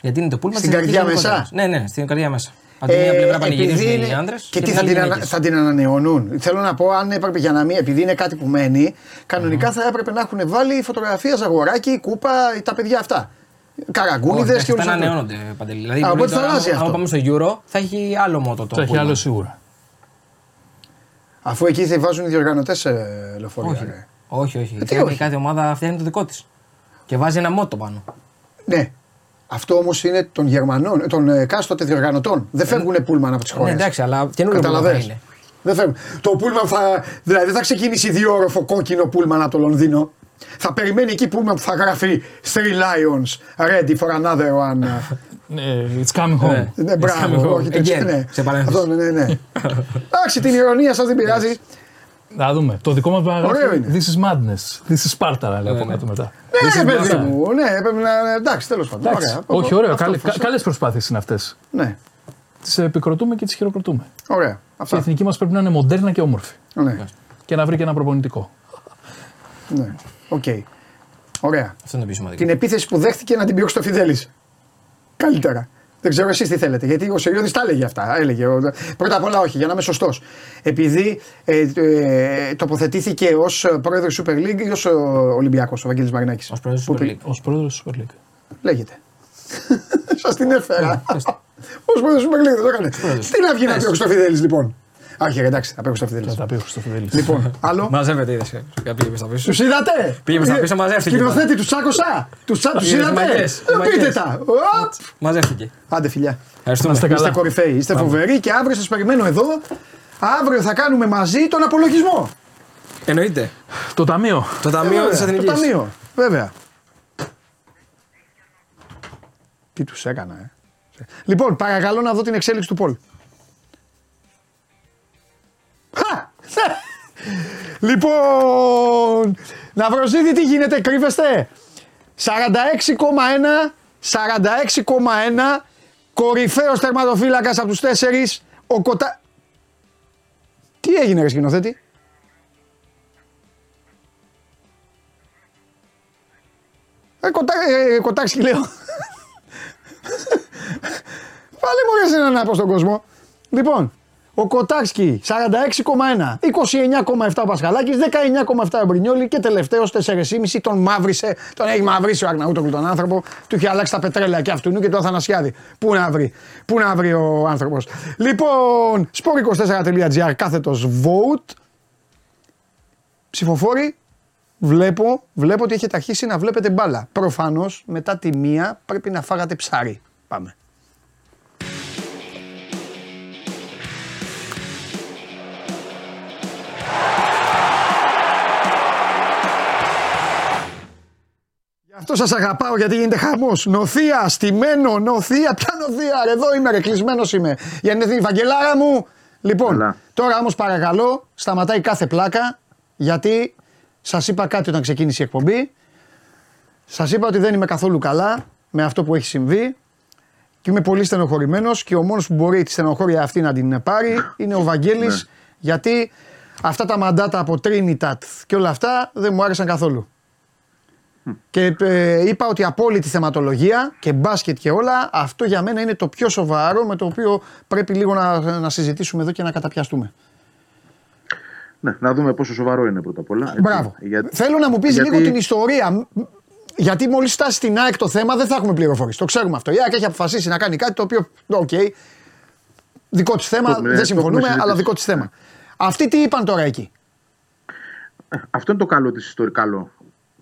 Γιατί είναι το πούλμα Στην της καρδιά εθνικής μέσα; γενικότητας. Ναι, ναι, στην καρδιά μέσα. Από τη μία Ε, πλευρά επειδή πανηγυρίζουν είναι- οι άνδρες. Και τι θα την, ανα- θα την ανανεώνουν. Θέλω να πω, αν έπρεπε για να μην, επειδή είναι κάτι που μένει, κανονικά θα έπρεπε να έχουν βάλει φωτογραφία Ζαγοράκη, κούπα, τα παιδιά αυτά. Καραγκούνιδες και και όλους αυτά αυτούς. ανανεώνονται παντελή. Δηλαδή, Α, μπορεί οπότε θα τώρα, αλλάζει άμα- αυτό. άμα πάμε στο Euro, θα έχει άλλο μότο το Θα έχει πούλμαν. άλλο σίγουρα. Αφού εκεί θα βάζουν οι διοργανωτές λεωφορεία. Όχι, ρε. όχι. όχι. τι Φτιάχνει- όχι; Κάθε ομάδα φτιάχνει το δικό της. Και βάζει ένα μότο πάνω. Ναι. Αυτό όμως είναι των Γερμανών, των ε, εκάστοτε διοργανωτών. Δεν φεύγουν πούλμαν από τις χώρες. Ναι, εντάξει, αλλά καινούριο πούλμαν θα Καταλαβες. είναι. Δεν φεύγουν. Το πούλμαν θα. Δηλαδή δεν θα ξεκινήσει διόροφο κόκκινο πούλμαν από το Λονδίνο. Θα περιμένει εκεί πούλμαν που θα γράφει Three Lions ready for another one. Ε, [laughs] It's coming home. Ναι. Ναι, μπράβο, Again, όχι τέτοιο. Ναι. σε παρένθεση. Αυτό, ναι, ναι, ναι. [laughs] Εντάξει, την ηρωνία σας δεν πειράζει. Να δούμε. Το δικό μας Ωραίο παραγράφει είναι. This is madness. This is Sparta, να λέω από κάτω μετά. Ναι, παιδί μπροστά. μου. Ναι, πρέπει να. Εντάξει, τέλος πάντων. Εντάξει. Ωραία. Όχι, ωραίο. Αυτό, αυτό. Καλές προσπάθειες είναι αυτές. Ναι, Τις επικροτούμε και τις χειροκροτούμε. ωραία. Και η Αυτά. εθνική μας πρέπει να είναι μοντέρνα και όμορφη. Ναι, Και να βρει και ένα προπονητικό. ναι. Οκ. Ωραία. Αυτό είναι το πιο σημαντικό. Την επίθεση που δέχτηκε να την πει ο Χρυστοφιδέλης. Καλύτερα. Δεν ξέρω εσείς τι θέλετε. Γιατί ο Σεριώδης τα έλεγε αυτά. Έλεγε. ο- Πρώτα απ' όλα, όχι, για να είμαι σωστός. Επειδή ε, ε, τοποθετήθηκε ως πρόεδρος του Super League ή ως Ολυμπιακός ο Βαγγέλης Μαρινάκης. Ως πρόεδρος του Super League. Ω πρόεδρος του Super League. Λέγεται. [laughs] Σας την έφερα. Ω πρόεδρος του Super League δεν το έκανε. Τι να βγει να πει ο Χρυστοφιδέλης λοιπόν; Άχι, εντάξει, θα πει ο Θα Χρυστοφιδέλη. τα πει ο Χριστοφιδέλη. Λοιπόν, άλλο. Μαζεύεται, είδες. Πήγε στα πίσω. Τους είδατε! Πήγε προς τα πίσω, μαζεύτηκε. Σκηνοθέτη, τους τσάκωσα! Τους Πήγε είδατε! μαγιές, Ε, Πείτε μαγιές. τα! Οπ. Μαζεύτηκε. Άντε, φιλιά. Ευχαριστούμε. είστε καλά. Είστε κορυφαίοι, είστε φοβεροί και αύριο σας περιμένω εδώ. Αύριο θα κάνουμε μαζί τον απολογισμό. Εννοείται. Το ταμείο. Το Ε, ταμείο βέβαια, της Εθνικής. Το ταμείο, βέβαια. Τι τους έκανα, ε. Λοιπόν, παρακαλώ να δω την εξέλιξη του Πολ. Λοιπόν, Ναυροζίδη τι γίνεται, κρύβεστε; 46,1, 46,1, κορυφαίος τερματοφύλακας από τους τέσσερις, ο Κοτα... Τι έγινε ρε σκηνοθέτη; Ε, κοτά, ε, κοτάξι λέω. [laughs] Πάλι μου αρέσει να πω στον κόσμο. Λοιπόν, ο Κοτάξκι 46,1, 29,7 ο Πασχαλάκης, 19,7 ο Μπρινιόλη και τελευταίος 4,5 τον μαύρισε, τον έχει μαυρίσει ο Αρναούτοκλου τον άνθρωπο, του είχε αλλάξει τα πετρέλαια και αυτού και το Αθανασιάδη. Πού να βρει, πού να βρει ο άνθρωπος. Λοιπόν, sport24.gr κάθετος vote, ψηφοφόροι, βλέπω, βλέπω ότι έχετε αρχίσει να βλέπετε μπάλα. Προφανώς μετά τη μία πρέπει να φάγατε ψάρι. Πάμε. Αυτό σας αγαπάω γιατί γίνεται χαμός. Νοθεία, στημένο, νοθεία. Ποια νοθεία, ρε, εδώ είμαι, ρε, κλεισμένος είμαι. Για την Βαγγελάρα μου. Λοιπόν, Καλά. τώρα όμως παρακαλώ, σταματάει κάθε πλάκα γιατί σας είπα κάτι όταν ξεκίνησε η εκπομπή. Σας είπα ότι δεν είμαι καθόλου καλά με αυτό που έχει συμβεί και είμαι πολύ στενοχωρημένος και ο μόνος που μπορεί τη στενοχώρια αυτή να την πάρει είναι ο Βαγγέλης γιατί αυτά τα μαντάτα από Τρίνιτατ και όλα αυτά δεν μου άρεσαν καθόλου. Και ε, είπα ότι απόλυτη θεματολογία και μπάσκετ και όλα, αυτό για μένα είναι το πιο σοβαρό με το οποίο πρέπει λίγο να, να συζητήσουμε εδώ και να καταπιαστούμε. Ναι, να δούμε πόσο σοβαρό είναι πρώτα απ' όλα. έτσι. Μπράβο. Για- Θέλω να μου πεις γιατί- λίγο την ιστορία. Μ, Γιατί μόλις φτάσει στην ΑΕΚ το θέμα δεν θα έχουμε πληροφορίες. Το ξέρουμε αυτό. Η ΑΕΚ έχει αποφασίσει να κάνει κάτι το οποίο. Οκ. δικό της θέμα. Το έχουμε- δεν το συμφωνούμε, έχουμε αλλά συζητήσει. δικό της θέμα. Αυτοί τι είπαν τώρα εκεί; Αυτό είναι το καλό της ιστορίας. Καλό.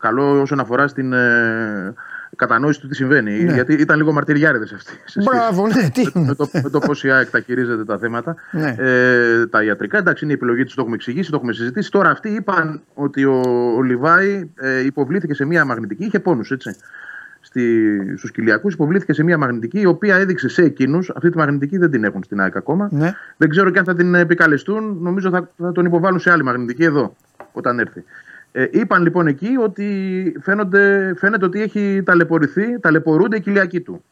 Καλό όσον αφορά στην ε, κατανόηση του τι συμβαίνει. Ναι. Γιατί ήταν λίγο μαρτυριάριδες αυτοί. σε [laughs] σχέση Μπράβο, ναι, τι με το, με το πώς η ΑΕΚ τα χειρίζεται τα θέματα. Ναι. Ε, τα ιατρικά, εντάξει, είναι η επιλογή τους, το έχουμε εξηγήσει, το έχουμε συζητήσει. Τώρα αυτοί είπαν ότι ο, ο Λιβάη ε, υποβλήθηκε σε μία μαγνητική, είχε πόνους, έτσι. Στη, στους κοιλιακούς υποβλήθηκε σε μία μαγνητική η οποία έδειξε σε εκείνους, αυτή τη μαγνητική δεν την έχουν στην ΑΕΚ ακόμα. Ναι. Δεν ξέρω και αν θα την επικαλεστούν, νομίζω θα, θα τον υποβάλουν σε άλλη μαγνητική εδώ, όταν έρθει. Ε, είπαν λοιπόν εκεί ότι φαίνονται, φαίνεται ότι έχει ταλαιπωρηθεί, ταλαιπωρούνται οι κοιλιακοί του.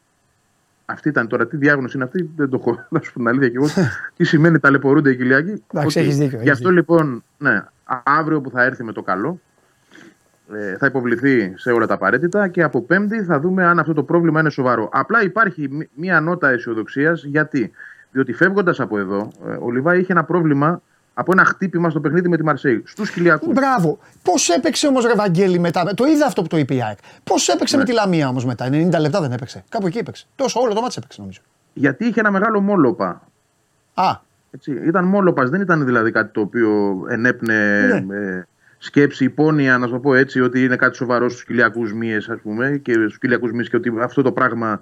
Αυτή ήταν τώρα, τι διάγνωση είναι αυτή, δεν το έχω [laughs] να σου πω την αλήθεια και εγώ. [laughs] τι σημαίνει ταλαιπωρούνται οι κοιλιακοί. Εντάξει, Οκ. έχεις δίκιο, Γι' έχεις αυτό λοιπόν, ναι, αύριο που θα έρθει με το καλό, ε, θα υποβληθεί σε όλα τα απαραίτητα και από Πέμπτη θα δούμε αν αυτό το πρόβλημα είναι σοβαρό. Απλά υπάρχει μ- μία νότα αισιοδοξίας γιατί; Διότι φεύγοντας από εδώ, ε, ο Λιβάι είχε ένα πρόβλημα από ένα χτύπημα στο παιχνίδι με τη Μαρσέη. Στους Κυλιακού. Μπράβο. Πώς έπαιξε όμως Ρεβαγγέλη μετά. Το είδα αυτό που το είπε η ΑΕΚ. Πώς έπαιξε Ναι. με τη Λαμία όμως μετά. 90 λεπτά δεν έπαιξε. Κάπου εκεί έπαιξε. Τόσο όλο το μάτι έπαιξε νομίζω. Γιατί είχε ένα μεγάλο μόλοπα. Α, Έτσι, ήταν μόλοπας, δεν ήταν δηλαδή κάτι το οποίο ενέπνε Ναι. ε, σκέψη, υπόνοια, να σου το πω έτσι, ότι είναι κάτι σοβαρό στους κοιλιακού μύες, ας πούμε, και στους κοιλιακού μύες και ότι αυτό το πράγμα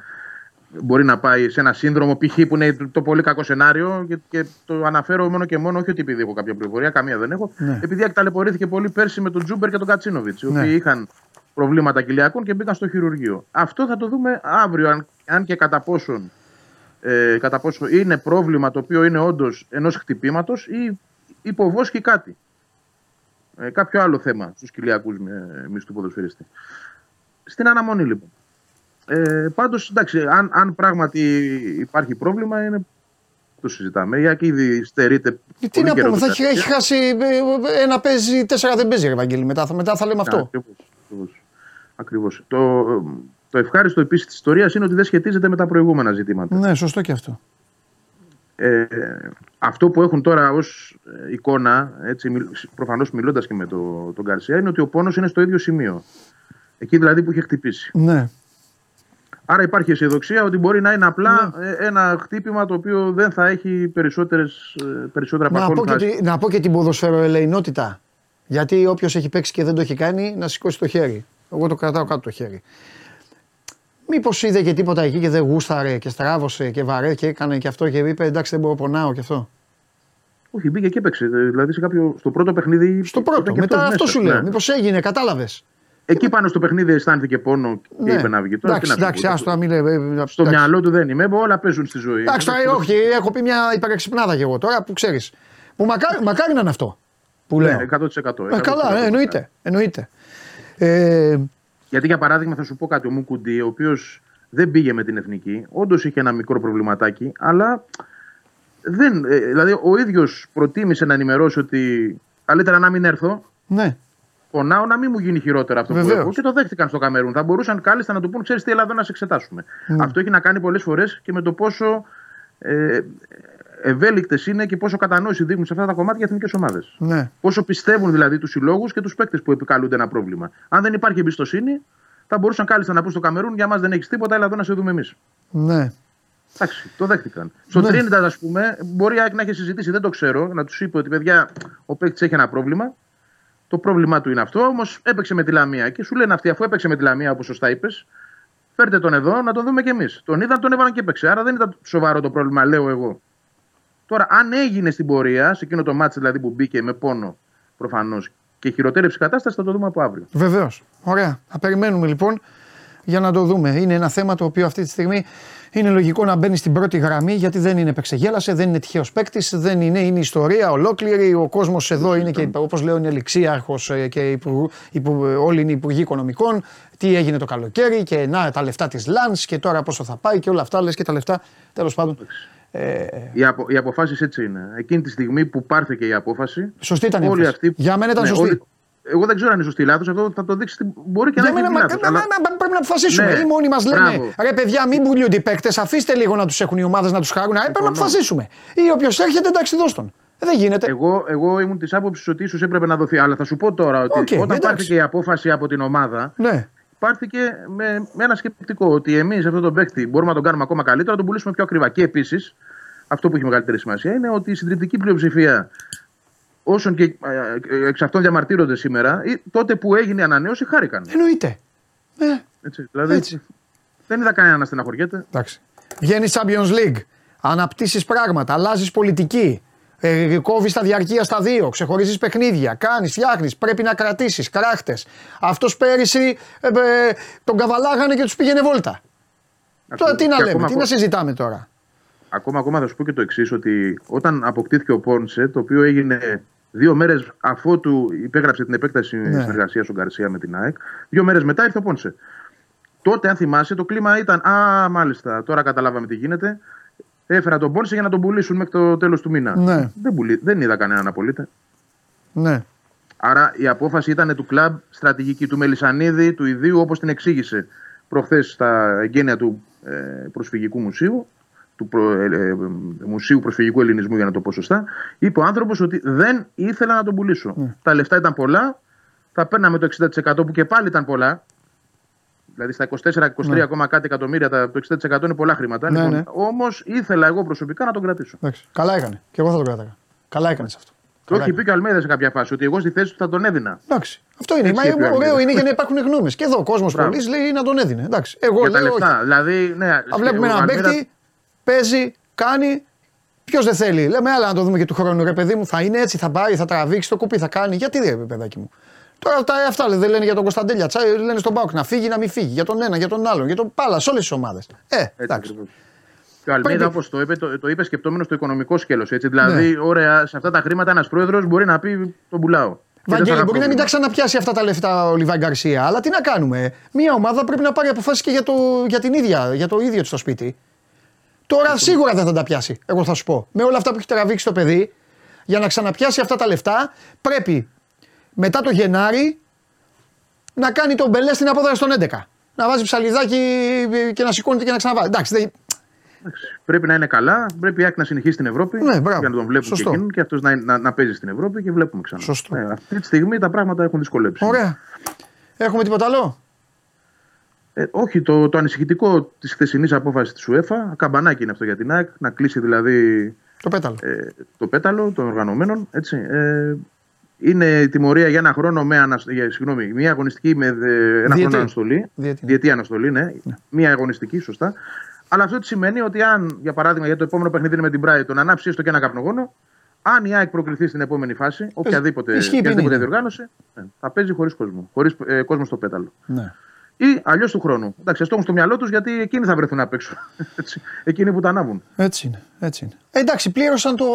μπορεί να πάει σε ένα σύνδρομο π.χ. που είναι το, το πολύ κακό σενάριο και, και το αναφέρω μόνο και μόνο, όχι ότι επειδή έχω κάποια πληροφορία, καμία δεν έχω, Ναι. επειδή εκταλαιπωρήθηκε πολύ πέρσι με τον Τζούμπερ και τον Κατσίνοβιτς, οι Ναι. οποίοι είχαν προβλήματα κοιλιακών και μπήκαν στο χειρουργείο. Αυτό θα το δούμε αύριο, αν, αν και κατά πόσον ε, κατά πόσο είναι πρόβλημα το οποίο είναι όντως ενός χτυπήματος ή υποβόσκει κάτι. Ε, κάποιο άλλο θέμα στους κοιλιακού μισθού του ποδοσφαιριστή. Στην αναμονή λοιπόν. Ε, Πάντως, εντάξει, αν, αν πράγματι υπάρχει πρόβλημα, είναι. Το συζητάμε. Η Άκη ήδη στερείται. τι πολύ να καιρό πούμε, το θα έχει, τεράστιο. έχει χάσει ε, ένα παίζει, τέσσερα δεν παίζει Ρεβαγγέλη μετά. Θα- Μετά θα λέμε αυτό. Ακριβώς, ακριβώς. Ακριβώς. Το, το ευχάριστο επίσης της ιστορίας είναι ότι δεν σχετίζεται με τα προηγούμενα ζητήματα. Ναι, σωστό και αυτό. Ε, αυτό που έχουν τώρα ως εικόνα, έτσι, προφανώς μιλώντας και με το, τον Γκαρσία, είναι ότι ο πόνος είναι στο ίδιο σημείο. Εκεί δηλαδή που είχε χτυπήσει. Ναι. Άρα υπάρχει αισιοδοξία ότι μπορεί να είναι απλά Ναι. ε, ένα χτύπημα το οποίο δεν θα έχει περισσότερες, ε, περισσότερα Να πω, και, παρακολουθάσεις. τη- να πω και την ποδοσφαιροελεηνότητα. Γιατί όποιος έχει παίξει και δεν το έχει κάνει, να σηκώσει το χέρι. Εγώ το κρατάω κάτω το χέρι. Μήπως είδε και τίποτα εκεί και δεν γούσταρε και στράβωσε και βαρέ και έκανε και αυτό και είπε εντάξει δεν μπορώ πονάω και αυτό. Όχι, μπήκε και έπαιξε. ε, Δηλαδή σε κάποιο, στο πρώτο παιχνίδι. Στο ήταν πρώτο. και Μετά αυτός αυτό μέσα. σου λέω. Ναι. Μήπως έγινε, κατάλαβες. Εκεί πάνω στο παιχνίδι αισθάνθηκε πόνο και είπε να βγει. Τώρα, Ναι. εντάξει, τι να σου εντάξει, πω, άστο να μην λέμε. Στο μυαλό του δεν είμαι. Όλα παίζουν στη ζωή. Εντάξει, τώρα, Εντάξει, όχι, έχω πει μια υπερεξυπνάδα κι εγώ τώρα που ξέρεις. Που μακάρι, μακάρι να είναι αυτό που λέω. Ναι, 100%. Ε, καλά, ναι, εννοείται. εννοείται. Ε, Γιατί για παράδειγμα θα σου πω κάτι, ο Μουκουντή, ο οποίος δεν πήγε με την εθνική, όντως είχε ένα μικρό προβληματάκι, αλλά δεν, ε, δηλαδή ο ίδιος προτίμησε να ενημερώσει ότι καλύτερα να μην έρθω. ναι, Πονάω να μην μου γίνει χειρότερο αυτό Βεβαίως. που έχω και το δέχτηκαν στο Καμερούν. Θα μπορούσαν κάλλιστα να του πούν: Ξέρεις τι, Ελλάδα να σε εξετάσουμε. Ναι. Αυτό έχει να κάνει πολλές φορές και με το πόσο ε, ευέλικτες είναι και πόσο κατανόηση δείχνουν σε αυτά τα κομμάτια οι εθνικές ομάδες. ναι. Πόσο πιστεύουν δηλαδή τους συλλόγους και τους παίκτες που επικαλούνται ένα πρόβλημα. Αν δεν υπάρχει εμπιστοσύνη, θα μπορούσαν κάλλιστα να πούν στο Καμερούν: Για μας δεν έχεις τίποτα, έλα εδώ να σε δούμε εμείς. ναι. Εντάξει, το δέχτηκαν. Στο Ναι. Τρίνινταντ, ας πούμε, μπορεί η ΑΕΚ να έχεις συζητήσει, δεν το ξέρω, να τους είπε ότι παιδιά, ο παίκτης έχει ένα πρόβλημα. Το πρόβλημά του είναι αυτό, όμως έπαιξε με τη Λαμία. Και σου λένε αυτοί, αφού έπαιξε με τη Λαμία, όπως σωστά είπες, φέρτε τον εδώ να τον δούμε κι εμείς. Τον είδαν, τον έβαλαν και έπαιξε. Άρα δεν ήταν σοβαρό το πρόβλημα, λέω εγώ. Τώρα, αν έγινε στην πορεία, σε εκείνο το μάτι δηλαδή που μπήκε με πόνο προφανώς και χειροτέρεψε η κατάσταση, θα το δούμε από αύριο. Βεβαίως. Ωραία. Θα περιμένουμε λοιπόν για να το δούμε. Είναι ένα θέμα το οποίο αυτή τη στιγμή είναι λογικό να μπαίνει στην πρώτη γραμμή γιατί δεν είναι επεξεγέλασε, δεν είναι τυχαίος παίκτης, δεν είναι, είναι ιστορία ολόκληρη. Ο κόσμος εδώ είναι και όπως λέω είναι ληξίαρχος και υπουργού, υπου, όλοι είναι υπουργοί οικονομικών. Τι έγινε το καλοκαίρι και να τα λεφτά της Λανς και τώρα πόσο θα πάει και όλα αυτά λες και τα λεφτά. Τέλος πάντων. Ε, Οι, απο, οι αποφάσεις έτσι είναι. Εκείνη τη στιγμή που πάρθηκε η απόφαση. σωστή ήταν η όλοι απόφαση. αυτοί- Για μένα ήταν Ναι, σωστή. όλοι- Εγώ δεν ξέρω αν είναι σωστή ή λάθος. Αυτό θα το δείξει. στην- Μπορεί και Για να μένα, είναι μα, λάθος, μα- αλλά- μα- μα- πρέπει να αποφασίσουμε. Ναι. Ή μόνοι μας λέμε Μπράβο. ρε παιδιά, μην πουλούνται οι παίκτες, αφήστε λίγο να τους έχουν οι ομάδες να τους χαρούν. Ε, πρέπει να Συμφωνώ. αποφασίσουμε. Ή όποιος έρχεται, εντάξει, δώσ' τον. Ε, δεν γίνεται. Εγώ, εγώ ήμουν της άποψης ότι ίσως έπρεπε να δοθεί. Αλλά θα σου πω τώρα ότι Οκ, όταν εντάξει. πάρθηκε η απόφαση από την ομάδα, Ναι. πάρθηκε με, με ένα σκεπτικό ότι εμείς αυτόν τον παίκτη μπορούμε να τον κάνουμε ακόμα καλύτερα, να τον πουλήσουμε πιο ακριβά. Και επίσης, αυτό που έχει μεγαλύτερη σημασία είναι ότι η συντριπτική πλειοψηφία όσων και ε, ε, εξ αυτών διαμαρτύρονται σήμερα, ή τότε που έγινε η ανανέωση, χάρηκαν. Εννοείται. Ε, Έτσι, δηλαδή, Έτσι. δεν είδα κανένα να στεναχωριέται. εντάξει. Βγαίνει Champions League. Αναπτύσσεις πράγματα, αλλάζεις πολιτική. Ε, Κόβεις τα διαρκεία στα δύο, ξεχωρίζεις παιχνίδια, κάνεις, φτιάχνεις. Πρέπει να κρατήσεις κράχτες. Αυτός πέρυσι ε, ε, τον καβαλάγανε και τους πήγαινε βόλτα. Τώρα τι να Και λέμε, ακόμα- τι να συζητάμε τώρα; Ακόμα, ακόμα θα σου πω και το εξής, ότι όταν αποκτήθηκε ο Πόνσε, το οποίο έγινε δύο μέρες αφότου υπέγραψε την επέκταση Ναι. συνεργασία ο Γκαρσία με την ΑΕΚ, δύο μέρες μετά ήρθε ο Πόνσε. τότε, αν θυμάσαι, το κλίμα ήταν Α, μάλιστα, τώρα καταλάβαμε τι γίνεται. Έφερα τον Πόνσε για να τον πουλήσουν μέχρι το τέλος του μήνα. Ναι. Δεν, πουλή, δεν είδα κανέναν να πωλείται. Ναι. Άρα η απόφαση ήταν του κλαμπ στρατηγική του Μελισανίδη, του ιδίου, όπως την εξήγησε προχθές στα εγγένεια του ε, Προσφυγικού Μουσείου, του προ, ε, ε, Μουσείου Προσφυγικού Ελληνισμού, για να το πω σωστά. Είπε ο άνθρωπος ότι δεν ήθελα να τον πουλήσω. Τα λεφτά ήταν πολλά, θα παίρναμε το 60% που και πάλι ήταν πολλά. Δηλαδή στα 24-23 ακόμα κάτι εκατομμύρια, τα- το 60% είναι πολλά χρήματα. Ναι, λοιπόν, ναι. Όμως ήθελα εγώ προσωπικά να τον κρατήσω. Εντάξει. Καλά έκανε. Και εγώ θα τον κράταγα. Καλά έκανε αυτό. Το Καλά έχει πει και ο Αλμέδας σε κάποια φάση ότι εγώ στη θέση του θα τον έδινα. Εντάξει. Αυτό είναι. Έτσι Μα είπε ο ωραίο Αλμέιδας. είναι για να υπάρχουν γνώμες. Και εδώ ο κόσμος Μπράβο. πολλή λέει να τον έδινε. Εντάξει. Εγώ για τα λέω. λεφτά. όχι. Δηλαδή, ναι, Α, βλέπουμε ο έναν Αλμέιδας- παίκτη, παίζει, κάνει. Ποιος δεν θέλει. Λέμε, άλλα να το δούμε και του χρόνου, ρε παιδί μου. Θα είναι έτσι, θα πάει, θα τραβήξει το κουπί, θα κάνει. Γιατί ρε παιδάκι μου. Τώρα τα, αυτά δεν λένε για τον Κωνσταντέλια. Τσα, λένε στον Πάοκ να φύγει, να μην φύγει. Για τον ένα, για τον άλλον, για τον Πάλας, σε όλες τις ομάδες. Ε, Έτσι εντάξει. ακριβώς. Και ο Αλμίδα, Πρέπει- όπως το είπε, το, το είπε σκεπτόμενο στο οικονομικό σκέλος. Δηλαδή, Ναι. ωραία, σε αυτά τα χρήματα ένας πρόεδρος μπορεί να πει τον πουλάω. Και δεν θα Βαγγέλη, είχα μπορεί να μην πρόβλημα. τα ξαναπιάσει αυτά τα λεφτά ο Λιβάη Γκαρσία, αλλά τι να κάνουμε. Μια ομάδα πρέπει να πάρει αποφάσεις και για, το, για την ίδια, για το ίδιο της το σπίτι. Τώρα σίγουρα δεν θα τα πιάσει, εγώ θα σου πω. Με όλα αυτά που έχει τραβήξει το παιδί, για να ξαναπιάσει αυτά τα λεφτά, πρέπει μετά το Γενάρη να κάνει τον μπελέ στην απόδοση στον 11. Να βάζει ψαλιδάκι και να σηκώνεται και να ξαναβάζει. Εντάξει, δεν... Πρέπει να είναι καλά, πρέπει η ΑΕΚ να συνεχίσει στην Ευρώπη. Ναι, μπράβο. Για να τον βλέπουν Σωστό. και εκείνον και αυτός να, να, να παίζει στην Ευρώπη και βλέπουμε ξανά. Σωστό. Ε, αυτή τη στιγμή τα πράγματα έχουν δυσκολέψει. Ωραία. Έχουμε τίποτα άλλο; Ε, όχι, το, το ανησυχητικό της χθεσινής απόφασης της UEFA, καμπανάκι είναι αυτό για την ΑΕΚ, να κλείσει δηλαδή Το πέταλο. ε, το πέταλο των οργανωμένων. Έτσι, ε, είναι τιμωρία για ένα χρόνο με ανασ... για, συγγνώμη, μια αγωνιστική με ε, ένα Διετή. χρόνο αναστολή. Διετή, ναι. Διετή αναστολή, ναι. Μια αγωνιστική, σωστά. Αλλά αυτό τι σημαίνει ότι αν, για παράδειγμα, για το επόμενο παιχνίδι είναι με την Brighton, ανάψει έστω και ένα καπνογόνο, αν η ΑΕΚ προκριθεί στην επόμενη φάση, οποιαδήποτε, ισχύει η ποινή, οποιαδήποτε ναι. διοργάνωση, ναι, θα παίζει χωρίς κόσμο. Χωρίς ε, κόσμο στο πέταλο. Ναι. Ή αλλιώς του χρόνου. Εντάξει, α το έχουν στο μυαλό τους γιατί εκείνοι θα βρεθούν απ' έξω. [laughs] Έτσι, εκείνοι που τα ανάβουν. Έτσι είναι. Έτσι είναι. Ε, εντάξει, πλήρωσαν το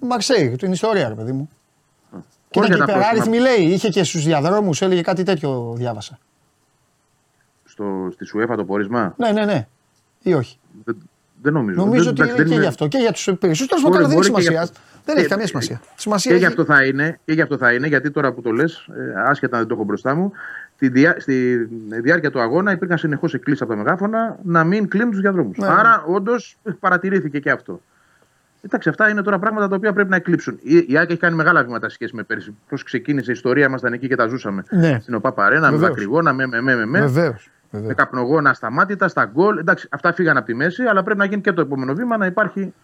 Μαρσέη, την ιστορία, ρε παιδί μου. Και Πώς ήταν για και τα υπεράριθμη, πρόστιμα. λέει. Είχε και στους διαδρόμους, έλεγε κάτι τέτοιο, διάβασα. Στο, στη Σουέφα το πόρισμα; Ναι, ναι, ναι. Ή όχι. Δεν, δεν νομίζω. Νομίζω δεν, ότι εντάξει, είναι δεν και είναι- γι' αυτό. Και για τους περισσότερου. Τέλος Μπορεί- πάντων, δεν έχει μπορεί και γι' σημασία. αυτό. Δεν έχει Και- καμία σημασία. Σημασία Και έχει. γι' αυτό θα είναι, και γι' αυτό θα είναι, γιατί τώρα που το λες, άσχετα αν δεν το έχω μπροστά μου, στη, διά, στη διάρκεια του αγώνα υπήρχαν συνεχώς εκκλήσεις από τα μεγάφωνα να μην κλείνουν τους διαδρόμους. Ναι. Άρα, όντως, παρατηρήθηκε και αυτό. Εντάξει, αυτά είναι τώρα πράγματα τα οποία πρέπει να εκλείψουν. Η, η ΑΕΚ έχει κάνει μεγάλα βήματα σε σχέση με πέρσι. Πώς ξεκίνησε η ιστορία, ήμασταν εκεί και τα ζούσαμε. Ναι. Στην ΟΠΑ Αρένα, με Βεβαίως. δακρυγόνα, με, με, με, με, με, Βεβαίως. με καπνογόνα ασταμάτητα, στα γκολ. Εντάξει, αυτά φύγαν από τη μέση, αλλά πρέπει να γίνει και το επόμενο βήμα να υπάρχει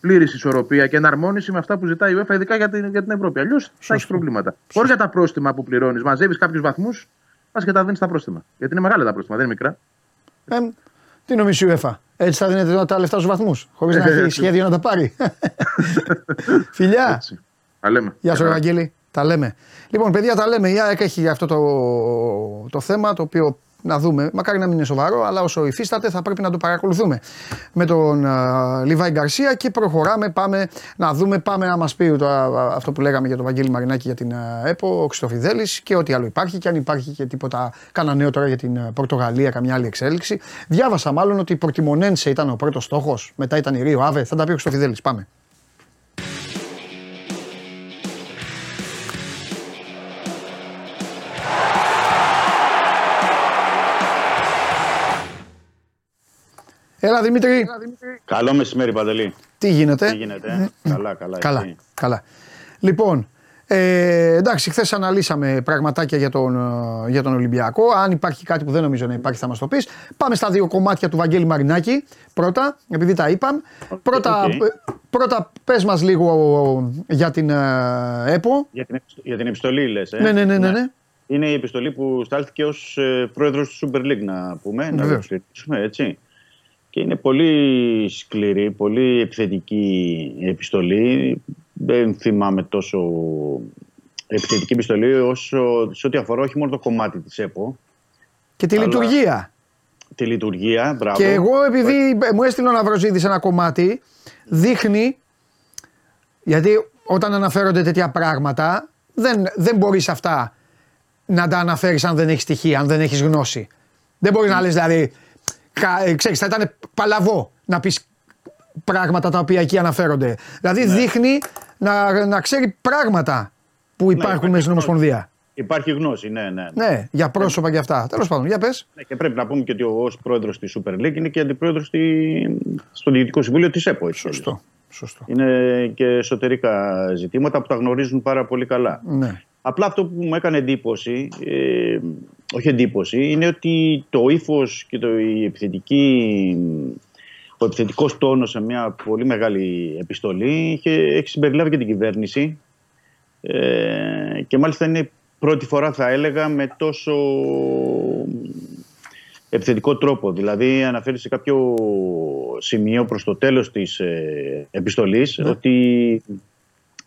πλήρης ισορροπία και εναρμόνιση με αυτά που ζητάει η UEFA, ειδικά για την, για την Ευρώπη. Αλλιώς θα έχει προβλήματα. Χωρίς για τα πρόστιμα που πληρώνεις, μαζεύεις κάποιους βαθμούς, πας και τα δίνεις τα πρόστιμα. Γιατί είναι μεγάλα τα πρόστιμα, δεν είναι μικρά. Ε, τι νομίζει η UEFA; Έτσι θα δίνετε τα λεφτά στους βαθμούς. Χωρίς να Ε, έχει έτσι. σχέδιο να τα πάρει. [laughs] Φιλιά. Έτσι. Τα λέμε. Γεια σου, Καλά. Ευαγγέλη. Τα λέμε. Λοιπόν, παιδιά, τα λέμε. Η ΑΕΚ έχει αυτό το, το θέμα το οποίο να δούμε. Μακάρι να μην είναι σοβαρό, αλλά όσο υφίσταται θα πρέπει να το παρακολουθούμε με τον uh, Λιβάη Γκαρσία και προχωράμε. Πάμε να δούμε, πάμε να μας πει το, α, αυτό που λέγαμε για τον Βαγγέλη Μαρινάκη για την uh, ΕΠΟ, ο Χριστοφιδέλης και ό,τι άλλο υπάρχει. Και αν υπάρχει και τίποτα, κάνα νέο τώρα για την uh, Πορτογαλία, καμιά άλλη εξέλιξη. Διάβασα μάλλον ότι η Πορτιμονένσε ήταν ο πρώτος στόχος, μετά ήταν η Ρίο Άβε. Θα τα πει ο Χριστοφιδέλης. Πάμε. Έλα Δημήτρη, Καλό μεσημέρι, Παντελή. τι γίνεται; Τι γίνεται, ε; καλά, καλά. Καλά, εσύ. καλά. Λοιπόν, ε, εντάξει, χθες αναλύσαμε πραγματάκια για τον, ε, για τον Ολυμπιακό. Αν υπάρχει κάτι που δεν νομίζω να υπάρχει, θα μας το πεις. Πάμε στα δύο κομμάτια του Βαγγέλη Μαρινάκη. Πρώτα, επειδή τα είπαμε. Πρώτα, οκ. ε, πρώτα πες μας λίγο για την ε, ΕΠΟ. Για, την, επιστο- για την επιστολή, λες. Ε; Ναι, ναι, ναι, ναι, ναι. Είναι η επιστολή που στάλθηκε ως ε, πρόεδρος του Super League, να πούμε. Να το Βεβαίως. εξηγήσουμε, έτσι. Και είναι πολύ σκληρή, πολύ επιθετική η επιστολή. Δεν θυμάμαι τόσο επιθετική επιστολή όσο σε ό,τι αφορά όχι μόνο το κομμάτι της ΕΠΟ, Και τη Αλλά- λειτουργία. τη λειτουργία. Μπράβο. Και εγώ επειδή μου έστειλε ο Ναυροζίδης ένα κομμάτι, δείχνει, γιατί όταν αναφέρονται τέτοια πράγματα, δεν, δεν μπορείς αυτά να τα αναφέρεις αν δεν έχεις στοιχεία, αν δεν έχεις γνώση. Δεν μπορείς να λες δηλαδή. Κα- ε, Ξέρεις, θα ήταν παλαβό να πεις πράγματα τα οποία εκεί αναφέρονται. Δηλαδή δείχνει να, να ξέρει πράγματα που υπάρχουν υπάρχει μέσα στην γνώση. Ομοσπονδία. Υπάρχει γνώση, ναι, ναι. Ναι, για πρόσωπα και αυτά. Τέλος πάντων, για πες. Ναι, και πρέπει να πούμε και ότι ως πρόεδρος της Super League είναι και αντιπρόεδρος στη... στο Διοικητικό Συμβούλιο της ΕΠΟ. έτσι. Σωστό. Σωστό. Είναι και εσωτερικά ζητήματα που τα γνωρίζουν πάρα πολύ καλά. Ναι. Απλά αυτό που μου έκανε εντύπωση, ε, όχι εντύπωση, είναι ότι το ύφος και το, η επιθετική, ο επιθετικός τόνος σε μια πολύ μεγάλη επιστολή είχε, έχει συμπεριλάβει και την κυβέρνηση. Ε, και μάλιστα είναι πρώτη φορά θα έλεγα με τόσο επιθετικό τρόπο. Δηλαδή αναφέρει σε κάποιο σημείο προς το τέλος της ε, επιστολής ότι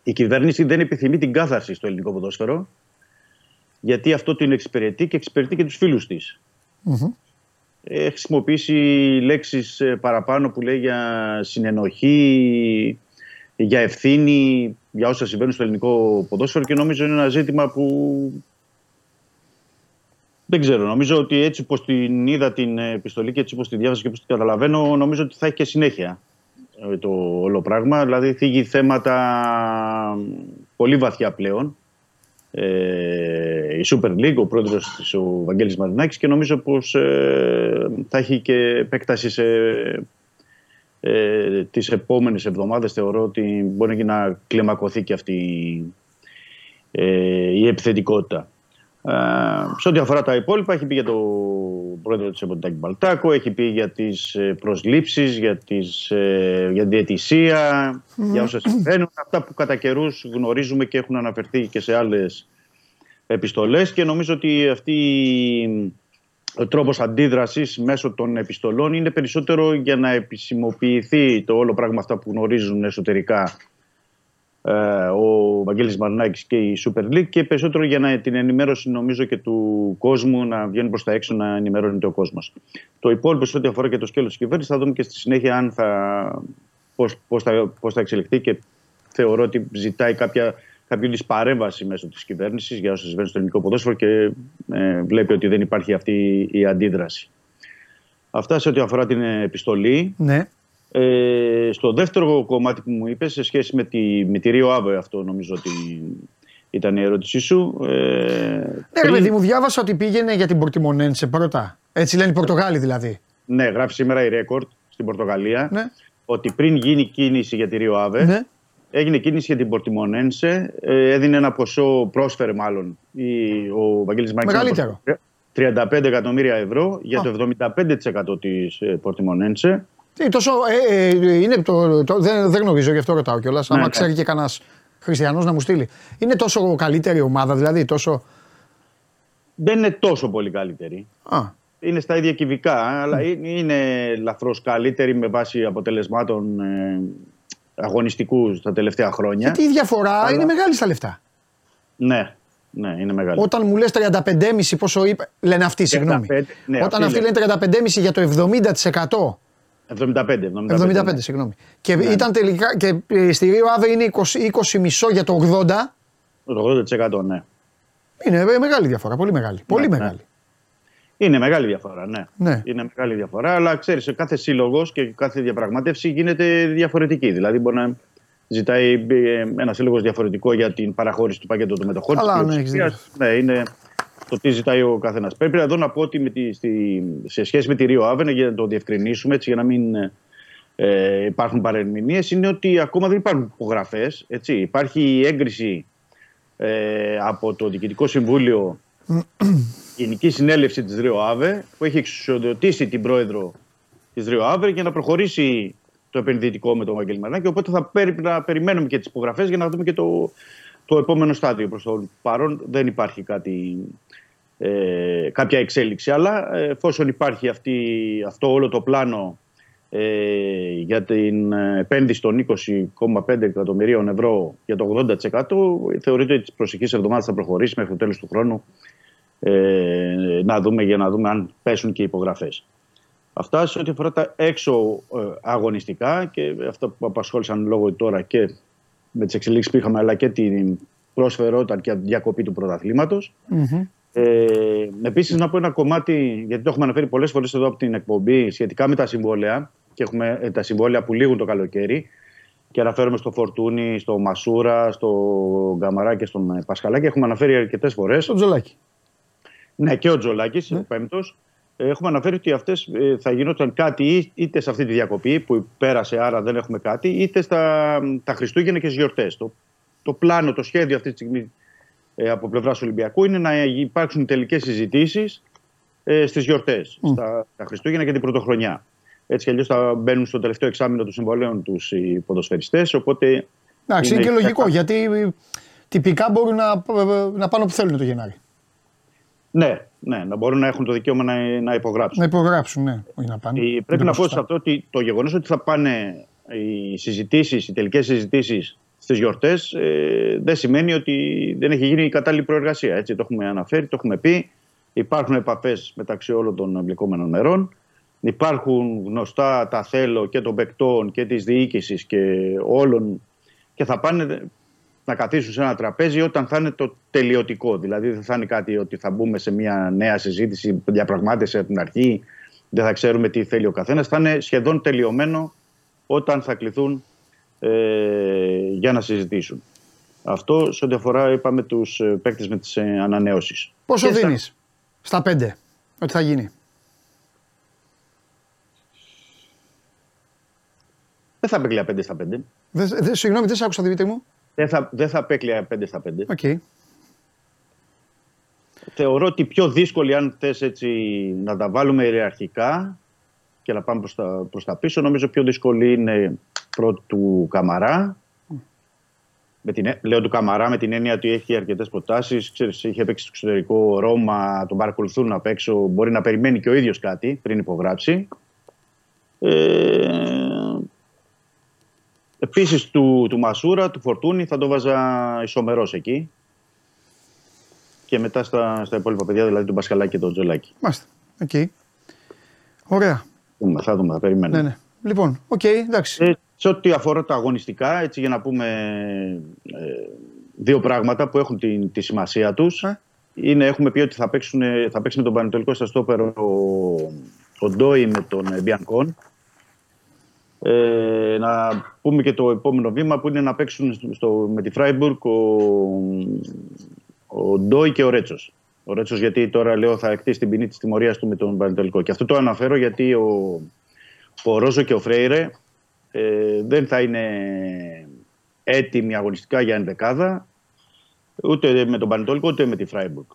η κυβέρνηση δεν επιθυμεί την κάθαρση στο ελληνικό ποδόσφαιρο γιατί αυτό την εξυπηρετεί και εξυπηρετεί και τους φίλους της. Έχει χρησιμοποιήσει λέξεις ε, παραπάνω που λέει για συνενοχή, για ευθύνη, για όσα συμβαίνουν στο ελληνικό ποδόσφαιρο και νομίζω είναι ένα ζήτημα που δεν ξέρω. Νομίζω ότι έτσι όπως την είδα την επιστολή και έτσι όπως τη διάβασα και όπως την καταλαβαίνω, νομίζω ότι θα έχει και συνέχεια ε, το όλο πράγμα. Δηλαδή θίγει θέματα πολύ βαθιά πλέον. Ε, η Super League, ο πρόεδρος της ο Βαγγέλης Μαρινάκης και νομίζω πως ε, θα έχει και επέκταση σε ε, τις επόμενες εβδομάδες. Θεωρώ ότι μπορεί να κλιμακωθεί και αυτή ε, η επιθετικότητα. Ε, σε ό,τι αφορά τα υπόλοιπα, έχει πει για τον πρόεδρο της Εμποντάκη Μπαλτάκο, έχει πει για τις ε, προσλήψεις, για, τις, ε, για την διαιτησία, για όσα συμβαίνουν. Αυτά που κατά καιρούς γνωρίζουμε και έχουν αναφερθεί και σε άλλες επιστολές και νομίζω ότι αυτή ο τρόπος αντίδρασης μέσω των επιστολών είναι περισσότερο για να επισημοποιηθεί το όλο πράγμα αυτά που γνωρίζουν εσωτερικά ε, ο Βαγγέλης Μαρινάκης και η Super League και περισσότερο για να, την ενημέρωση νομίζω και του κόσμου να βγαίνει προς τα έξω να ενημερώνεται ο κόσμος. Το υπόλοιπο σε ό,τι αφορά και το σκέλος της κυβέρνησης θα δούμε και στη συνέχεια αν θα, πώς, πώς, θα, πώς θα εξελιχθεί και θεωρώ ότι ζητάει κάποια, κάποια είδους παρέμβαση μέσω της κυβέρνησης για όσα συμβαίνουν στο ελληνικό ποδόσφαιρο και ε, βλέπει ότι δεν υπάρχει αυτή η αντίδραση. Αυτά σε ό,τι αφορά την επιστολή. Ναι. Ε, στο δεύτερο κομμάτι που μου είπες, σε σχέση με τη, με τη Ρίο Άβε, αυτό νομίζω ότι ήταν η ερώτησή σου. Ε, Ναι, ρε παιδί μου, διάβασα ότι πήγαινε για την Πορτιμονένσε πρώτα. Έτσι λένε οι Πορτογάλοι δηλαδή. ναι, γράφει σήμερα η Ρέκορτ στην Πορτογαλία Ναι. ότι πριν γίνει κίνηση για τη Ρίο Άβε, Ναι. έγινε κίνηση για την Πορτιμονένσε. Ε, έδινε ένα ποσό, πρόσφερε μάλλον η, ο Βαγγέλης Μάκης. Μεγαλύτερο. 35 εκατομμύρια ευρώ για το 75% της ε, Πορτιμονένσε. Τι, τόσο, ε, ε, είναι το, το, δεν, δεν γνωρίζω, γι' αυτό ρωτάω κιόλας. Ναι, άμα ναι. ξέρει και κανένα χριστιανός να μου στείλει. Είναι τόσο καλύτερη ομάδα, δηλαδή τόσο. Δεν είναι τόσο πολύ καλύτερη. Α, είναι στα ίδια κυβικά, αλλά είναι- είναι ελαφρώς καλύτερη με βάση αποτελεσμάτων ε, αγωνιστικούς τα τελευταία χρόνια. γιατί η διαφορά Αλλά- είναι μεγάλη στα λεφτά. Ναι, ναι, είναι μεγάλη. Όταν μου λες 35,5 πόσο είπε. Λένε αυτοί, συγγνώμη. 35, ναι, Όταν αυτοί αυτοί λένε 35,5 για το 70%. 75, 75. 75, ναι. συγγνώμη. Και Ναι. ήταν τελικά. Και ε, στη Ρίο Άβε είναι 20, 20 μισό για το 80. Το 80% ναι. Είναι ε, μεγάλη διαφορά, πολύ μεγάλη. Πολύ ναι. μεγάλη. Είναι μεγάλη διαφορά, ναι. Ναι. Είναι μεγάλη διαφορά, αλλά ξέρεις, κάθε σύλλογος και κάθε διαπραγμάτευση γίνεται διαφορετική. Δηλαδή, μπορεί να ζητάει ένα σύλλογος διαφορετικό για την παραχώρηση του πακέτου του μετοχών. Καλά, της ναι, έχεις πλειοψηφίας. ναι, είναι το τι ζητάει ο καθένας. Πρέπει εδώ να πω ότι με τη, στη, σε σχέση με τη Ρίο Άβενε, για να το διευκρινίσουμε, έτσι, για να μην ε, υπάρχουν παρερμηνίες, είναι ότι ακόμα δεν υπάρχουν υπογραφές. Υπάρχει η έγκριση ε, από το Διοικητικό Συμβούλιο Γενικής Συνέλευσης της Ρίο Άβε που έχει εξουσιοδοτήσει την πρόεδρο της Ρίο Άβε για να προχωρήσει το επενδυτικό με τον Βαγγέλη Μαρινάκη. Οπότε θα πρέπει να περιμένουμε και τις υπογραφές για να δούμε και το, το επόμενο στάδιο. Προς το παρόν δεν υπάρχει κάτι, ε, κάποια εξέλιξη. Αλλά ε, εφόσον υπάρχει αυτή, αυτό όλο το πλάνο ε, για την ε, επένδυση των 20,5 εκατομμυρίων ευρώ για το 80% θεωρείται ότι τις προσεχείς εβδομάδες θα προχωρήσει μέχρι το τέλος του χρόνου ε, να δούμε για να δούμε αν πέσουν και οι υπογραφές. Αυτά σε ό,τι αφορά τα έξω ε, αγωνιστικά και αυτά που απασχόλησαν λόγω τώρα και με τις εξελίξεις που είχαμε αλλά και την πρόσφερόταν και διακοπή του πρωταθλήματος. Ε, Επίσης, να πω ένα κομμάτι, γιατί το έχουμε αναφέρει πολλές φορές εδώ από την εκπομπή, σχετικά με τα συμβόλαια. Και έχουμε ε, τα συμβόλαια που λήγουν το καλοκαίρι. Και αναφέρομαι στο Φορτούνι, στο Μασούρα, στο Γκαμαρά και στον ε, Πασχαλάκη. Έχουμε αναφέρει αρκετές φορές. Το Τζολάκι. Ναι, και ο Τζολάκης, Ναι. ο πέμπτος. Έχουμε αναφέρει ότι αυτές θα γινόταν κάτι ή- είτε σε αυτή τη διακοπή που πέρασε, άρα δεν έχουμε κάτι, είτε στα τα Χριστούγεννα και στι γιορτές. Το, το πλάνο, το σχέδιο αυτή τη στιγμή ε, από πλευράς Ολυμπιακού είναι να υπάρξουν τελικές συζητήσεις ε, στις γιορτές, στα τα Χριστούγεννα και την Πρωτοχρονιά. Έτσι κι αλλιώς θα μπαίνουν στο τελευταίο εξάμεινο του συμβολέων τους οι ποδοσφαιριστές. Οπότε. Εντάξει, είναι και Είναι- λογικό γιατί ε, τυπικά μπορούν να, ε, να πάνε όπου θέλουν το Γενάρη. Ναι, ναι, να μπορούν να έχουν το δικαίωμα να, να υπογράψουν. Να υπογράψουν, ναι, όχι να πάνε. Ε, Είναι Πρέπει να πω σωστά. σε αυτό ότι το γεγονός ότι θα πάνε οι συζητήσεις, οι τελικές συζητήσεις στις γιορτές, ε, δεν σημαίνει ότι δεν έχει γίνει η κατάλληλη προεργασία. Έτσι, το έχουμε αναφέρει, το έχουμε πει. Υπάρχουν επαφές μεταξύ όλων των εμπλεκόμενων μερών. Υπάρχουν γνωστά τα θέλω και των παικτών και της διοίκησης και όλων και θα πάνε να καθίσουν σε ένα τραπέζι όταν θα είναι το τελειωτικό. Δηλαδή δεν θα είναι κάτι ότι θα μπούμε σε μια νέα συζήτηση, διαπραγμάτευση από την αρχή, δεν θα ξέρουμε τι θέλει ο καθένας. Θα είναι σχεδόν τελειωμένο όταν θα κληθούν ε, για να συζητήσουν. Αυτό σε ό,τι αφορά, είπαμε, τους παίκτες με τις ε, ανανεώσεις. Πόσο δίνεις στα πέντε ότι θα γίνει; Δεν θα απέκλεια 5 στα 5. Δεν, δεν, συγγνώμη, δεν σε άκουσα Δημήτρη μου. Δεν θα, δεν θα απέκλεια 5 στα 5. Οκ. Θεωρώ ότι πιο δύσκολη, αν θες έτσι να τα βάλουμε ιεραρχικά και να πάμε προς τα, προς τα πίσω, νομίζω πιο δύσκολη είναι πρώτη του Καμαρά. Με την, ε- λέω του Καμαρά με την έννοια ότι έχει αρκετές προτάσεις. Είχε παίξει στο εξωτερικό Ρώμα, τον παρακολουθούν απ' έξω. Μπορεί να περιμένει και ο ίδιος κάτι πριν υπογράψει. Ε, Επίσης του, του Μασούρα, του Φορτούνη θα το βάζα ισομερώς εκεί. Και μετά στα, στα υπόλοιπα παιδιά, δηλαδή τον Πασχαλάκη και τον Τζολάκη. Μάλιστα. Οκ. Ωραία. Δούμε, θα δούμε, θα περιμένουμε. Ναι, ναι. Λοιπόν, οκ, εντάξει. Ε, σε ό,τι αφορά τα αγωνιστικά, έτσι για να πούμε ε, δύο πράγματα που έχουν τη, τη σημασία τους. Ε. Είναι, έχουμε πει ότι θα, παίξουν, θα παίξει με τον Πανετολικό στα στόπερ ο, ο Ντόι με τον ε, Μπιανκόν. Ε, να πούμε και το επόμενο βήμα που είναι να παίξουν στο, στο- με τη Φράιμπουργκ ο, ο Ντόι και ο Ρέτσος. Ο Ρέτσος γιατί τώρα λέω θα εκτίσει την ποινή της τιμωρίας του με τον Πανετολικό. Και αυτό το αναφέρω γιατί ο, ο Ρόζο και ο Φρέιρε ε, δεν θα είναι έτοιμοι αγωνιστικά για ενδεκάδα ούτε με τον Πανετολικό ούτε με τη Φράιμπουργκ.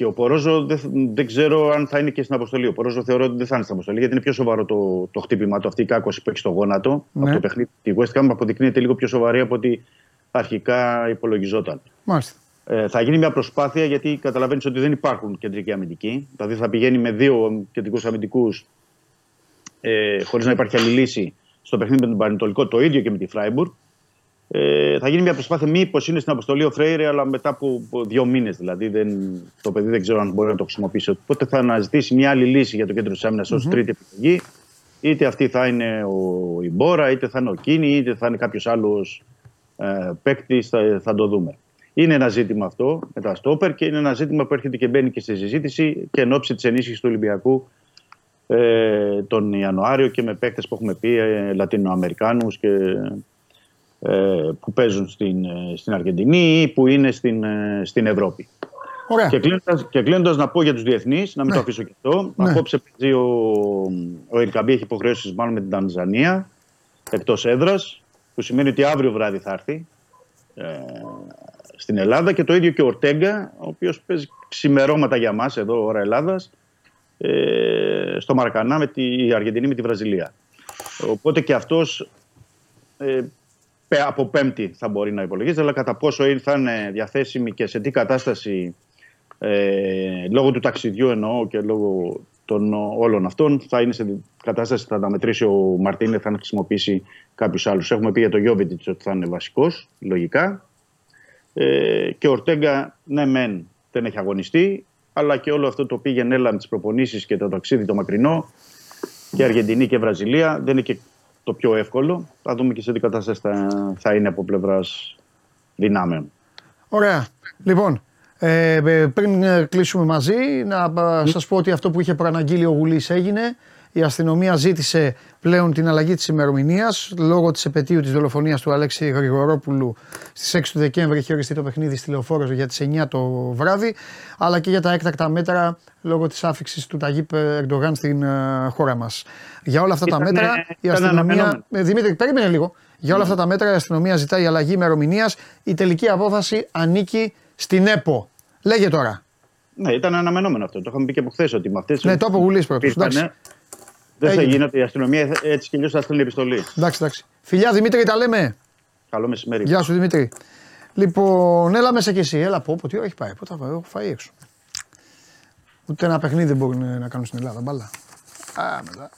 Και ο Πορόζο δεν, δεν ξέρω αν θα είναι και στην αποστολή. Ο Πορόζο θεωρώ ότι δεν θα είναι στην αποστολή γιατί είναι πιο σοβαρό το, το χτύπημα του, αυτή η κάκωση που έχει στο γόνατο. Ναι. Από το παιχνίδι της West Ham αποδεικνύεται λίγο πιο σοβαρή από ότι αρχικά υπολογιζόταν. Μάλιστα. Ε, θα γίνει μια προσπάθεια γιατί καταλαβαίνεις ότι δεν υπάρχουν κεντρικοί αμυντικοί. Δηλαδή θα πηγαίνει με δύο κεντρικούς αμυντικούς ε, χωρίς να υπάρχει άλλη λύση στο παιχνίδι με τον Πανετολικό, το ίδιο και με τη Φράιμπουργκ. Ε, θα γίνει μια προσπάθεια μήπως είναι στην αποστολή ο Φρέιρε, αλλά μετά από από δύο μήνες. Δηλαδή δεν, το παιδί δεν ξέρω αν μπορεί να το χρησιμοποιήσει. Οπότε θα αναζητήσει μια άλλη λύση για το κέντρο της άμυνας ως τρίτη επιλογή. Είτε αυτή θα είναι ο Ιμπόρα, είτε θα είναι ο Κίνη, είτε θα είναι κάποιος άλλος ε, παίκτη. Θα, θα το δούμε. Είναι ένα ζήτημα αυτό με τα στόπερ και είναι ένα ζήτημα που έρχεται και μπαίνει και στη συζήτηση και εν ώψη της ενίσχυσης του Ολυμπιακού ε, τον Ιανουάριο και με παίκτες που έχουμε πει ε, Λατινοαμερικάνους και ε, που παίζουν στην, ε, στην Αργεντινή ή που είναι στην, ε, στην Ευρώπη. Ωραία. Και κλείνοντας, και κλείνοντας να πω για τους διεθνείς, να μην Ναι. το αφήσω και αυτό. Ναι. Απόψε παίζει ο, ο Ελκαμπή έχει υποχρεώσεις μάλλον με την Τανζανία εκτός έδρας που σημαίνει ότι αύριο βράδυ θα έρθει ε, στην Ελλάδα και το ίδιο και ο Ορτέγκα ο οποίος παίζει ξημερώματα για μας εδώ ώρα Ελλάδας ε, στο Μαρακανά με τη Αργεντινή με τη Βραζιλία. Οπότε και αυτός ε, πε- από πέμπτη θα μπορεί να υπολογίζεται, αλλά κατά πόσο είναι- θα είναι διαθέσιμη και σε τι κατάσταση ε, λόγω του ταξιδιού εννοώ και λόγω των όλων αυτών θα είναι σε κατάσταση θα τα μετρήσει ο Μαρτίνε, θα χρησιμοποιήσει κάποιους άλλους. Έχουμε πει για τον Γιώβιτιτς ότι θα είναι βασικός, λογικά. Ε, και ο Ορτέγκα, ναι, μεν δεν έχει αγωνιστεί, αλλά και όλο αυτό το πήγαινε έλα με τις προπονήσεις και το ταξίδι το μακρινό και Αργεντινή και Βραζιλία δεν είναι και το πιο εύκολο. Θα δούμε και σε τι κατάσταση θα, θα είναι από πλευράς δυνάμεων. Ωραία. Λοιπόν, Ε, ε, πριν ε, κλείσουμε μαζί, να ε, σας πω ότι αυτό που είχε προαναγγείλει ο Γουλής έγινε. Η αστυνομία ζήτησε πλέον την αλλαγή της ημερομηνίας λόγω της επαιτίου της δολοφονίας του Αλέξη Γρηγορόπουλου στις 6 του Δεκέμβρη έχει οριστεί το παιχνίδι στη Λεωφόρο για τις 9 το βράδυ αλλά και για τα έκτακτα μέτρα λόγω της άφηξης του Ταγίπ Ερντογάν στην ε, χώρα μας. Για όλα αυτά τα Ήταν, μέτρα ε, η ήταν αστυνομία... αναμενόμενο. Ε, Δημήτρη, περίμενε λίγο. Για όλα αυτά τα μέτρα η αστυνομία ζητάει αλλαγή ημερομηνίας. Η τελική απόφαση ανήκει στην ΕΠΟ. Λέγε τώρα. Ναι, ήταν αναμενόμενο αυτό. Το είχαμε πει και από χθες ότι με αυτές. Ναι, το είπε ο Γουλής πρώτος, εντάξει. Δεν θα Έγινε. γίνεται η αστυνομία έτσι κι αλλιώς θα στείλει επιστολή. Εντάξει, εντάξει. Φιλιά Δημήτρη, τα λέμε. Καλό μεσημέρι. Γεια σου Δημήτρη. Λοιπόν, έλα μέσα κι εσύ. Έλα πω, πω τι ώρα έχει πάει. Πού θα πάω, έχω φάει έξω. Ούτε ένα παιχνίδι δεν μπορούν να κάνουν στην Ελλάδα. Μπαλά. Α, μετά.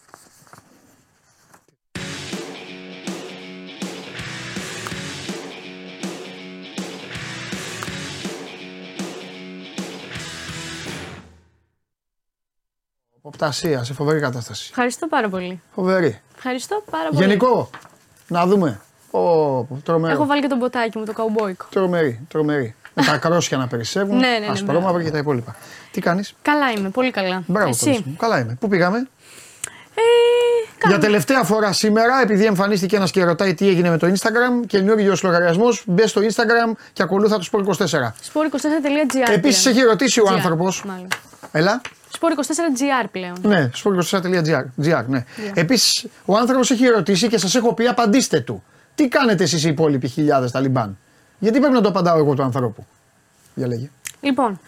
Οπτασία, σε φοβερή κατάσταση. Ευχαριστώ πάρα πολύ. Φοβερή. Ευχαριστώ πάρα πολύ. Γενικό, να δούμε. Ω, πω, τρομερό. Έχω βάλει και τον ποτάκι μου, το καουμπόικο. Τρομερή, τρομερή. Με τα κρόσια να περισσεύουν. [laughs] Ναι, ναι, ναι, ασπρόμαυρα μπράβο. και τα υπόλοιπα. Τι κάνεις; Καλά είμαι, πολύ καλά. Μπράβο, Εσύ; παιδί μου. Καλά είμαι. Πού πήγαμε; Ε, καλά. Για τελευταία φορά σήμερα, επειδή εμφανίστηκε ένας και ρωτάει τι έγινε με το Instagram, καινούριο λογαριασμός, μπες στο Instagram και ακολούθα το Sport 24. Sport24.gr. Επίσης, έχει ρωτήσει ο GR, άνθρωπος. Μάλλον. Έλα. Sport24.gr πλέον. Ναι, sport24.gr. Ναι. Επίσης, ο άνθρωπος έχει ρωτήσει και σας έχω πει απαντήστε του. Τι κάνετε εσείς οι υπόλοιποι χιλιάδες Ταλιμπάν; Γιατί πρέπει να το απαντάω εγώ του ανθρώπου; Για λέγε. Λοιπόν,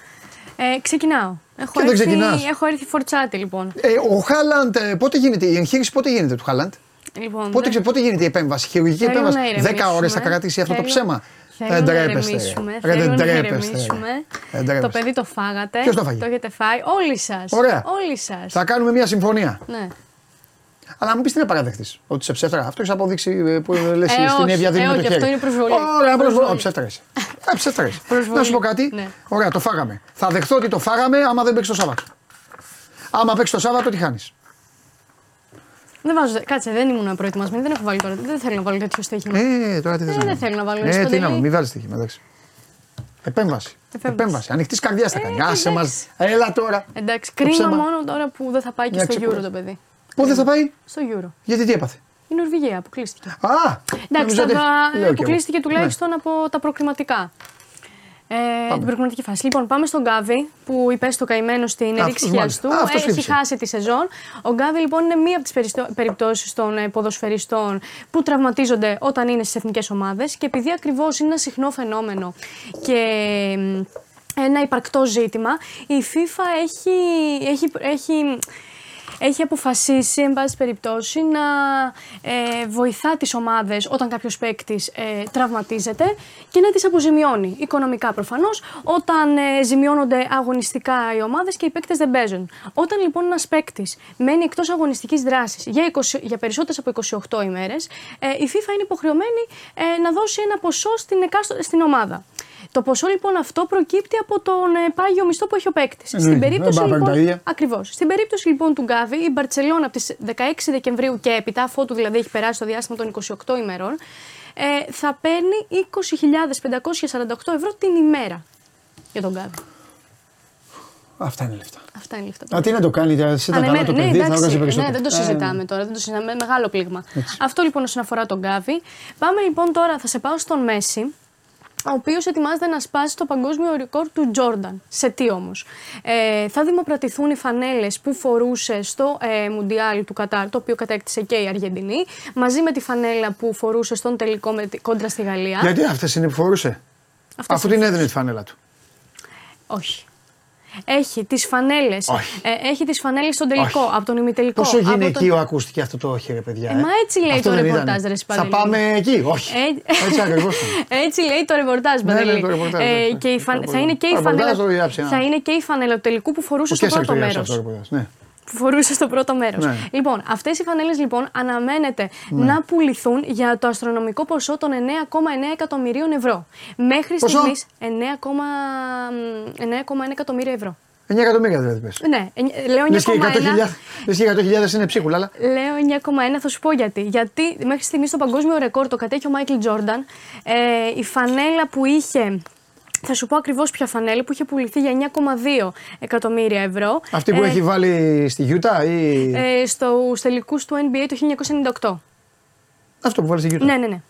ε, ξεκινάω. Έχω Και δεν έρθει, ξεκινάς. έχω έρθει φορτσάτη λοιπόν. Ε, ο Χάλαντ, ε, πότε γίνεται, η εγχείρηση πότε γίνεται του Χάλαντ; λοιπόν Πότε, δεν- ξε- πότε γίνεται η επέμβαση, η χειρουργική Θέλω επέμβαση; να 10 ηρεμήσουμε. ώρες θα κρατήσει αυτό το Θέλω- ψέμα; Θέλω Δεν να τρέπεστε. ηρεμήσουμε. ρε. Ρε, Θέλω Δεν να τρέπεστε. ηρεμήσουμε. ρε. Δεν Το τρέπεστε. παιδί το φάγατε. Ποιος το φάγε; Το έχετε φάει. Όλοι σας. Ωραία. Όλοι σας. Θα κάνουμε μια συμφωνία. Ναι. Αλλά να μου πεις τι να παραδεχτείς. Ότι σε ψεύτρα. Αυτό έχεις αποδείξει ε, που λες Ε, στην όχι. Εύβοια δίνει Ε, με το όχι, χέρι. αυτό είναι προσβολή. Ωραία, προσβολή. Προσβολή. Ο ψεύτρα είσαι. Ε, ψεύτρα είσαι. Προσβολή. Να σου πω κάτι. Ναι. Ωραία, το φάγαμε. Θα δεχθώ ότι το φάγαμε άμα δεν παίξει το Σάββατο. Άμα παίξει το Σάββατο, τι χάνεις. Δεν βάζω. Κάτσε, δεν ήμουν προετοιμασμένη. Δεν έχω βάλει τώρα. Δεν θέλω να βάλω τέτοιο στοίχημα. Ε, τώρα τι θες Ε, να δεν κάνεις. θέλω να βάλω Ε, τι σποντελή. να μην βάλεις στοίχημα, εντάξει. Επέμβαση. Επέμβαση. Επέμβαση. Ανοιχτής καρδιά θα Ε, κάνει. Άσε μας. εντάξει. Έλα τώρα. Εντάξει, Το κρίμα ψέμα. μόνο τώρα που δεν θα πάει και Μια στο Euro ξεκούραση. το παιδί. Πού δεν θα πάει, Στο Euro. γιατί τι έπαθε; Η Νορβηγία αποκλείστηκε. Α! Εντάξει, νομίζω θα ότι- τα- λέω κι εγώ. αποκλείστηκε Ναι. τουλάχιστον από τα προκριματικά. Ε, την προκριματική φάση. Λοιπόν, πάμε στον Γκάβι που υπέστη το καημένο στην Αυτός, ρήξη μάλιστα. του. Α, αυτός Έχει χτύπησε. χάσει τη σεζόν. Ο Γκάβι λοιπόν είναι μία από τις περιπτώσεις των ε, ποδοσφαιριστών που τραυματίζονται όταν είναι στις εθνικές ομάδες και επειδή ακριβώς είναι ένα συχνό φαινόμενο και μ, ένα υπαρκτό ζήτημα, η FIFA έχει, έχει, έχει έχει αποφασίσει, εν πάση περιπτώσει, να ε, βοηθά τις ομάδες όταν κάποιος παίκτης ε, τραυματίζεται και να τις αποζημιώνει. Οικονομικά προφανώς, όταν ε, ζημιώνονται αγωνιστικά οι ομάδες και οι παίκτες δεν παίζουν. Όταν λοιπόν ένας παίκτης μένει εκτός αγωνιστικής δράσης για, 20, για περισσότερες από 28 ημέρες, ε, η FIFA είναι υποχρεωμένη ε, να δώσει ένα ποσό στην, εκάστο- στην ομάδα. Το ποσό λοιπόν αυτό προκύπτει από τον ε, πάγιο μισθό που έχει ο παίκτης. Στην Εννοείται. περίπτωση Δεν πάει να λοιπόν, τα ίδια. Ακριβώς. Στην περίπτωση λοιπόν του Γκάβι, η Μπαρσελόνα από τις 16 Δεκεμβρίου και έπειτα, αφότου δηλαδή έχει περάσει το διάστημα των 28 ημερών, ε, θα παίρνει 20.548 ευρώ την ημέρα για τον Γκάβι. Αυτά είναι λεφτά. Αυτά είναι λεφτά. Α, τι να το κάνει, εσύ τα Ανεμένα. καλά το ναι, παιδί, θα εντάξει, βγάζει περισσότερο. ναι, δεν το Ε, συζητάμε τώρα, δεν το συζητάμε. Μεγάλο πλήγμα. Αυτό λοιπόν όσον αφορά τον Γκάβι. Πάμε λοιπόν τώρα, θα σε πάω στον Μέση, ο οποίος ετοιμάζεται να σπάσει το παγκόσμιο ρεκόρ του Τζόρνταν. Σε τι όμως; Ε, θα δημοπρατηθούν οι φανέλες που φορούσε στο ε, Μουντιάλ του Κατάρ, το οποίο κατέκτησε και η Αργεντινή, μαζί με τη φανέλα που φορούσε στον τελικό με, τη- κόντρα στη Γαλλία. Γιατί αυτές είναι που φορούσε; Αυτές Αφού είναι. την έδινε τη φανέλα του. Όχι. Έχει τις φανέλες, Όχι. ε, έχει τις φανέλες στον τελικό, Όχι. από τον ημιτελικό. Πόσο από τον- γυναικείο ακούστηκε αυτό το όχι, ρε παιδιά. Ε, μα έτσι λέει Αυτό το δεν ρεπορτάζ, ήτανε. ρε Θα Σπανέλη. πάμε εκεί, όχι. Ε, Έτσι ακριβώς. Έτσι λέει το ρεπορτάζ, Ναι, Παντελή. ναι, το ρεπορτάζ, Ε, ναι. και η Το φαν- ρεπορτάζ. θα είναι και η Το ρεπορτάζ φανέλα, το διάψε, ναι. θα είναι και η φανέλα του τελικού που φορούσε στο Και πρώτο μέρος. Αυτό το ρεπορτάζ, ναι. Που φορούσε στο πρώτο μέρος. Ναι. Λοιπόν, αυτές οι φανέλες λοιπόν αναμένεται να πουληθούν για το αστρονομικό ποσό των 9,9 εκατομμυρίων ευρώ. Μέχρι Πόσο; στιγμής 9,1 εκατομμύρια ευρώ. 9 εκατομμύρια δηλαδή πες. Ναι, ε, λέω 9,1. Λες και 100.000 λες και 100.000 είναι ψίχουλα, αλλά Λέω 9,1, θα σου πω γιατί. Γιατί μέχρι στιγμής το παγκόσμιο ρεκόρ το κατέχει ο Μάικλ Τζόρνταν. Ε, η φανέλα που είχε Θα σου πω ακριβώς ποια φανέλα που είχε πουληθεί για 9,2 εκατομμύρια ευρώ. Αυτή που Ε, έχει βάλει στη Γιούτα ή. ε, στους τελικούς του NBA το 1998. Αυτό που βάζει στη Γιούτα. Ναι, ναι, ναι.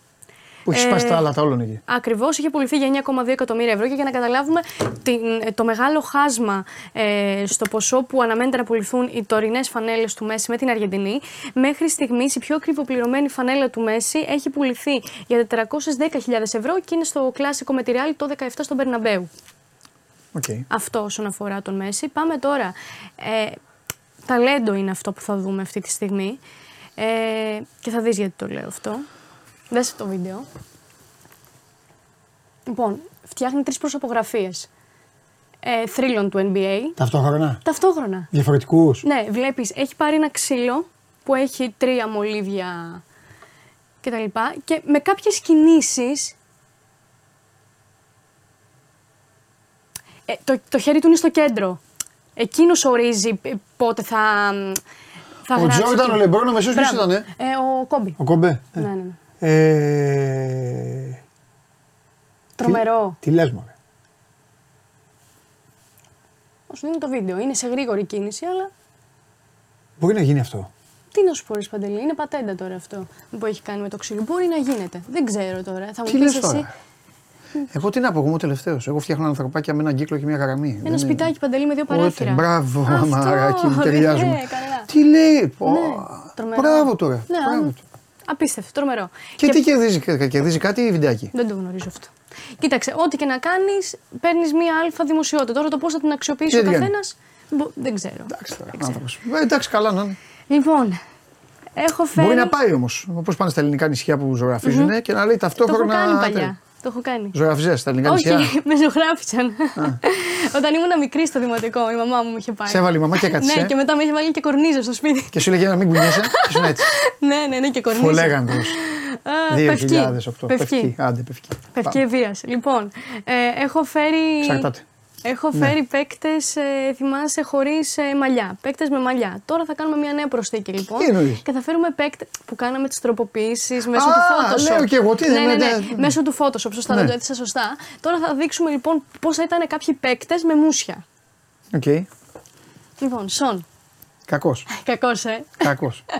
Που έχεις Ε, σπάσει τα άλλα τα όλων εκεί. Ακριβώς είχε πουληθεί για 9,2 εκατομμύρια ευρώ και για να καταλάβουμε την, το μεγάλο χάσμα ε, στο ποσό που αναμένεται να πουληθούν οι τωρινές φανέλες του Μέσι με την Αργεντινή, μέχρι στιγμής η πιο ακριβοπληρωμένη φανέλα του Μέσι έχει πουληθεί για 410.000 ευρώ και είναι στο κλάσικο με τη Real το 17 στον Μπερναμπέου. Οκ. Αυτό όσον αφορά τον Μέσι. Πάμε τώρα. Ε, ταλέντο είναι αυτό που θα δούμε αυτή τη στιγμή. Ε, και θα δεις γιατί το λέω αυτό. Δες το βίντεο. Λοιπόν, φτιάχνει τρεις προσωπογραφίες. Ε, θρύλων του NBA. Ταυτόχρονα; Ταυτόχρονα. Διαφορετικούς; Ναι, βλέπεις, έχει πάρει ένα ξύλο που έχει τρία μολύβια και τα λοιπά και με κάποιες κινήσεις ε, το, το χέρι του είναι στο κέντρο. Εκείνος ορίζει ε, πότε θα, θα Ο γράψει Τζόρνταν, εκεί. ο Λεμπρόν, ο μεσός ποιος Μπράβο. ήταν, Ε, ο Κόμπι. Ο Κομπέ. Ε. Ναι, ναι, ναι. Ε, Τρομερό. Τι λες μωρέ; Όσο είναι το βίντεο. Είναι σε γρήγορη κίνηση, αλλά Μπορεί να γίνει αυτό. τι να σου πω, ρε Παντελή, είναι πατέντα τώρα αυτό που έχει κάνει με το ξύλο. Μπορεί να γίνεται. Δεν ξέρω τώρα. Θα μου Τι πεις λες εσύ. τώρα; Εγώ τι να πω, εγώ είμαι ο τελευταίος. Εγώ φτιάχνω ανθρωπάκια με έναν κύκλο και μια γραμμή. Δεν Ένα είναι- σπιτάκι παντελή με δύο Ούτε, παράθυρα. Μπράβο, Αυτό, [laughs] αμαράκι μου, ναι, ταιριάζουμε. καλά. Τι λέει, πω. Ναι, τρομερό. Μπράβο τώρα. Ναι, μπράβο α, του. Απίστευτο, τρομερό. Και τι κερδίζει, κα- κερδίζει κάτι ή βιντεάκι; Δεν το γνωρίζω αυτό. Κοίταξε, ό,τι και να κάνεις, παίρνεις μία αλφα δημοσιότητα. Τώρα το πώς θα την αξιοποιήσει Τι ο κάνει. καθένας, δεν ξέρω. Εντάξει τώρα, άνθρωπος. Ε, εντάξει, καλά να είναι. Λοιπόν, έχω φέρει. Μπορεί να πάει όμως. Όπως πάνε στα ελληνικά νησιά που ζωγραφίζουν και να λέει Το έχω ταυτόχρονα. κάνει παλιά. Το έχω κάνει. Ζωγραφιζέ στα ελληνικά Όχι, νησιά; [laughs] με ζωγράφισαν. Όταν ήμουν μικρή στο δημοτικό, η μαμά μου με είχε πάει. Σε έβαλε η μαμά και έκατσε. Ναι, και μετά με είχε βάλει και κορνίζα στο σπίτι. Και σου λέγε να μην κουνιέσαι. Και σου έτσι. [laughs] ναι, ναι, ναι, και κορνίζα. Φολέγαν τους. Α, πευκή. 2008. Πευκή. Άντε, πευκή. Πευκή ευεία. Λοιπόν, ε, έχω φέρει. Εξαρτάται. Έχω Ναι. φέρει παίκτες, ε, θυμάσαι, χωρίς ε, μαλλιά. Παίκτες με μαλλιά. Τώρα θα κάνουμε μια νέα προσθήκη λοιπόν. Τι εννοείς; Και θα φέρουμε παίκτε που κάναμε τις τροποποιήσεις μέσω Α, του Photoshop. λέω κι εγώ, τι ναι, δεν ναι, είναι, ναι, ναι. Μέσω του Photoshop. Σωστά, Ναι. δεν το έθεσα σωστά. Τώρα θα δείξουμε λοιπόν πώς θα ήταν κάποιοι παίκτες με μούσια. Οκ. Λοιπόν, Σον. Κακός. Κακός, ε. Κακός. [laughs]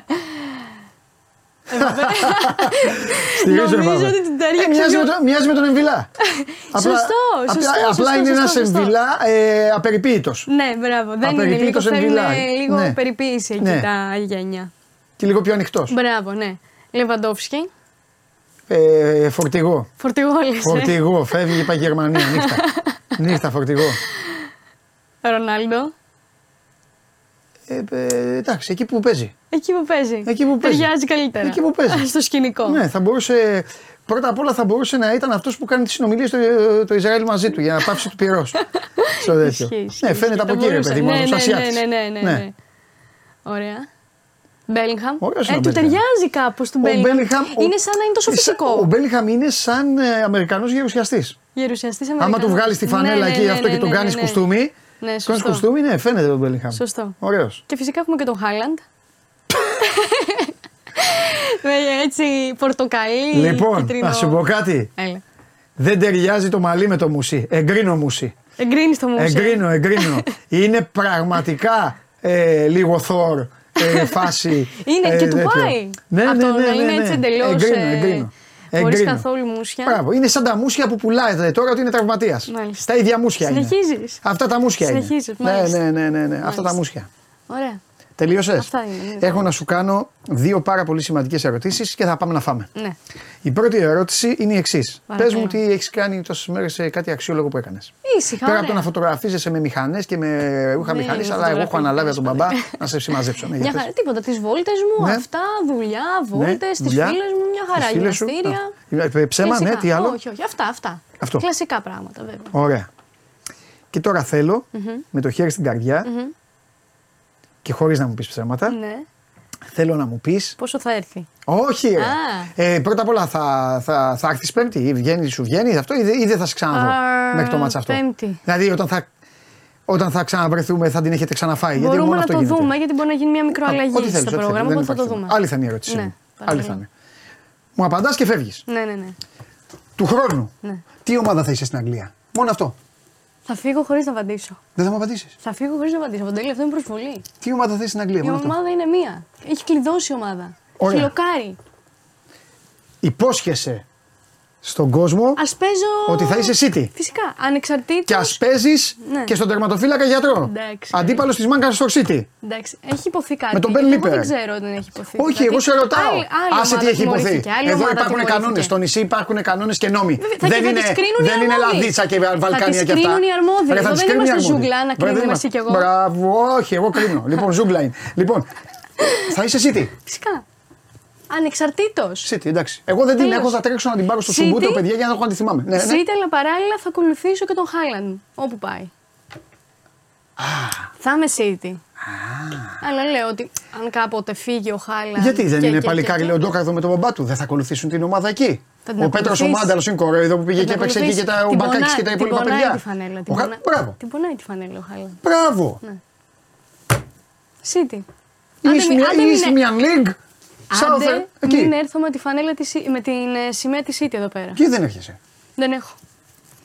Νομίζω ότι την ταίριαξε μοιάζει, λίγο. με τον, μοιάζει με τον Εμβιλά. [laughs] Σωστό, απλά, σωστό, απλά σωστό, είναι σωστό, ένας σωστό. Εμβιλά ε, απεριποίητος. Ναι, μπράβο. Δεν είναι λίγο. Απεριποίητος Θέλουν Εμβιλά. λίγο Ναι. περιποίηση εκεί Ναι. τα γένια. Και λίγο πιο ανοιχτός. Μπράβο, ναι. Λεβαντόφσκι. Ε, φορτηγό. Φορτηγό λες, ε. Φορτηγό. Φεύγει και πάει Γερμανία. Νύχτα. [laughs] Νύχτα φορτηγό. Ρονάλντο. Ε, ε, εντάξει, εκεί που παίζει. Εκεί που παίζει. Εκεί που παίζει. Ταιριάζει καλύτερα. Εκεί που παίζει. [laughs] Στο σκηνικό. Ναι, θα μπορούσε. Πρώτα απ' όλα θα μπορούσε να ήταν αυτός που κάνει τις συνομιλίες στο το Ισραήλ μαζί του για να πάψει του πυρός. [laughs] Στο τέτοιο. Ισχύει, ισχύει, Ναι, φαίνεται ισχύει. από Θα εκεί, ρε μπορούσε. παιδί μου, Ναι, από ναι, Ασιάτης. ναι, ναι, ναι, ναι. Ωραία. Μπέλιγχαμ. Ωραίος Ε, είναι ο του Μπέλιγχαμ. ταιριάζει κάπως του Ο Μπέλιγχαμ. Μπέλιγχαμ, ο- Είναι σαν να είναι τόσο Σα- φυσικό. Ο Μπέλιχαμ είναι σαν ε, Αμερικανός γερουσιαστής. Γερουσιαστής Άμα του βγάλεις τη φανέλα εκεί αυτό και τον κάνεις κουστούμι. Ναι, Κάνεις σωστό. κουστούμι, ναι, φαίνεται τον Μπέλιχαμ. Σωστό. Ωραίος. Και φυσικά έχουμε και τον Χάλαντ. Με έτσι πορτοκαλί. Λοιπόν, κίτρινο. να σου πω κάτι. Έλα. Δεν ταιριάζει το μαλλί με το μουσί. Εγκρίνω μουσί. Εγκρίνεις το μουσείο. Εγκρίνω, εγκρίνω. [laughs] είναι πραγματικά ε, λίγο θόρ ε, φάση. Είναι ε, και του τέτοιο. πάει. Ναι, Από ναι, το ναι, να ναι, είναι ναι. έτσι εντελώς, Εγκρίνω, ε, εγκρίνω. χωρίς Εγκρίνω. καθόλου μουσια. Μπράβο. Είναι σαν τα μουσια που πουλάει τώρα ότι είναι τραυματίας. Μάλιστα. Τα ίδια μουσια είναι. Συνεχίζεις. Αυτά τα μουσια είναι. Συνεχίζεις, Ναι, μάλιστα. ναι, ναι, ναι, ναι. Αυτά τα Μάλιστα. μουσια. Ωραία. Τελείωσες; Αυτά είναι, ναι. Έχω να σου κάνω δύο πάρα πολύ σημαντικές ερωτήσεις και θα πάμε να φάμε. Ναι. Η πρώτη ερώτηση είναι η εξής. Πες Παρακαλώ. μου τι έχεις κάνει τόσες μέρες κάτι αξιόλογο που έκανες. Ήσυχα. Πέρα από ωραία. το να φωτογραφίζεσαι με μηχανές και με ρούχα Ναι, μηχανής, με αλλά εγώ έχω φωτογραφία, αναλάβει από τον τέλος μπαμπά πάντων. να σε συμμαζέψω. Ναι, για Μια πες. χαρά. Τίποτα. Τις βόλτες μου, Ναι. αυτά, δουλειά, βόλτες, τις δουλειά. φίλες μου, μια χαρά. Τις φίλες σου. Γυμναστήρια. Α, ε, Ψέμα, ναι, Κλασικά. τι άλλο; Όχι, όχι. Αυτά, αυτά. Αυτό. Κλασικά πράγματα, βέβαια. Ωραία. Και τώρα θέλω με το χέρι στην καρδιά και χωρίς να μου πεις ψέματα, Ναι. θέλω να μου πεις. Πόσο θα έρθει; Όχι, ρε. Α. Ε, πρώτα απ' όλα θα, θα, θα έρθεις Πέμπτη ή βγαίνεις, σου βγαίνει αυτό ή, δεν- ή δεν θα σε ξαναδώ Α, μέχρι το μάτσα αυτό. Πέμπτη. Δηλαδή όταν θα, όταν θα ξαναβρεθούμε θα την έχετε ξαναφάει. γιατί Μπορούμε μόνο να αυτό το γίνεται. δούμε γιατί μπορεί να γίνει μια Α, μικροαλλαγή ό,τι θέλεις, στο ό,τι πρόγραμμα, θέλεις, δεν οπότε θα το υπάρχει δούμε. θέμα. Άλλη θα είναι η ερώτησή Ναι, μου. παρακαλώ. Άλλη θα είναι. Μου απαντάς και φεύγεις. Ναι, ναι, ναι. Του χρόνου. Ναι. Τι ομάδα θα είσαι στην Αγγλία; Μόνο αυτό. Θα φύγω χωρίς να απαντήσω. Δεν θα μου απαντήσεις. Θα φύγω χωρίς να απαντήσω. Παντελή, αυτό είναι προσβολή. Τι ομάδα θες στην Αγγλία, Η μόνο αυτό; ομάδα είναι μία. Έχει κλειδώσει η ομάδα. Ωραία. Έχει λοκάρει. Υπόσχεσαι στον κόσμο Α παίζω. ότι θα είσαι City. Φυσικά. Ανεξαρτήτως. Και ας παίζεις Ναι. και στον τερματοφύλακα γιατρό. Εντάξει. Αντίπαλος της Μάγκα στο City. Εντάξει, έχει υποθεί κάτι. Με τον Ben Εγώ Lipper. Δεν ξέρω αν έχει υποθεί. Όχι, κάτι. εγώ σε ρωτάω. Άλλη, άλλη Άσε τι ομάδα έχει υποθεί. τιμωρήθηκε, άλλη Εδώ ομάδα υπάρχουν τιμωρήθηκε. κανόνες. Στο νησί υπάρχουν κανόνες και νόμοι. Βέβαια, θα- δεν θα είναι, τις κρίνουν οι δεν είναι αρμόδιοι. Λαδίτσα και Θα Βαλκάνια τις και αυτά. κρίνουν οι αρμόδιοι. Ρε, θα Εδώ τις δεν κρίνουν οι είμαστε αρμόδιοι. ζούγκλα να Βρε, κρίνουμε δεν εσύ είμαστε. κι εγώ. Μπράβο, όχι, εγώ κρίνω. λοιπόν, ζούγκλα είναι. Λοιπόν, θα είσαι City. Φυσικά. Ανεξαρτήτως. City, εντάξει. Εγώ δεν την Τέλος. έχω, θα τρέξω να την πάρω στο City. σουμπούτο, παιδιά, για να έχω να τη θυμάμαι. Ναι, ναι. Σίτε, αλλά παράλληλα θα ακολουθήσω και τον Χάιλαντ όπου πάει. Θα είμαι City. Αλλά λέω ότι αν κάποτε φύγει ο Χάιλαντ. Γιατί δεν και- είναι και- παλικάρι και- Λεοντόκαρδο με τον μπαμπά του, δεν θα ακολουθήσουν την ομάδα εκεί; Θα την Ο Πέτρος ο ακολουθήσει. Μάνταλος είναι κοροϊδό που πήγε Θα και την έπαιξε εκεί και τα, ο ακολουθήσει. Την Μπακάκης και τα πονάει- υπόλοιπα την πονάει παιδιά. τη φανέλα. Ο Την Χα- πονάει- Μπράβο. Την πονάει τη φανέλα ο Χάιλαντ. Μπράβο. City. Άντε East μην- Mia- άντε μην- East Mian League. Άντε, Southern. Εκεί. μην έρθω με τη φανέλα της, με την ε, σημαία της City εδώ πέρα. Και δεν έρχεσαι. Δεν έχω.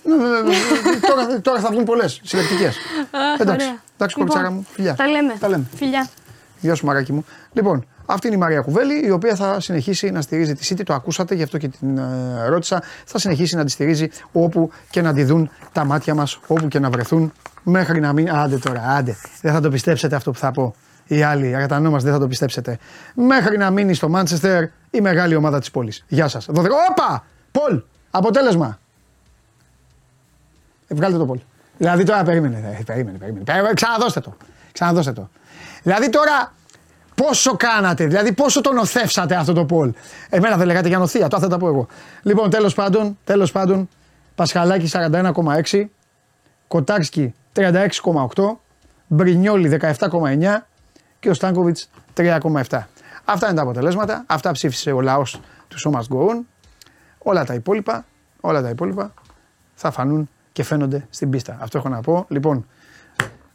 Ναι, ναι, ναι, ναι. [laughs] τώρα, τώρα θα βγουν πολλές συλλεκτικές. Αχ, Εντάξει, ωραία. εντάξει, Λοιπόν, κοριτσάρα μου. Φιλιά. Τα λέμε. Τα λέμε. Φιλιά. Γεια σου, μαράκι μου. Λοιπόν, αυτή είναι η Μαρία Κουβέλη, η οποία θα συνεχίσει να στηρίζει τη City. Το ακούσατε, γι' αυτό και την ε, ρώτησα. Θα συνεχίσει να τη στηρίζει όπου και να τη δουν τα μάτια μας, όπου και να βρεθούν. Μέχρι να μην. Άντε τώρα, άντε. Δεν θα το πιστέψετε αυτό που θα πω. Οι άλλοι, αγατανό μας, δεν θα το πιστέψετε. Μέχρι να μείνει στο Μάντσεστερ η μεγάλη ομάδα της πόλης. Γεια σας. Όπα! Πολ! Αποτέλεσμα. Ε, βγάλτε το Πολ. Δηλαδή τώρα περίμενε, ε, περίμενε, περίμενε. Περίμενε, Ξαναδώστε το. Ξαναδώστε το. Δηλαδή τώρα πόσο κάνατε, δηλαδή πόσο τον οθεύσατε αυτό το Πολ. Εμένα δεν λέγατε για νοθεία, τώρα θα τα πω εγώ. Λοιπόν, τέλος πάντων, τέλος πάντων, Πασχαλάκη 41,6, Κοτάρσκι 36,8, Μπρινιόλι 17,9 και ο Στάνκοβιτς 3,7. Αυτά είναι τα αποτελέσματα, αυτά ψήφισε ο λαός του So Must Go On. Όλα τα υπόλοιπα, όλα τα υπόλοιπα θα φανούν και φαίνονται στην πίστα. Αυτό έχω να πω. Λοιπόν,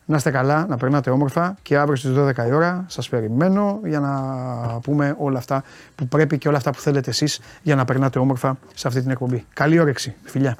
να είστε καλά, να περνάτε όμορφα και αύριο στις 12 η ώρα σας περιμένω για να πούμε όλα αυτά που πρέπει και όλα αυτά που θέλετε εσείς για να περνάτε όμορφα σε αυτή την εκπομπή. Καλή όρεξη. Φιλιά.